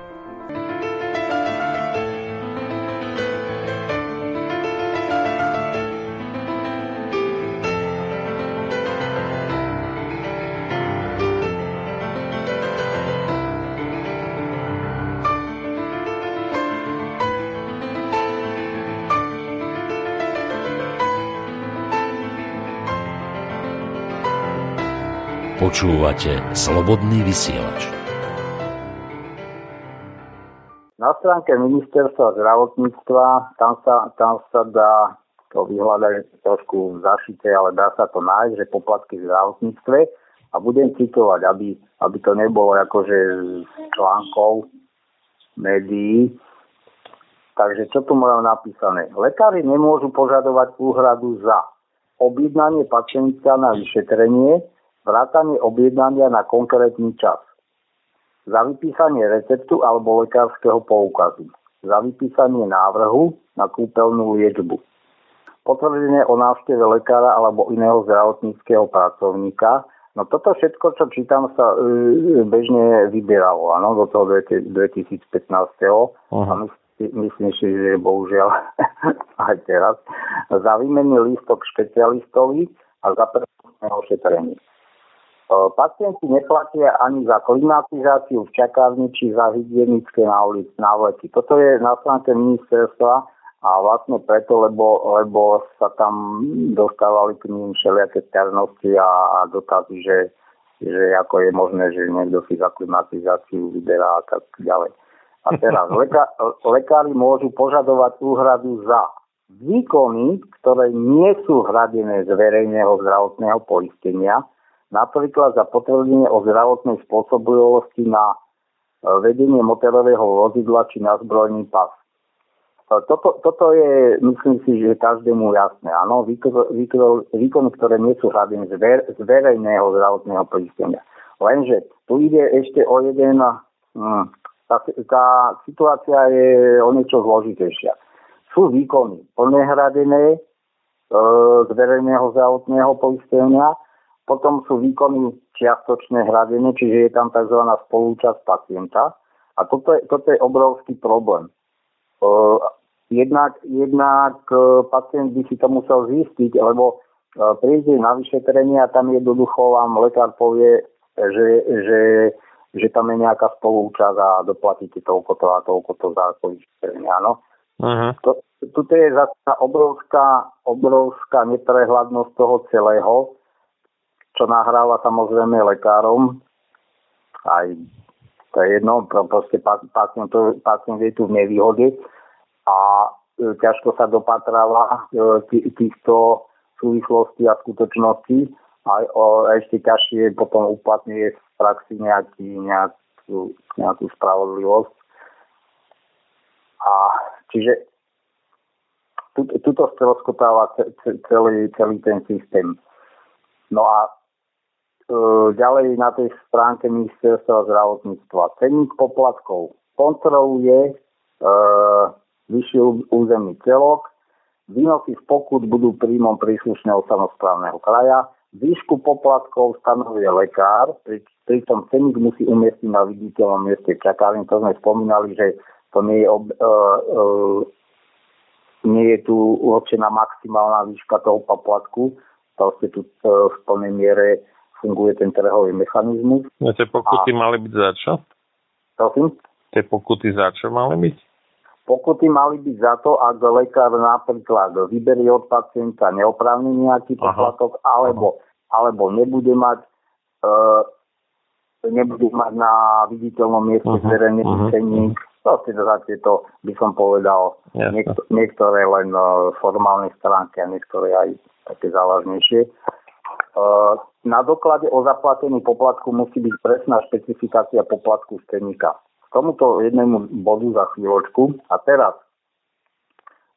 Počúvate Slobodný vysielač. Na stránke ministerstva zdravotníctva, tam sa, tam sa dá to vyhľadať trošku zašité, ale dá sa to nájsť, že poplatky v zdravotníctve a budem citovať, aby, aby to nebolo akože z článkov médií. Takže čo tu mám napísané? Lekári nemôžu požadovať úhradu za objednanie pacienta na vyšetrenie, vrátanie objednania na konkrétny čas, za vypísanie receptu alebo lekárskeho poukazu, za vypísanie návrhu na kúpeľnú liečbu, potvrdenie o návšteve lekára alebo iného zdravotníckého pracovníka. No toto všetko, čo čítam, sa e, bežne vyberalo áno, do toho 2015. Uh-huh. A myslím, myslím si, že bohužiaľ aj teraz. Za výmenný lístok špecialistovi a za prvotné ošetrenie. E, pacienti neplatia ani za klimatizáciu v čakárni či za hygienické návleky. Toto je na stránke ministerstva a vlastne preto, lebo, lebo sa tam dostávali k ním všelijaké ťažnosti a, a dotazy, že, že ako je možné, že niekto si za klimatizáciu vyberá a tak ďalej. A teraz leka, lekári môžu požadovať úhradu za výkony, ktoré nie sú hradené z verejného zdravotného poistenia, napríklad za potvrdenie o zdravotnej spôsobilosti na e, vedenie motorového vozidla či na zbrojný pas. E, toto, toto je, myslím si, že každému jasné. Áno, výkony, ktoré nie sú hradené z, ver, z verejného zdravotného poistenia. Lenže tu ide ešte o jeden... Hm, tá, tá situácia je o niečo zložitejšia. Sú výkony plne hradené e, z verejného zdravotného poistenia, potom sú výkony čiastočné hradenie, čiže je tam tzv. spolúčasť pacienta. A toto je, toto je obrovský problém. Jednak, jednak uh, pacient by si to musel zistiť, lebo uh, príde na vyšetrenie a tam jednoducho vám lekár povie, že, že, že tam je nejaká spolúčasť a doplatíte toľko to a toľko to za vyšetrenie, áno. Uh-huh. To, tuto je zase obrovská, obrovská neprehľadnosť toho celého, čo nahráva samozrejme lekárom. Aj to je jedno, proste pacient, pacient je tu v nevýhode a e, ťažko sa dopatráva e, týchto súvislostí a skutočností a, a ešte ťažšie potom uplatňuje v praxi nejaký, nejakú, nejakú spravodlivosť. A čiže tuto stroskotáva celý, celý ten systém. No a ďalej na tej stránke ministerstva zdravotníctva. Cenník poplatkov kontroluje e, vyšší územný celok, výnosy z pokut budú príjmom príslušného samozprávneho kraja, výšku poplatkov stanovuje lekár, pritom cenník musí umiestniť na viditeľnom mieste čakárny. To sme spomínali, že to nie je, ob, e, e, nie je tu určená maximálna výška toho poplatku, proste tu e, v plnej miere funguje ten trhový mechanizmus. No tie pokuty a... mali byť za čo? Prosím? Tie pokuty za čo mali byť? Pokuty mali byť za to, ak lekár napríklad vyberie od pacienta neoprávny nejaký poplatok, alebo, alebo nebude mať uh, nebude mať na viditeľnom mieste uh-huh, zverejný uh-huh. Proste za tieto by som povedal niekto, niektoré len uh, formálne stránky a niektoré aj také závažnejšie. Uh, na doklade o zaplatení poplatku musí byť presná špecifikácia poplatku stenníka. K tomuto jednému bodu za chvíľočku. A teraz,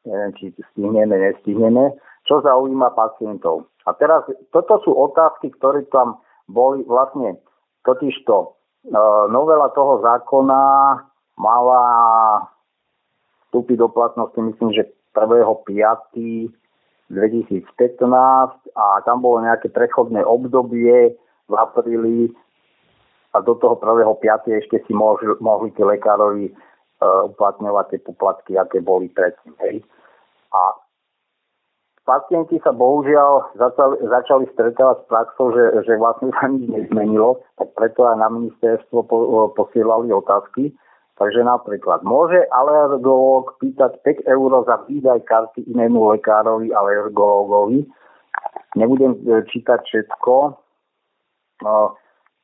neviem, či stihneme, nestihneme, čo zaujíma pacientov. A teraz, toto sú otázky, ktoré tam boli vlastne, totižto, e, novela toho zákona mala vstúpiť do platnosti, myslím, že 1.5. 2015 a tam bolo nejaké prechodné obdobie v apríli a do toho 1.5. ešte si mohli, mohli tí lekárovi uh, uplatňovať tie poplatky, aké boli predtým. Hej. A pacienti sa bohužiaľ začali, začali stretávať s praxou, že, že vlastne sa nič nezmenilo, tak preto aj na ministerstvo po, posielali otázky Takže napríklad, môže alergológ pýtať 5 eur za výdaj karty inému lekárovi alergológovi. Nebudem e, čítať všetko. No,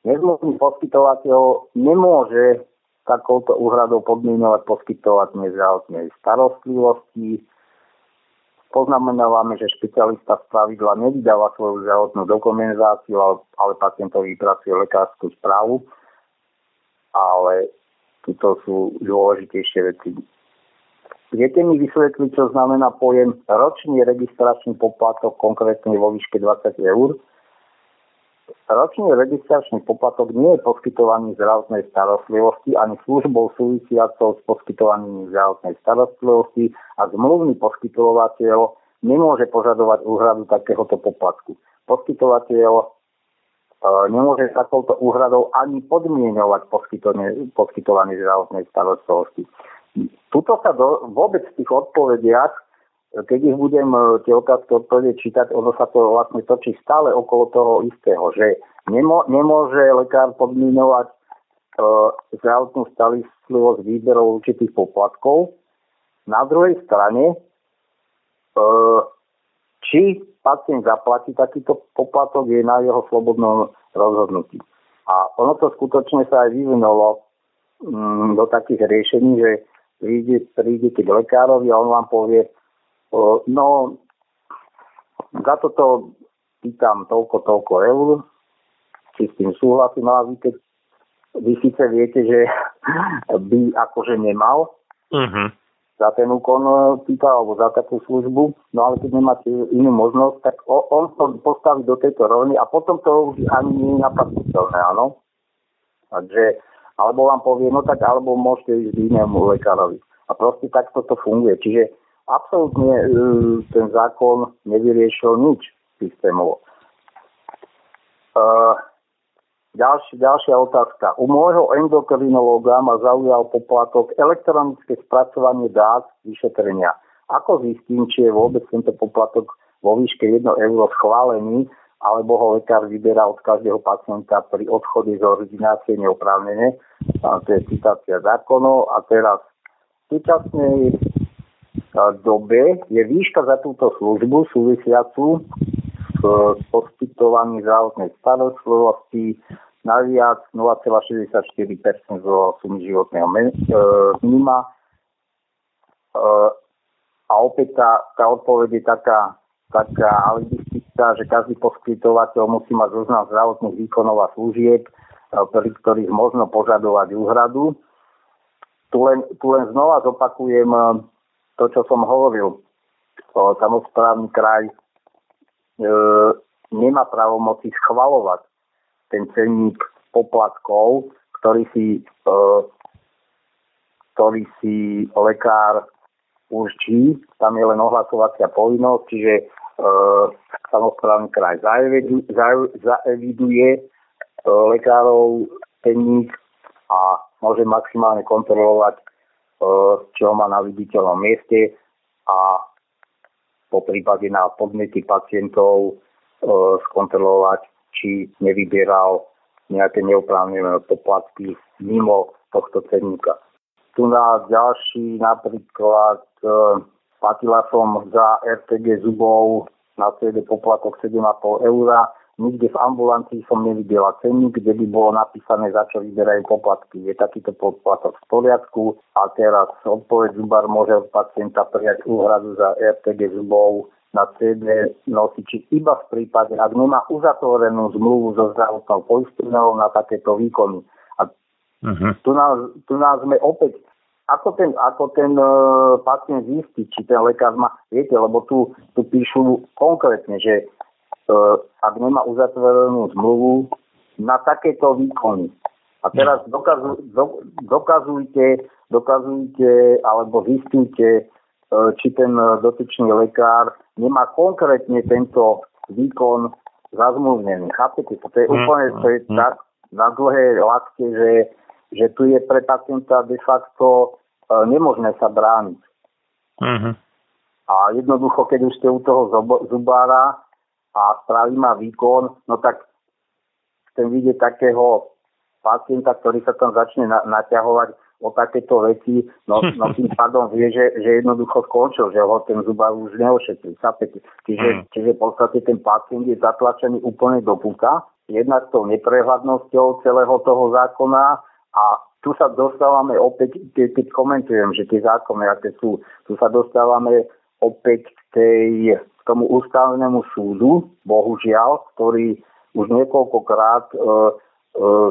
nezmluvný poskytovateľ nemôže takouto úhradou podmienovať poskytovať zdravotnej starostlivosti. Poznamenávame, že špecialista z pravidla nevydáva svoju zdravotnú dokumentáciu, ale, pacientovi vypracuje lekárskú správu. Ale tuto sú dôležitejšie veci. Viete mi vysvetliť, čo znamená pojem ročný registračný poplatok, konkrétne vo výške 20 eur? Ročný registračný poplatok nie je poskytovaný zdravotnej starostlivosti ani službou súvisiacou s poskytovaním zdravotnej starostlivosti a zmluvný poskytovateľ nemôže požadovať úhradu takéhoto poplatku. Poskytovateľ nemôže takouto úhradou ani podmienovať poskytovanie zdravotnej starostlivosti. Tuto sa do, vôbec v tých odpovediach keď ich budem e, tie otázky odpovede čítať, ono sa to vlastne točí stále okolo toho istého, že nemô, nemôže lekár podmínovať e, zdravotnú starostlivosť výberov určitých poplatkov. Na druhej strane, e, či pacient zaplatí takýto poplatok, je na jeho slobodnom rozhodnutí. A ono to skutočne sa aj vyvinulo mm, do takých riešení, že príde, prídete k lekárovi a on vám povie, No, za toto pýtam toľko, toľko eur, či s tým súhlasím, no a vy, keď, vy síce viete, že by akože nemal uh-huh. Za ten úkon pýta, alebo za takú službu, no ale keď nemáte inú možnosť, tak on to postaví do tejto rovny a potom to už ani nie je napadnutelné, áno. Takže, alebo vám povie, no tak alebo môžete ísť inému lekárovi. A proste takto to funguje. Čiže absolútne e, ten zákon nevyriešil nič systémovo. Uh, ďalší, ďalšia otázka. U môjho endokrinológa ma zaujal poplatok elektronické spracovanie dát vyšetrenia. Ako zistím, či je vôbec tento poplatok vo výške 1 euro schválený, alebo ho lekár vyberá od každého pacienta pri odchode z ordinácie neoprávnene. To je citácia zákonov. A teraz v súčasnej dobe je výška za túto službu súvisiacu s poskytovaním zdravotnej starostlivosti naviac 0,64% zo sumy životného e, minima. E, a opäť tá, tá odpoveď je taká, taká alibistická, že každý poskytovateľ musí mať zoznam zdravotných výkonov a služieb, e, pri ktorých možno požadovať úhradu. Tu len, tu len znova zopakujem to, čo som hovoril, samozprávny kraj nemá právomoci schvalovať ten cenník poplatkov, ktorý si, e, ktorý si lekár určí, tam je len ohlasovacia povinnosť, čiže e, samozprávny kraj zaeviduje e, lekárov cenník a môže maximálne kontrolovať čo má na viditeľnom mieste a po prípade na podnety pacientov skontrolovať, či nevybieral nejaké neoprávnené poplatky mimo tohto cenníka. Tu na ďalší napríklad platila som za RTG zubov na CD poplatok 7,5 eur Nikde v ambulancii som nevidela cenník, kde by bolo napísané, za čo vyberajú poplatky. Je takýto poplatok v poriadku a teraz odpoveď zubar môže od pacienta prijať úhradu za RTG zubov na CD nosiči iba v prípade, ak nemá uzatvorenú zmluvu so zdravotnou poistovňou na takéto výkony. A uh-huh. tu, nás, tu nás sme opäť ako ten, ako ten uh, pacient zistí, či ten lekár má, viete, lebo tu, tu píšu konkrétne, že ak nemá uzatvorenú zmluvu na takéto výkony. A teraz dokazu, do, dokazujte, dokazujte alebo zistujte, e, či ten dotyčný lekár nemá konkrétne tento výkon zazmluvnený. Chápete? To je úplne to je hm. tak na dlhé látke, že, že tu je pre pacienta de facto e, nemožné sa brániť. Uh-huh. A jednoducho, keď už ste u toho zubára, a spraví ma výkon, no tak chcem vidieť takého pacienta, ktorý sa tam začne na, naťahovať o takéto veci, no, no tým pádom vie, že, že jednoducho skončil, že ho ten zubár už neošetrí. Čiže, mm. čiže v podstate ten pacient je zatlačený úplne do puta, jednak tou neprehľadnosťou celého toho zákona a tu sa dostávame opäť, keď komentujem, že tie zákony, aké sú, tu sa dostávame opäť k, tej, tomu ústavnému súdu, bohužiaľ, ktorý už niekoľkokrát e, e,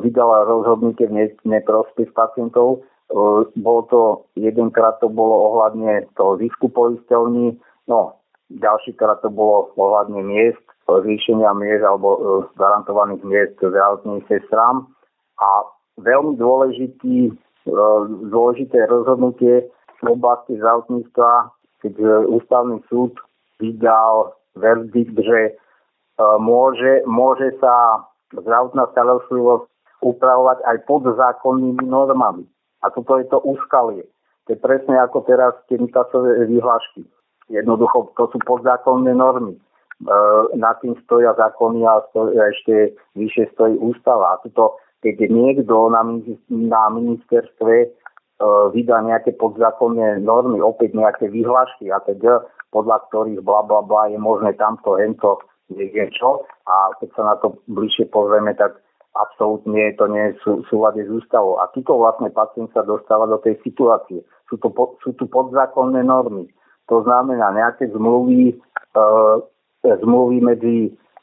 vydala rozhodnutie v neprospech pacientov. E, bolo to, jedenkrát to bolo ohľadne toho zisku poisťovní, no ďalšíkrát to bolo ohľadne miest, zvýšenia miest alebo e, garantovaných miest zdravotným sestrám. A veľmi dôležitý, e, dôležité rozhodnutie v oblasti zdravotníctva, keď e, ústavný súd vydal verdikt, že e, môže, môže sa zdravotná starostlivosť upravovať aj pod zákonnými normami. A toto je to úskalie. To je presne ako teraz tie Mikasové vyhlášky. Jednoducho, to sú podzákonné normy. E, nad tým stoja zákony a stojí, ešte vyššie stojí ústava. A toto keď niekto na, na ministerstve e, vydá nejaké podzákonné normy, opäť nejaké vyhlášky a teda, podľa ktorých bla bla bla je možné tamto, hento, neviem čo. A keď sa na to bližšie pozrieme, tak absolútne to nie je sú, súlade s ústavou. A tuto vlastne pacient sa dostáva do tej situácie. Sú, to, sú tu podzákonné normy. To znamená nejaké zmluvy, e, zmluvy medzi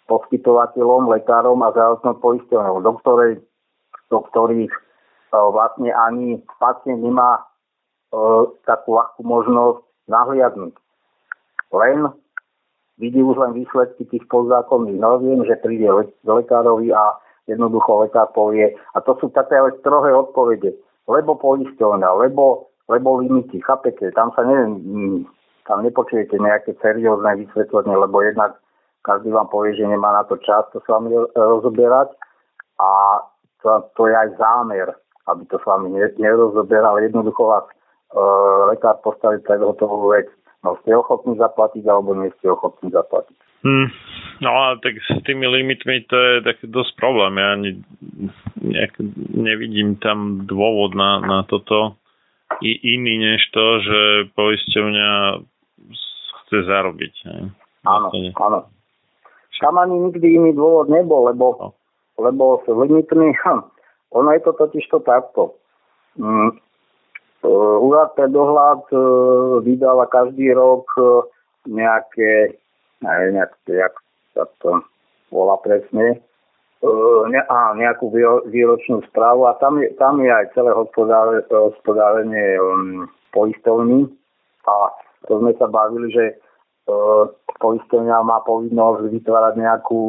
poskytovateľom, lekárom a zdravotnou poisťovňou, do ktorej do ktorých e, vlastne ani pacient nemá e, takú ľahkú možnosť nahliadnúť. Len vidí už len výsledky tých podzákonných noriem, že príde lekárovi a jednoducho lekár povie, a to sú také ale strohé odpovede, lebo poisťovňa, lebo, lebo limity, chápete, tam sa neviem, mm, tam nepočujete nejaké seriózne vysvetlenie, lebo jednak každý vám povie, že nemá na to čas to s vami rozoberať a to, to je aj zámer, aby to s vami nerozoberal. Jednoducho vás e, lekár postaví pred hotovú vec. No ste ochotní zaplatiť alebo nie ste ochotní zaplatiť. Hmm. No ale tak s tými limitmi to je tak dosť problém. Ja ne, nejak nevidím tam dôvod na, na toto i iný než to, že poisťovňa chce zarobiť. Ne? Áno, áno. Tam ani nikdy iný dôvod nebol, lebo no lebo s limitmi, hm, ono je to totiž to takto. Mm, e, úrad pre dohľad e, vydala každý rok e, nejaké, neviem, nejak, jak sa to volá presne, ne, á, nejakú výročnú správu a tam je, tam je aj celé hospodárenie um, poistovní a to sme sa bavili, že uh, poistovňa má povinnosť vytvárať nejakú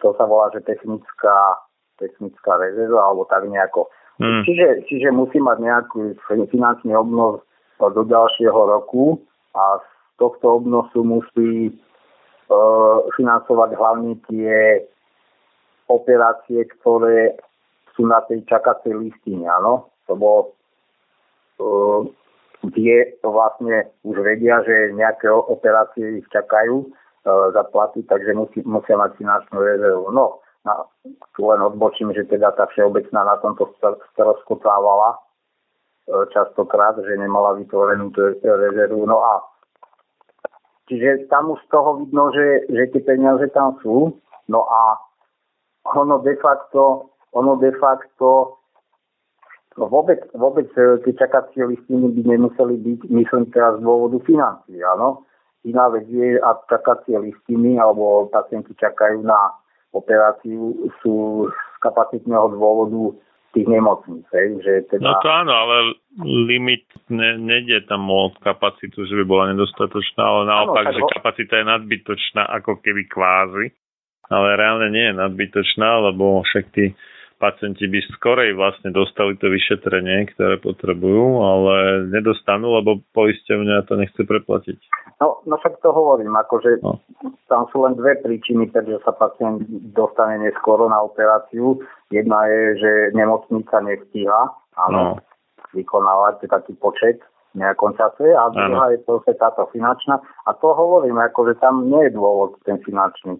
to sa volá, že technická, technická rezerva, alebo tak nejako. Hmm. Čiže, čiže musí mať nejaký finančný obnos do ďalšieho roku a z tohto obnosu musí e, financovať hlavne tie operácie, ktoré sú na tej čakacej listine, áno? Lebo e, tie vlastne už vedia, že nejaké operácie ich čakajú E, zaplatiť, takže musí, musia mať finančnú rezervu. No, na, tu len odbočím, že teda tá všeobecná na tomto stroskotávala e, častokrát, že nemala vytvorenú rezervu. No a čiže tam už z toho vidno, že, že tie peniaze tam sú. No a ono de facto, ono de facto vôbec, vôbec e, tie čakacie listiny by nemuseli byť, myslím teraz z dôvodu financií, áno. Iná vec je, ak čakacie listiny alebo pacienti čakajú na operáciu, sú z kapacitného dôvodu tých nemocníc. Hej, že teda... No to áno, ale limit ne, nejde tam o kapacitu, že by bola nedostatočná, ale naopak, áno, že ho... kapacita je nadbytočná ako keby kvázi, ale reálne nie je nadbytočná, lebo však tí pacienti by skorej vlastne dostali to vyšetrenie, ktoré potrebujú, ale nedostanú, lebo poisťovňa to nechce preplatiť. No, no však to hovorím, akože no. tam sú len dve príčiny, prečo sa pacient dostane neskoro na operáciu. Jedna je, že nemocnica nestíha, áno, no. vykonávať taký počet v nejakom čase a druhá je to táto finančná. A to hovorím, akože tam nie je dôvod ten finančný.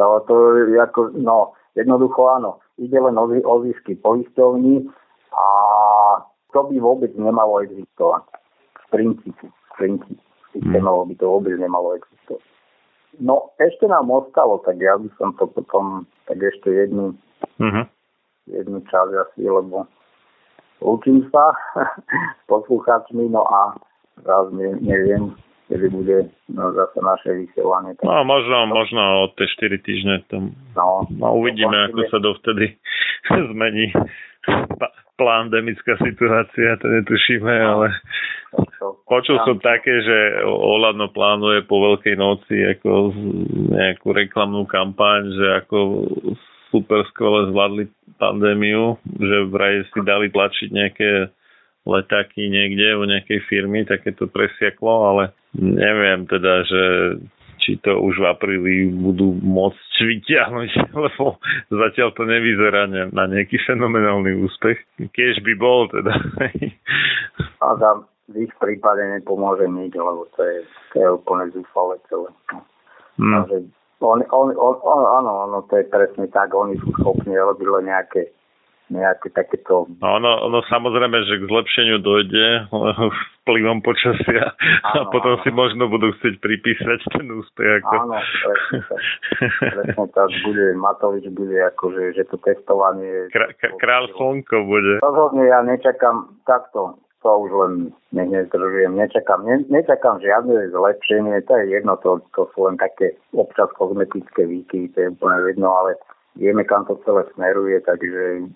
To, to ako, no, jednoducho áno ide len o, o zisky poisťovní a to by vôbec nemalo existovať. V princípu. V princípu. Systémovo by to vôbec nemalo existovať. No, ešte nám ostalo, tak ja by som to potom, tak ešte jednu, uh-huh. jednu časť asi, lebo učím sa s poslucháčmi, no a raz ne, neviem, kedy bude no, zase naše vysielanie. No možno, možno od tie 4 týždne tam, no, no uvidíme, ako sa dovtedy zmení pandemická situácia, to netušíme, no. ale počul som také, že Olano plánuje po Veľkej noci ako nejakú reklamnú kampaň, že ako super skvele zvládli pandémiu, že vraj si dali tlačiť nejaké letáky niekde u nejakej firmy, také to presiaklo, ale neviem teda, že či to už v apríli budú môcť vyťahnuť, lebo zatiaľ to nevyzerá na nejaký fenomenálny úspech. Keď by bol teda. A tam v ich prípade nepomôže nič, lebo to je, to je úplne zúfale celé. Takže on, on, on, on, áno, ono to je presne tak, oni sú schopní robiť len nejaké nejaké takéto... No ono, ono samozrejme, že k zlepšeniu dojde vplyvom počasia áno, a potom áno. si možno budú chcieť pripísať ten úspech. Ako... Áno, presne tak. presne tak bude, Matovič bude akože, že to testovanie... Kr- král slnko bude. Rozhodne ja nečakám takto to už len ne, nezdržujem, nečakám, ne, nečakám žiadne zlepšenie, to je jedno, to, to sú len také občas kozmetické výky, to je úplne jedno, ale vieme, kam to celé smeruje, takže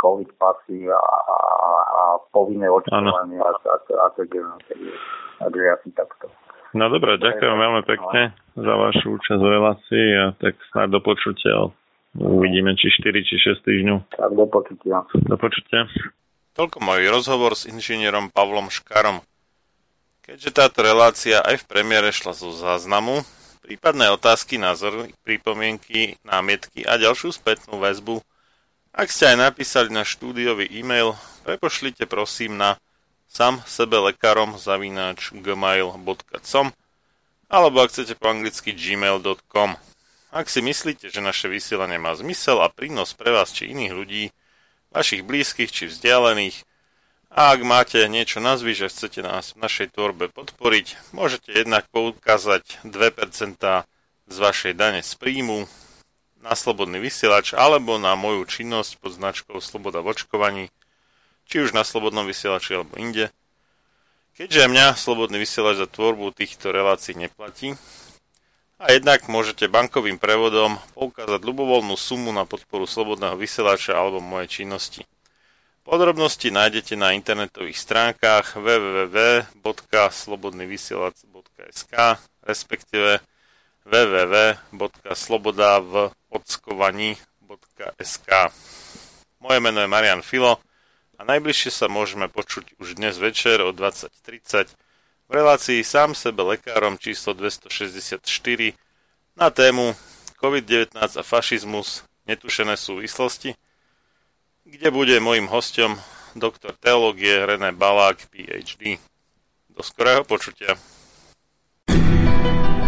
COVID pasy a, a, a povinné očkovanie a, a, a, takže asi takto. No dobre, ďakujem veľmi pekne za vašu účasť v relácii a tak snad do počutia. Uvidíme, či 4, či 6 týždňov. Tak do počutia. Do počutia. Toľko môj rozhovor s inžinierom Pavlom Škarom. Keďže táto relácia aj v premiére šla zo záznamu, prípadné otázky, názory, pripomienky, námietky a ďalšiu spätnú väzbu, ak ste aj napísali na štúdiový e-mail, prepošlite prosím na sam sebe lekárom zavináč gmail.com alebo ak chcete po anglicky gmail.com. Ak si myslíte, že naše vysielanie má zmysel a prínos pre vás či iných ľudí, vašich blízkych či vzdialených. A ak máte niečo na zvyš, že chcete nás v našej tvorbe podporiť, môžete jednak poukázať 2% z vašej dane z príjmu na slobodný vysielač alebo na moju činnosť pod značkou Sloboda v očkovaní, či už na slobodnom vysielači alebo inde. Keďže mňa slobodný vysielač za tvorbu týchto relácií neplatí, a jednak môžete bankovým prevodom poukázať ľubovoľnú sumu na podporu slobodného vysielača alebo mojej činnosti. Podrobnosti nájdete na internetových stránkach www.slobodnyvysielac.sk respektíve www.slobodavockovaní.sk Moje meno je Marian Filo a najbližšie sa môžeme počuť už dnes večer o 20.30 v relácii sám sebe lekárom číslo 264 na tému COVID-19 a fašizmus. Netušené súvislosti, kde bude môjim hostom doktor teológie René Balák, PhD. Do skorého počutia.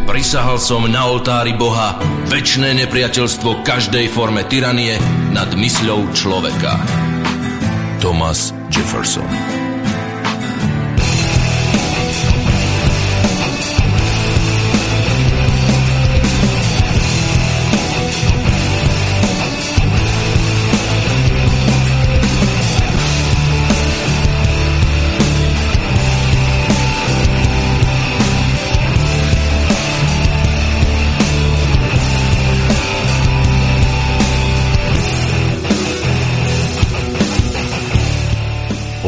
Prisahal som na oltári Boha väčšné nepriateľstvo každej forme tyranie nad mysľou človeka. Thomas Jefferson